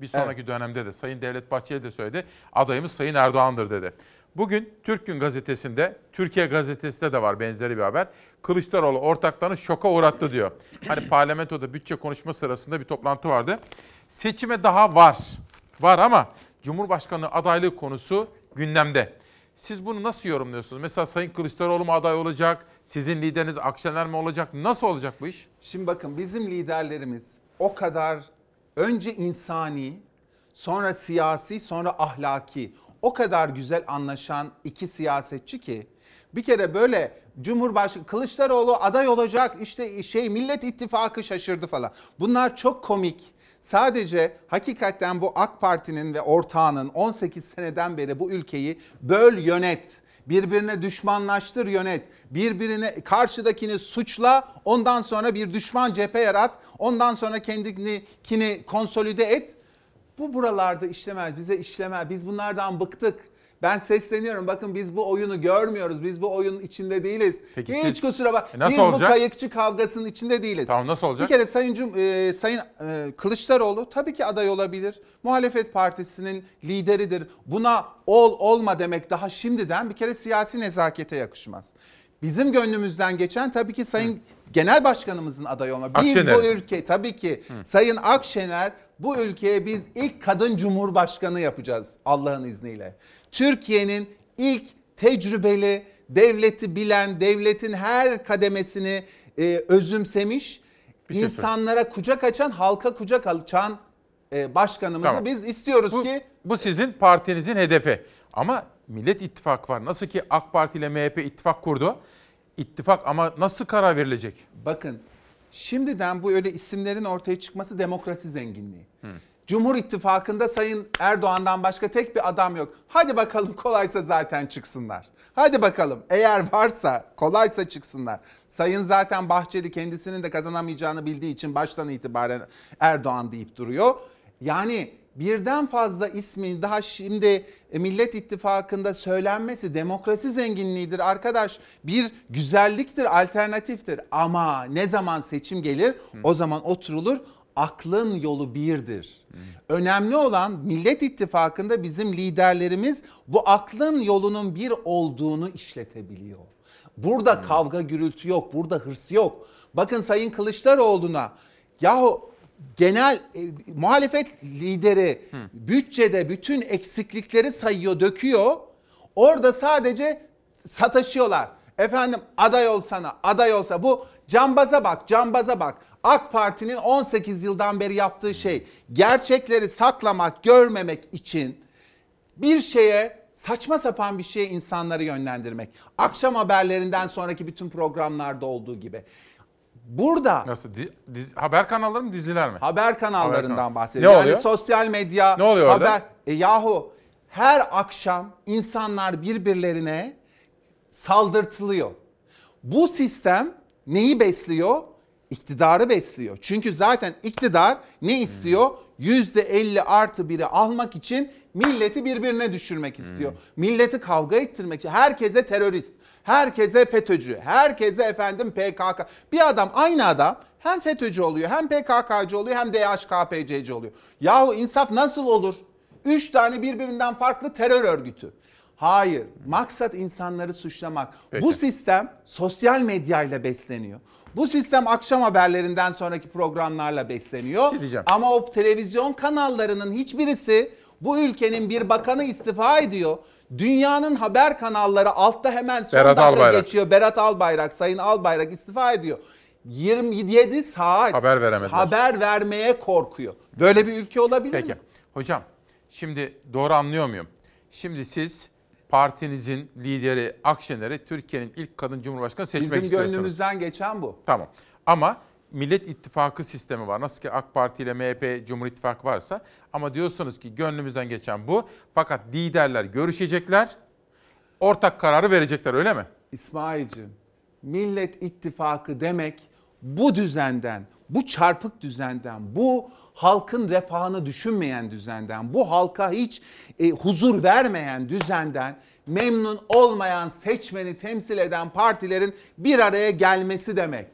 Bir sonraki dönemde de Sayın Devlet Bahçeli de söyledi. Adayımız Sayın Erdoğan'dır dedi. Bugün Türk Gün gazetesinde, Türkiye gazetesinde de var benzeri bir haber. Kılıçdaroğlu ortaklarını şoka uğrattı diyor. Hani parlamentoda bütçe konuşma sırasında bir toplantı vardı. Seçime daha var. Var ama Cumhurbaşkanı adaylığı konusu gündemde. Siz bunu nasıl yorumluyorsunuz? Mesela Sayın Kılıçdaroğlu mu aday olacak? Sizin lideriniz Akşener mi olacak? Nasıl olacak bu iş? Şimdi bakın bizim liderlerimiz o kadar önce insani, sonra siyasi, sonra ahlaki o kadar güzel anlaşan iki siyasetçi ki bir kere böyle Cumhurbaşkanı Kılıçdaroğlu aday olacak işte şey Millet İttifakı şaşırdı falan. Bunlar çok komik. Sadece hakikaten bu AK Parti'nin ve ortağının 18 seneden beri bu ülkeyi böl yönet, birbirine düşmanlaştır yönet, birbirine karşıdakini suçla, ondan sonra bir düşman cephe yarat, ondan sonra kendini konsolide et. Bu buralarda işlemez, bize işlemez. Biz bunlardan bıktık. Ben sesleniyorum. Bakın biz bu oyunu görmüyoruz. Biz bu oyunun içinde değiliz. Peki Hiç siz- kusura bak. E nasıl biz bu olacak? kayıkçı kavgasının içinde değiliz. Tamam nasıl olacak? Bir kere Sayın Cum e, Sayın e, Kılıçdaroğlu tabii ki aday olabilir. Muhalefet Partisi'nin lideridir. Buna ol olma demek daha şimdiden bir kere siyasi nezakete yakışmaz. Bizim gönlümüzden geçen tabii ki Sayın Genel Başkanımızın aday olma. Biz Akşener. bu ülke tabii ki Sayın Akşener bu ülkeye biz ilk kadın cumhurbaşkanı yapacağız Allah'ın izniyle. Türkiye'nin ilk tecrübeli, devleti bilen, devletin her kademesini e, özümsemiş, Bir şey insanlara kucak açan, halka kucak açan e, başkanımızı Tamam. biz istiyoruz Bu, ki bu sizin partinizin hedefi. Ama Millet İttifakı var. Nasıl ki AK Parti ile MHP ittifak kurdu. İttifak ama nasıl karar verilecek? Bakın şimdiden bu öyle isimlerin ortaya çıkması demokrasi zenginliği. Cumhur İttifakı'nda Sayın Erdoğan'dan başka tek bir adam yok. Hadi bakalım kolaysa zaten çıksınlar. Hadi bakalım eğer varsa kolaysa çıksınlar. Sayın zaten Bahçeli kendisinin de kazanamayacağını bildiği için baştan itibaren Erdoğan deyip duruyor. Yani birden fazla ismin daha şimdi Millet İttifakı'nda söylenmesi demokrasi zenginliğidir arkadaş. Bir güzelliktir, alternatiftir. Ama ne zaman seçim gelir o zaman oturulur. Aklın yolu birdir. Önemli olan Millet İttifakı'nda bizim liderlerimiz bu aklın yolunun bir olduğunu işletebiliyor. Burada kavga gürültü yok, burada hırs yok. Bakın Sayın Kılıçdaroğlu'na yahu genel e, muhalefet lideri bütçede bütün eksiklikleri sayıyor, döküyor. Orada sadece sataşıyorlar. Efendim aday olsana, aday olsa bu cambaza bak, cambaza bak. AK Parti'nin 18 yıldan beri yaptığı şey gerçekleri saklamak, görmemek için bir şeye saçma sapan bir şeye insanları yönlendirmek. Akşam haberlerinden sonraki bütün programlarda olduğu gibi. Burada Nasıl? Di- dizi- haber kanalları mı diziler mi? haber kanallarından kanal. bahsediyorum. Ne yani oluyor? sosyal medya, Ne oluyor orada? haber. E, yahu her akşam insanlar birbirlerine saldırtılıyor. Bu sistem neyi besliyor? İktidarı besliyor. Çünkü zaten iktidar ne istiyor? %50 artı biri almak için milleti birbirine düşürmek istiyor. Milleti kavga ettirmek için. Herkese terörist, herkese FETÖ'cü, herkese efendim PKK. Bir adam aynı adam hem FETÖ'cü oluyor hem PKK'cı oluyor hem DHKPC'ci oluyor. Yahu insaf nasıl olur? Üç tane birbirinden farklı terör örgütü. Hayır, maksat insanları suçlamak. Peki. Bu sistem sosyal medyayla besleniyor. Bu sistem akşam haberlerinden sonraki programlarla besleniyor. şey diyeceğim. Ama o televizyon kanallarının hiçbirisi bu ülkenin bir bakanı istifa ediyor. Dünyanın haber kanalları altta hemen son Berat dakika Albayrak. geçiyor. Berat Albayrak, Sayın Albayrak istifa ediyor. 27 saat Haber veremediler. haber vermeye korkuyor. Böyle bir ülke olabilir Peki. mi? Hocam şimdi doğru anlıyor muyum? Şimdi siz partinizin lideri Akşener'i Türkiye'nin ilk kadın cumhurbaşkanı seçmek Bizim istiyorsunuz. gönlümüzden geçen bu. Tamam. Ama Millet İttifakı sistemi var. Nasıl ki AK Parti ile MHP Cumhur İttifakı varsa ama diyorsunuz ki gönlümüzden geçen bu. Fakat liderler görüşecekler. Ortak kararı verecekler öyle mi? İsmail'cim, Millet İttifakı demek bu düzenden, bu çarpık düzenden, bu halkın refahını düşünmeyen düzenden, bu halka hiç e, huzur vermeyen düzenden memnun olmayan seçmeni temsil eden partilerin bir araya gelmesi demek.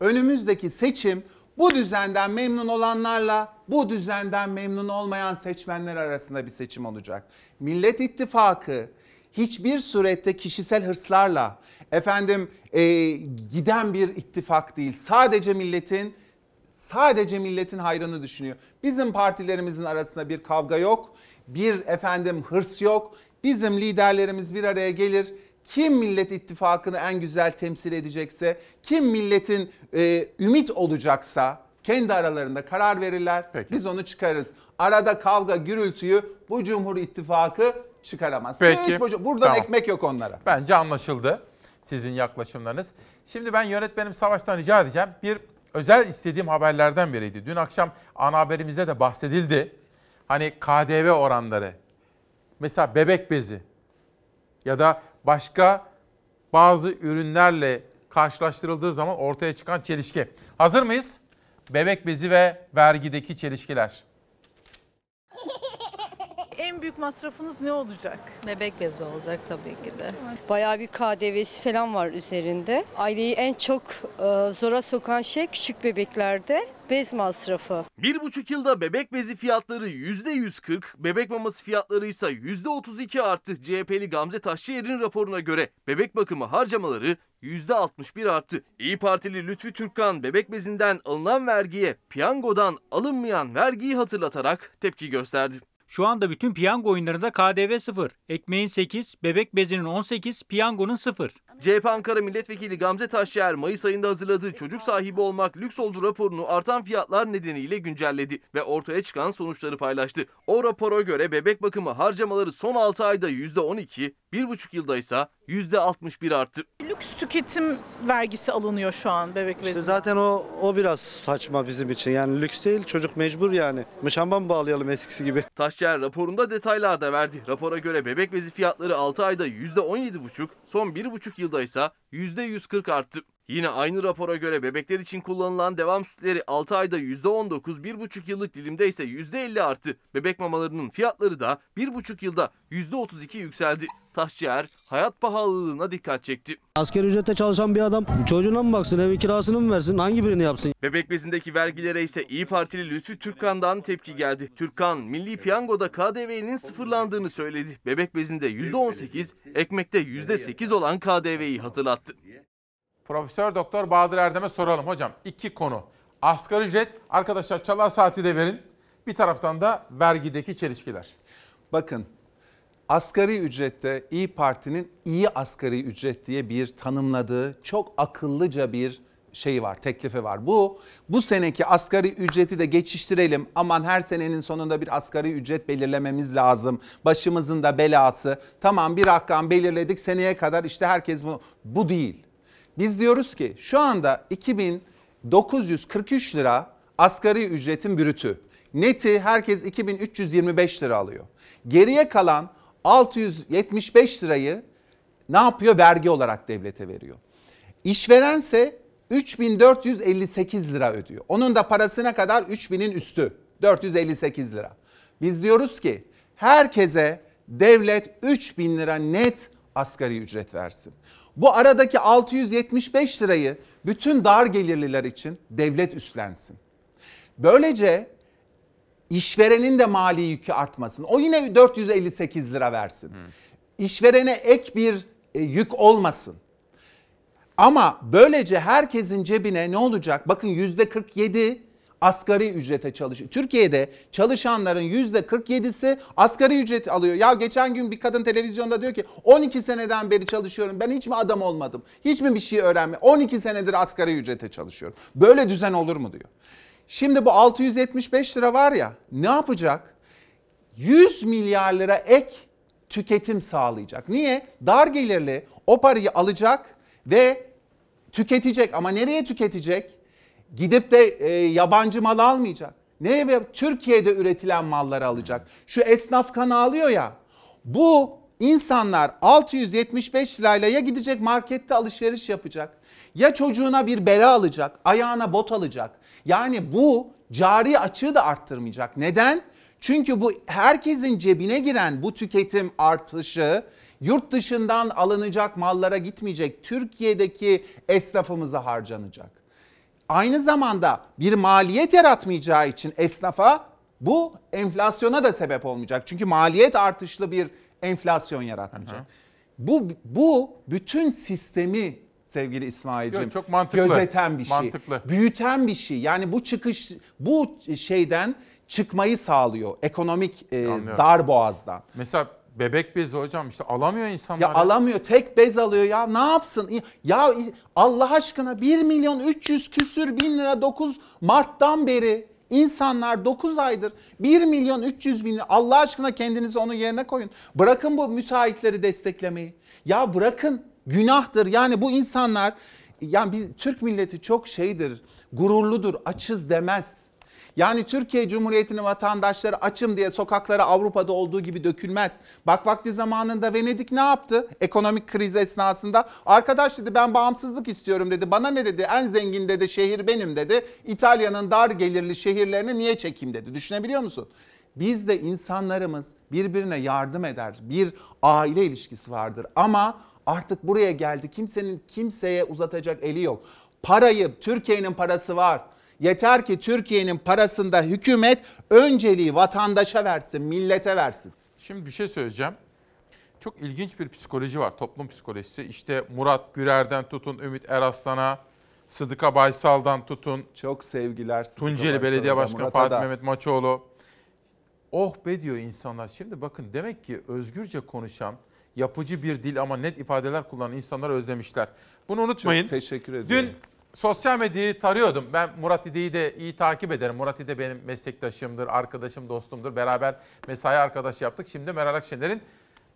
Önümüzdeki seçim bu düzenden memnun olanlarla bu düzenden memnun olmayan seçmenler arasında bir seçim olacak. Millet İttifakı hiçbir surette kişisel hırslarla efendim e, giden bir ittifak değil. Sadece milletin sadece milletin hayrını düşünüyor. Bizim partilerimizin arasında bir kavga yok, bir efendim hırs yok. Bizim liderlerimiz bir araya gelir. Kim Millet İttifakı'nı en güzel temsil edecekse, kim milletin e, ümit olacaksa kendi aralarında karar verirler. Biz onu çıkarırız. Arada kavga, gürültüyü bu Cumhur İttifakı çıkaramaz. Peki. Hiç boca- buradan Tamam. ekmek yok onlara. Bence anlaşıldı sizin yaklaşımlarınız. Şimdi ben yönetmenim Savaş'tan rica edeceğim. Bir özel istediğim haberlerden biriydi. Dün akşam ana haberimizde de bahsedildi. Hani KDV oranları. Mesela bebek bezi ya da başka bazı ürünlerle karşılaştırıldığı zaman ortaya çıkan çelişki. Hazır mıyız? Bebek bezi ve vergideki çelişkiler. En büyük masrafınız ne olacak? Bebek bezi olacak tabii ki de. Bayağı bir KDV'si falan var üzerinde. Aileyi en çok e, zora sokan şey küçük bebeklerde bez masrafı. Bir buçuk yılda bebek bezi fiyatları %140, bebek maması fiyatları ise %32 arttı. CHP'li Gamze Taşçıyer'in raporuna göre bebek bakımı harcamaları %61 arttı. İyi Partili Lütfü Türkkan bebek bezinden alınan vergiye piyangodan alınmayan vergiyi hatırlatarak tepki gösterdi. Şu anda bütün piyango oyunlarında KDV 0. Ekmeğin 8, bebek bezinin 18, piyangonun 0. CHP Ankara Milletvekili Gamze Taşyer Mayıs ayında hazırladığı çocuk sahibi olmak lüks oldu raporunu artan fiyatlar nedeniyle güncelledi ve ortaya çıkan sonuçları paylaştı. O rapora göre bebek bakımı harcamaları son 6 ayda %12, 1,5 yılda ise %61 arttı. Lüks tüketim vergisi alınıyor şu an bebek bezi. İşte zaten o o biraz saçma bizim için. Yani lüks değil çocuk mecbur yani. Mışamba mı bağlayalım eskisi gibi? Taşyer raporunda detaylar da verdi. Rapora göre bebek bezi fiyatları 6 ayda %17,5, son 1,5 yılda ise %140 arttı. Yine aynı rapora göre bebekler için kullanılan devam sütleri 6 ayda %19, 1,5 yıllık dilimde ise %50 arttı. Bebek mamalarının fiyatları da 1,5 yılda %32 yükseldi. Taşçıer hayat pahalılığına dikkat çekti. Asgari ücrette çalışan bir adam çocuğuna mı baksın, evin kirasını mı versin, hangi birini yapsın? Bebek bezindeki vergilere ise İyi Partili Lütfü Türkkan'dan tepki geldi. Türkkan, Milli Piyango'da KDV'nin sıfırlandığını söyledi. Bebek bezinde %18, ekmekte %8 olan KDV'yi hatırlattı. Profesör Doktor Bahadır Erdem'e soralım hocam. İki konu. Asgari ücret, arkadaşlar çalar saati de verin. Bir taraftan da vergideki çelişkiler. Bakın asgari ücrette İyi Parti'nin iyi asgari ücret diye bir tanımladığı çok akıllıca bir şey var, teklifi var. Bu bu seneki asgari ücreti de geçiştirelim. Aman her senenin sonunda bir asgari ücret belirlememiz lazım. Başımızın da belası. Tamam bir rakam belirledik seneye kadar işte herkes bu bu değil. Biz diyoruz ki şu anda 943 lira asgari ücretin brütü. Neti herkes 2325 lira alıyor. Geriye kalan 675 lirayı ne yapıyor? Vergi olarak devlete veriyor. İşverense 3458 lira ödüyor. Onun da parasına kadar 3000'in üstü. 458 lira. Biz diyoruz ki herkese devlet 3000 lira net asgari ücret versin. Bu aradaki 675 lirayı bütün dar gelirliler için devlet üstlensin. Böylece işverenin de mali yükü artmasın. O yine 458 lira versin. İşverene ek bir e, yük olmasın. Ama böylece herkesin cebine ne olacak? Bakın yüzde 47 asgari ücrete çalışıyor. Türkiye'de çalışanların yüzde 47'si asgari ücret alıyor. Ya geçen gün bir kadın televizyonda diyor ki 12 seneden beri çalışıyorum. Ben hiç mi adam olmadım? Hiç mi bir şey öğrenme? 12 senedir asgari ücrete çalışıyorum. Böyle düzen olur mu diyor. Şimdi bu 675 lira var ya ne yapacak? 100 milyar lira ek tüketim sağlayacak. Niye? Dar gelirli o parayı alacak ve tüketecek ama nereye tüketecek? Gidip de e, yabancı mal almayacak. Nereye? Türkiye'de üretilen malları alacak. Şu esnaf kanı alıyor ya. Bu insanlar 675 lirayla ya gidecek markette alışveriş yapacak ya çocuğuna bir bere alacak, ayağına bot alacak. Yani bu cari açığı da arttırmayacak. Neden? Çünkü bu herkesin cebine giren bu tüketim artışı yurt dışından alınacak mallara gitmeyecek. Türkiye'deki esnafımıza harcanacak. Aynı zamanda bir maliyet yaratmayacağı için esnafa bu enflasyona da sebep olmayacak. Çünkü maliyet artışlı bir enflasyon yaratmayacak. Bu bu bütün sistemi sevgili İsmail'cim Yok, çok mantıklı. gözeten bir şey. Mantıklı. Büyüten bir şey. Yani bu çıkış bu şeyden çıkmayı sağlıyor. Ekonomik e, Anlıyorum. dar boğazdan. Mesela bebek bezi hocam işte alamıyor insanlar. Ya alamıyor tek bez alıyor ya ne yapsın? Ya Allah aşkına 1 milyon 300 küsür bin lira 9 Mart'tan beri insanlar 9 aydır 1 milyon 300 bin Allah aşkına kendinizi onun yerine koyun. Bırakın bu müteahhitleri desteklemeyi. Ya bırakın günahtır yani bu insanlar yani biz Türk milleti çok şeydir gururludur açız demez. Yani Türkiye Cumhuriyeti'nin vatandaşları açım diye sokaklara Avrupa'da olduğu gibi dökülmez. Bak vakti zamanında Venedik ne yaptı? Ekonomik kriz esnasında. Arkadaş dedi ben bağımsızlık istiyorum dedi. Bana ne dedi? En zengin dedi şehir benim dedi. İtalya'nın dar gelirli şehirlerini niye çekeyim dedi. Düşünebiliyor musun? Biz de insanlarımız birbirine yardım eder. Bir aile ilişkisi vardır. Ama artık buraya geldi. Kimsenin kimseye uzatacak eli yok. Parayı, Türkiye'nin parası var. Yeter ki Türkiye'nin parasında hükümet önceliği vatandaşa versin, millete versin. Şimdi bir şey söyleyeceğim. Çok ilginç bir psikoloji var, toplum psikolojisi. İşte Murat Gürer'den tutun, Ümit Eraslan'a, Sıdıka Baysal'dan tutun. Çok sevgiler. Sıdıka Tunceli Baysal'a Belediye Başkanı Murat'a Fatih da. Mehmet Maçoğlu. Oh be diyor insanlar. Şimdi bakın demek ki özgürce konuşan, yapıcı bir dil ama net ifadeler kullanan insanları özlemişler. Bunu unutmayın. Çok teşekkür ediyorum. Dün sosyal medyayı tarıyordum. Ben Murat İde'yi de iyi takip ederim. Murat İde benim meslektaşımdır, arkadaşım, dostumdur. Beraber mesai arkadaş yaptık. Şimdi Meral Akşener'in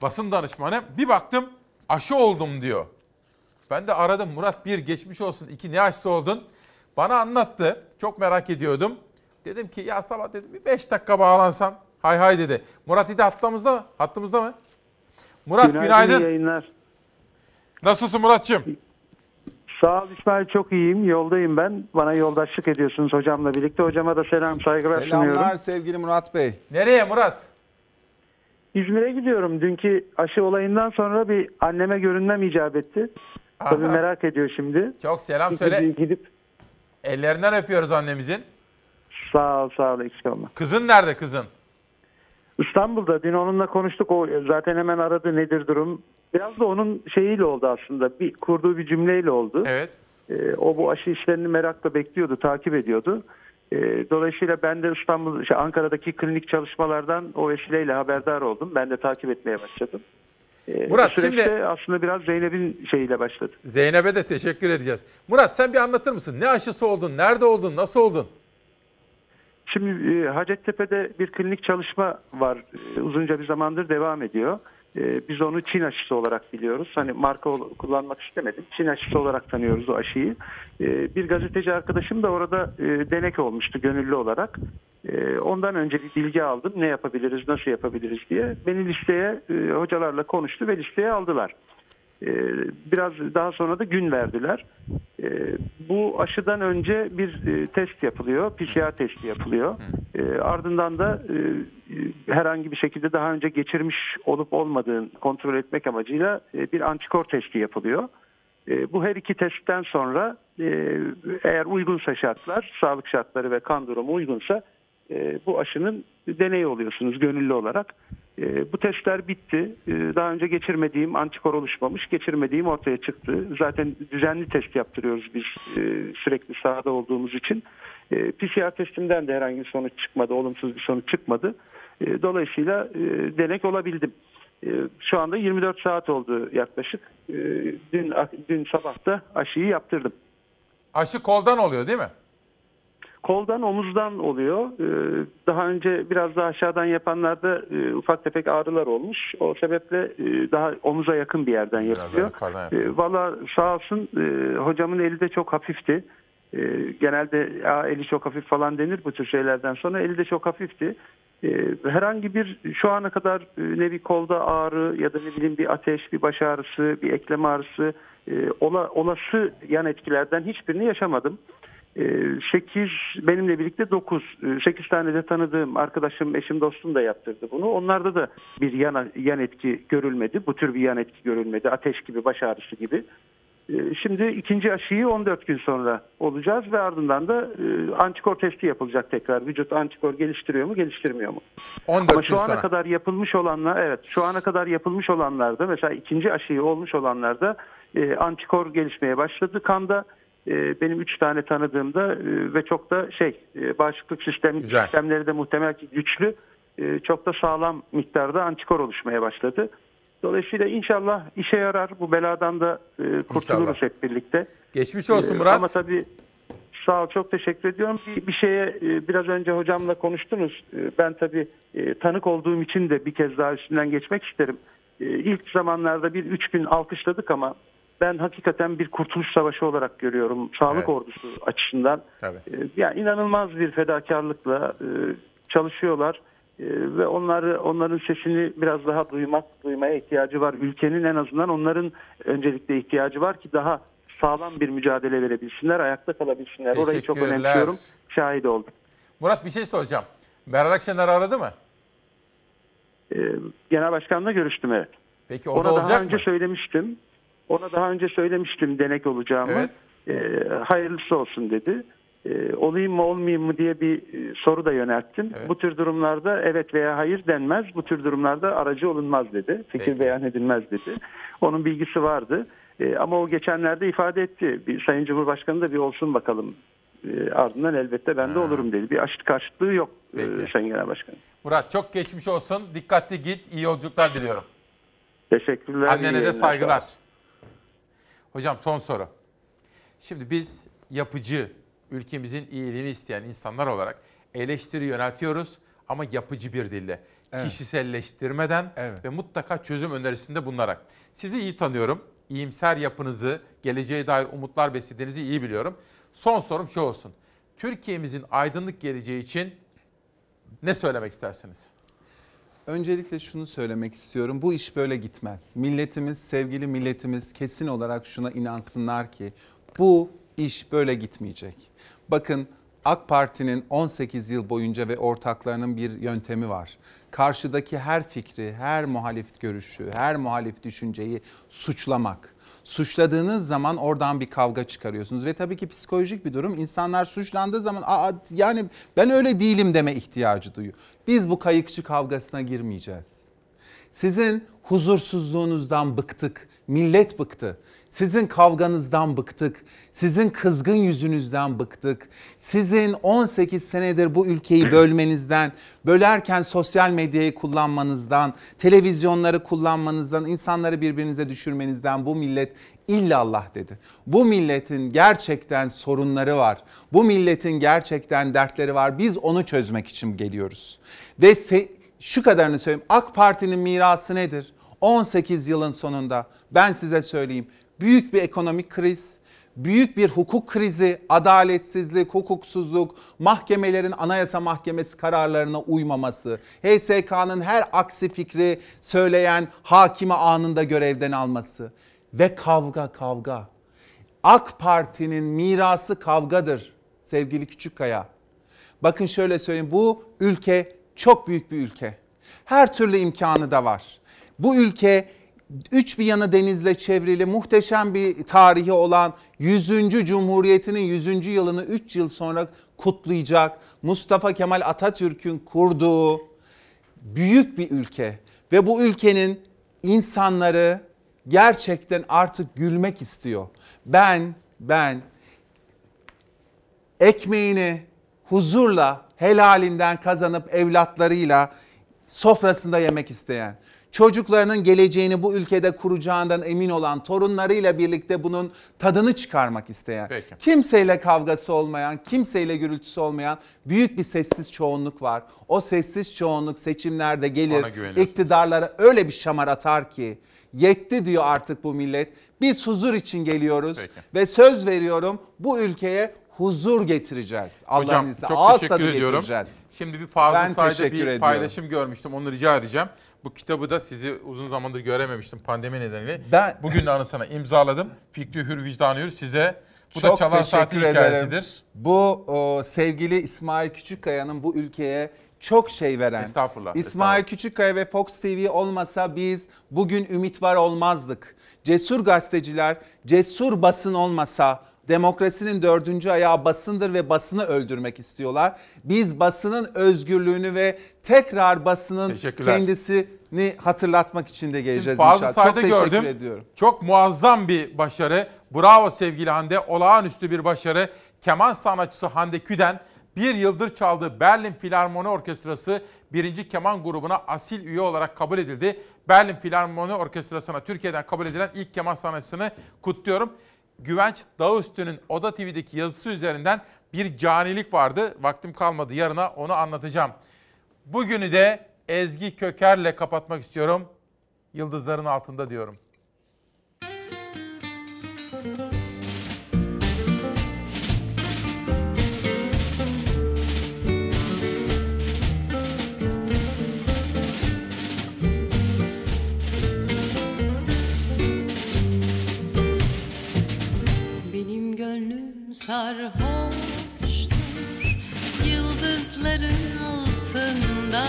basın danışmanı. Bir baktım aşı oldum diyor. Ben de aradım Murat bir geçmiş olsun. iki ne aşısı oldun? Bana anlattı. Çok merak ediyordum. Dedim ki ya sabah dedim bir 5 dakika bağlansam. Hay hay dedi. Murat İde hattımızda mı? Hattımızda mı? Murat Günaydın, günaydın. yayınlar. Nasılsın Muratçım? Sağ ol İsmail çok iyiyim. Yoldayım ben. Bana yoldaşlık ediyorsunuz hocamla birlikte. Hocama da selam saygılar Selamlar sunuyorum. sevgili Murat Bey. Nereye Murat? İzmir'e gidiyorum. Dünkü aşı olayından sonra bir anneme görünmem icap etti. Tabii Aha. merak ediyor şimdi. Çok selam Çünkü söyle. Gidip Ellerinden öpüyoruz annemizin. sağ ol sağ ol eksik olma. Kızın nerede kızın? İstanbul'da dün onunla konuştuk. O zaten hemen aradı nedir durum. Biraz da onun şeyiyle oldu aslında. Bir kurduğu bir cümleyle oldu. Evet. Ee, o bu aşı işlerini merakla bekliyordu, takip ediyordu. Ee, dolayısıyla ben de İstanbul, şey, Ankara'daki klinik çalışmalardan o vesileyle haberdar oldum. Ben de takip etmeye başladım. Ee, Murat, şimdi- aslında biraz Zeynep'in şeyiyle başladı. Zeynep'e de teşekkür edeceğiz. Murat sen bir anlatır mısın? Ne aşısı oldun? Nerede oldun? Nasıl oldun? Şimdi e, Hacettepe'de bir klinik çalışma var. E, uzunca bir zamandır devam ediyor. E, biz onu Çin aşısı olarak biliyoruz. Hani marka kullanmak istemedim. Çin aşısı olarak tanıyoruz o aşıyı. Bir gazeteci arkadaşım da orada denek olmuştu gönüllü olarak. Ondan önce bir bilgi aldım. Ne yapabiliriz, nasıl yapabiliriz diye. Beni listeye hocalarla konuştu ve listeye aldılar. E, biraz daha sonra da gün verdiler. E, bu aşıdan önce bir e, test yapılıyor, PCR testi yapılıyor. E, ardından da e, e, herhangi bir şekilde daha önce geçirmiş olup olmadığını kontrol etmek amacıyla bir antikor testi yapılıyor. Bu her iki testten sonra eğer uygunsa şartlar, sağlık şartları ve kan durumu uygunsa e, bu aşının deneyi oluyorsunuz gönüllü olarak. E, bu testler bitti. E, daha önce geçirmediğim antikor oluşmamış, geçirmediğim ortaya çıktı. Zaten düzenli test yaptırıyoruz biz e, sürekli sahada olduğumuz için. E, PCR testimden de herhangi bir sonuç çıkmadı, olumsuz bir sonuç çıkmadı. E, dolayısıyla e, denek olabildim. E, şu anda 24 saat oldu yaklaşık. E, dün dün sabah da aşıyı yaptırdım. Aşı koldan oluyor değil mi? Koldan omuzdan oluyor. Ee, Daha önce biraz daha aşağıdan yapanlarda e, ufak tefek ağrılar olmuş. O sebeple e, daha omuza yakın bir yerden yapılıyor. E, Valla sağ olsun e, hocamın eli de çok hafifti. E, Genelde "Aa, eli çok hafif falan denir bu tür şeylerden sonra. Eli de çok hafifti. Herhangi bir şu ana kadar ne bir kolda ağrı ya da ne bileyim bir ateş, bir baş ağrısı, bir eklem ağrısı ola, olası yan etkilerden hiçbirini yaşamadım. 8 benimle birlikte 9 8 tane de tanıdığım arkadaşım eşim dostum da yaptırdı bunu. Onlarda da bir yan, yan etki görülmedi. Bu tür bir yan etki görülmedi. Ateş gibi, baş ağrısı gibi. Ee, Şimdi ikinci aşıyı 14 gün sonra olacağız ve ardından da e, antikor testi yapılacak tekrar. Vücut antikor geliştiriyor mu, geliştirmiyor mu? 14 Ama şu ana sonra. kadar yapılmış olanlar, evet, şu ana kadar yapılmış olanlarda mesela ikinci aşıyı olmuş olanlarda e, antikor gelişmeye başladı. Kanda benim üç tane tanıdığımda e, ve çok da şey e, bağışıklık sistem Güzel. sistemleri de muhtemel ki güçlü, e, çok da sağlam miktarda antikor oluşmaya başladı. Dolayısıyla inşallah işe yarar. Bu beladan da kurtuluruz İnşallah. hep birlikte. Geçmiş olsun Ee, Murat. Ama tabii sağ ol çok teşekkür ediyorum. Bir, bir şeye biraz önce hocamla konuştunuz. Ben tabii tanık olduğum için de bir kez daha üstünden geçmek isterim. İlk zamanlarda bir üç gün alkışladık ama ben hakikaten bir kurtuluş savaşı olarak görüyorum. Sağlık Evet. ordusu açısından. Tabii. E, Yani inanılmaz bir fedakarlıkla e, çalışıyorlar E, ve onları onların sesini biraz daha duymak duymaya ihtiyacı var. Ülkenin en azından onların öncelikle ihtiyacı var ki daha sağlam bir mücadele verebilsinler, ayakta kalabilsinler. Orayı çok önemsiyorum. Şahit oldum. Murat bir şey soracağım. Meral Akşener aradı mı? E, Genel Başkan'la görüştüm evet. Peki o Ona da daha olacak önce mı? söylemiştim. Ona daha önce söylemiştim denek olacağımı. Evet. E, hayırlısı olsun dedi. E, olayım mı olmayayım mı diye bir e, soru da yönelttim. Bu tür durumlarda evet veya hayır denmez. Bu tür durumlarda aracı olunmaz dedi. Fikir Peki. beyan edilmez dedi. Onun bilgisi vardı. E, ama o geçenlerde ifade etti. Bir Sayın Cumhurbaşkanı da bir olsun bakalım. Ardından elbette ben de olurum dedi. Bir aşırı karşıtlığı yok e, Peki. Sayın Genel Başkanım. Murat çok geçmiş olsun. Dikkatli git. İyi yolculuklar diliyorum. Teşekkürler. Annene de saygılar. Hocam son soru. Şimdi biz yapıcı, ülkemizin iyiliğini isteyen insanlar olarak eleştiri yöneltiyoruz ama yapıcı bir dille. Evet. Kişiselleştirmeden Evet. ve mutlaka çözüm önerisinde bulunarak. Sizi iyi tanıyorum. İyimser yapınızı, geleceğe dair umutlar beslediğinizi iyi biliyorum. Son sorum şu olsun. Türkiye'mizin aydınlık geleceği için ne söylemek istersiniz? Öncelikle şunu söylemek istiyorum. Bu iş böyle gitmez. Milletimiz, sevgili milletimiz kesin olarak şuna inansınlar ki bu iş böyle gitmeyecek. Bakın AK Parti'nin 18 yıl boyunca ve ortaklarının bir yöntemi var. Karşıdaki her fikri, her muhalif görüşü, her muhalif düşünceyi suçlamak. Suçladığınız zaman oradan bir kavga çıkarıyorsunuz ve tabii ki psikolojik bir durum. İnsanlar suçlandığı zaman Aa, yani ben öyle değilim deme ihtiyacı duyuyor. Biz bu kayıkçı kavgasına girmeyeceğiz. Sizin huzursuzluğunuzdan bıktık. Millet bıktı. Sizin kavganızdan bıktık. Sizin kızgın yüzünüzden bıktık. Sizin 18 senedir bu ülkeyi bölmenizden, bölerken sosyal medyayı kullanmanızdan, televizyonları kullanmanızdan, insanları birbirinize düşürmenizden bu millet illallah dedi. Bu milletin gerçekten sorunları var. Bu milletin gerçekten dertleri var. Biz onu çözmek için geliyoruz. Ve şu kadarını söyleyeyim. AK Parti'nin mirası nedir? 18 yılın sonunda ben size söyleyeyim büyük bir ekonomik kriz, büyük bir hukuk krizi, adaletsizlik, hukuksuzluk, mahkemelerin anayasa mahkemesi kararlarına uymaması, HSK'nın her aksi fikri söyleyen hakimi anında görevden alması ve kavga kavga. AK Parti'nin mirası kavgadır sevgili Küçükkaya. Bakın şöyle söyleyeyim bu ülke çok büyük bir ülke. Her türlü imkanı da var. Bu ülke üç bir yanı denizle çevrili muhteşem bir tarihi olan 100. Cumhuriyeti'nin 100. yılını 3 yıl sonra kutlayacak. Mustafa Kemal Atatürk'ün kurduğu büyük bir ülke ve bu ülkenin insanları gerçekten artık gülmek istiyor. Ben ben ekmeğini huzurla helalinden kazanıp evlatlarıyla sofrasında yemek isteyen, çocuklarının geleceğini bu ülkede kuracağından emin olan, torunlarıyla birlikte bunun tadını çıkarmak isteyen, Peki. kimseyle kavgası olmayan, kimseyle gürültüsü olmayan büyük bir sessiz çoğunluk var. O sessiz çoğunluk seçimlerde gelir, iktidarlara öyle bir şamar atar ki yetti diyor artık bu millet. Biz huzur için geliyoruz ve söz veriyorum bu ülkeye huzur getireceğiz. Allah'ın izniyle. Ağız tadı ediyorum. getireceğiz. Şimdi bir fazla Ben teşekkür bir ediyorum. paylaşım görmüştüm. Onu rica edeceğim. Bu kitabı da sizi uzun zamandır görememiştim pandemi nedeniyle. Ben- Bugün de anısına imzaladım. Fikri Hür Vicdanı Hür size. Bu da Çok Çalar Saati ederim. hikayesidir. Bu o, sevgili İsmail Küçükkaya'nın bu ülkeye çok şey veren. Estağfurullah, İsmail Küçükkaya ve Fox TV olmasa biz bugün ümit var olmazdık. Cesur gazeteciler, cesur basın olmasa demokrasinin dördüncü ayağı basındır ve basını öldürmek istiyorlar. Biz basının özgürlüğünü ve tekrar basının kendisini hatırlatmak için de geleceğiz Şimdi inşallah. Çok teşekkür gördüm. ediyorum. Çok muazzam bir başarı. Bravo sevgili Hande. Olağanüstü bir başarı. Keman sanatçısı Hande Küden bir yıldır çaldığı Berlin Filarmoni Orkestrası birinci keman grubuna asil üye olarak kabul edildi. Berlin Filarmoni Orkestrası'na Türkiye'den kabul edilen ilk keman sanatçısını kutluyorum. Güvenç Dağüstü'nün Oda TV'deki yazısı üzerinden bir canilik vardı. Vaktim kalmadı yarına onu anlatacağım. Bugünü de Ezgi Köker'le kapatmak istiyorum. Yıldızların altında diyorum. Gönlüm sarhoştur Yıldızların altında.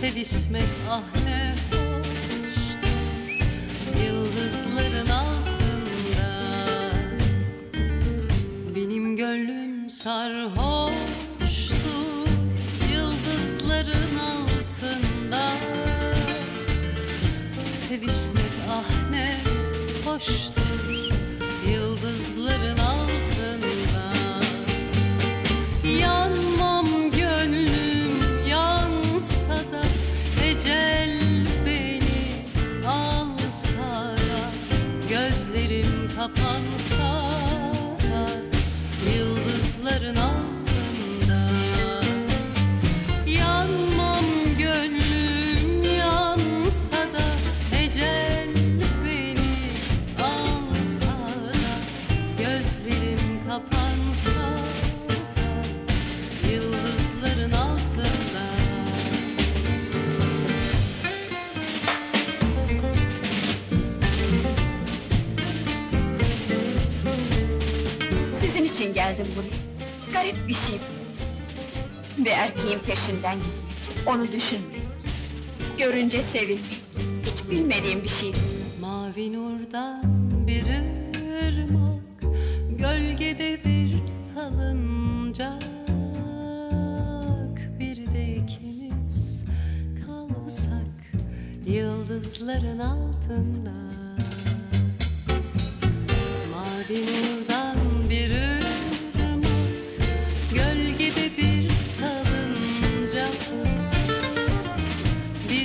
Sevişmek ah ne hoştur Yıldızların altında. Benim gönlüm sarhoştur Yıldızların altında. Sevişmek ah ne hoştur Yıldızların altında. Yanmam gönlüm yansa Ecel beni alsa Gözlerim kapansa da Yıldızların altında geldim buraya. Garip bir şey bu. Bir erkeğin peşinden gitmek, onu düşünmek. Görünce sevinmek, hiç bilmediğim bir şeydi. Mavi nurdan bir ırmak, gölgede bir salıncak. Bir ikimiz kalsak, yıldızların altında. Mavi nurdan bir ırmak,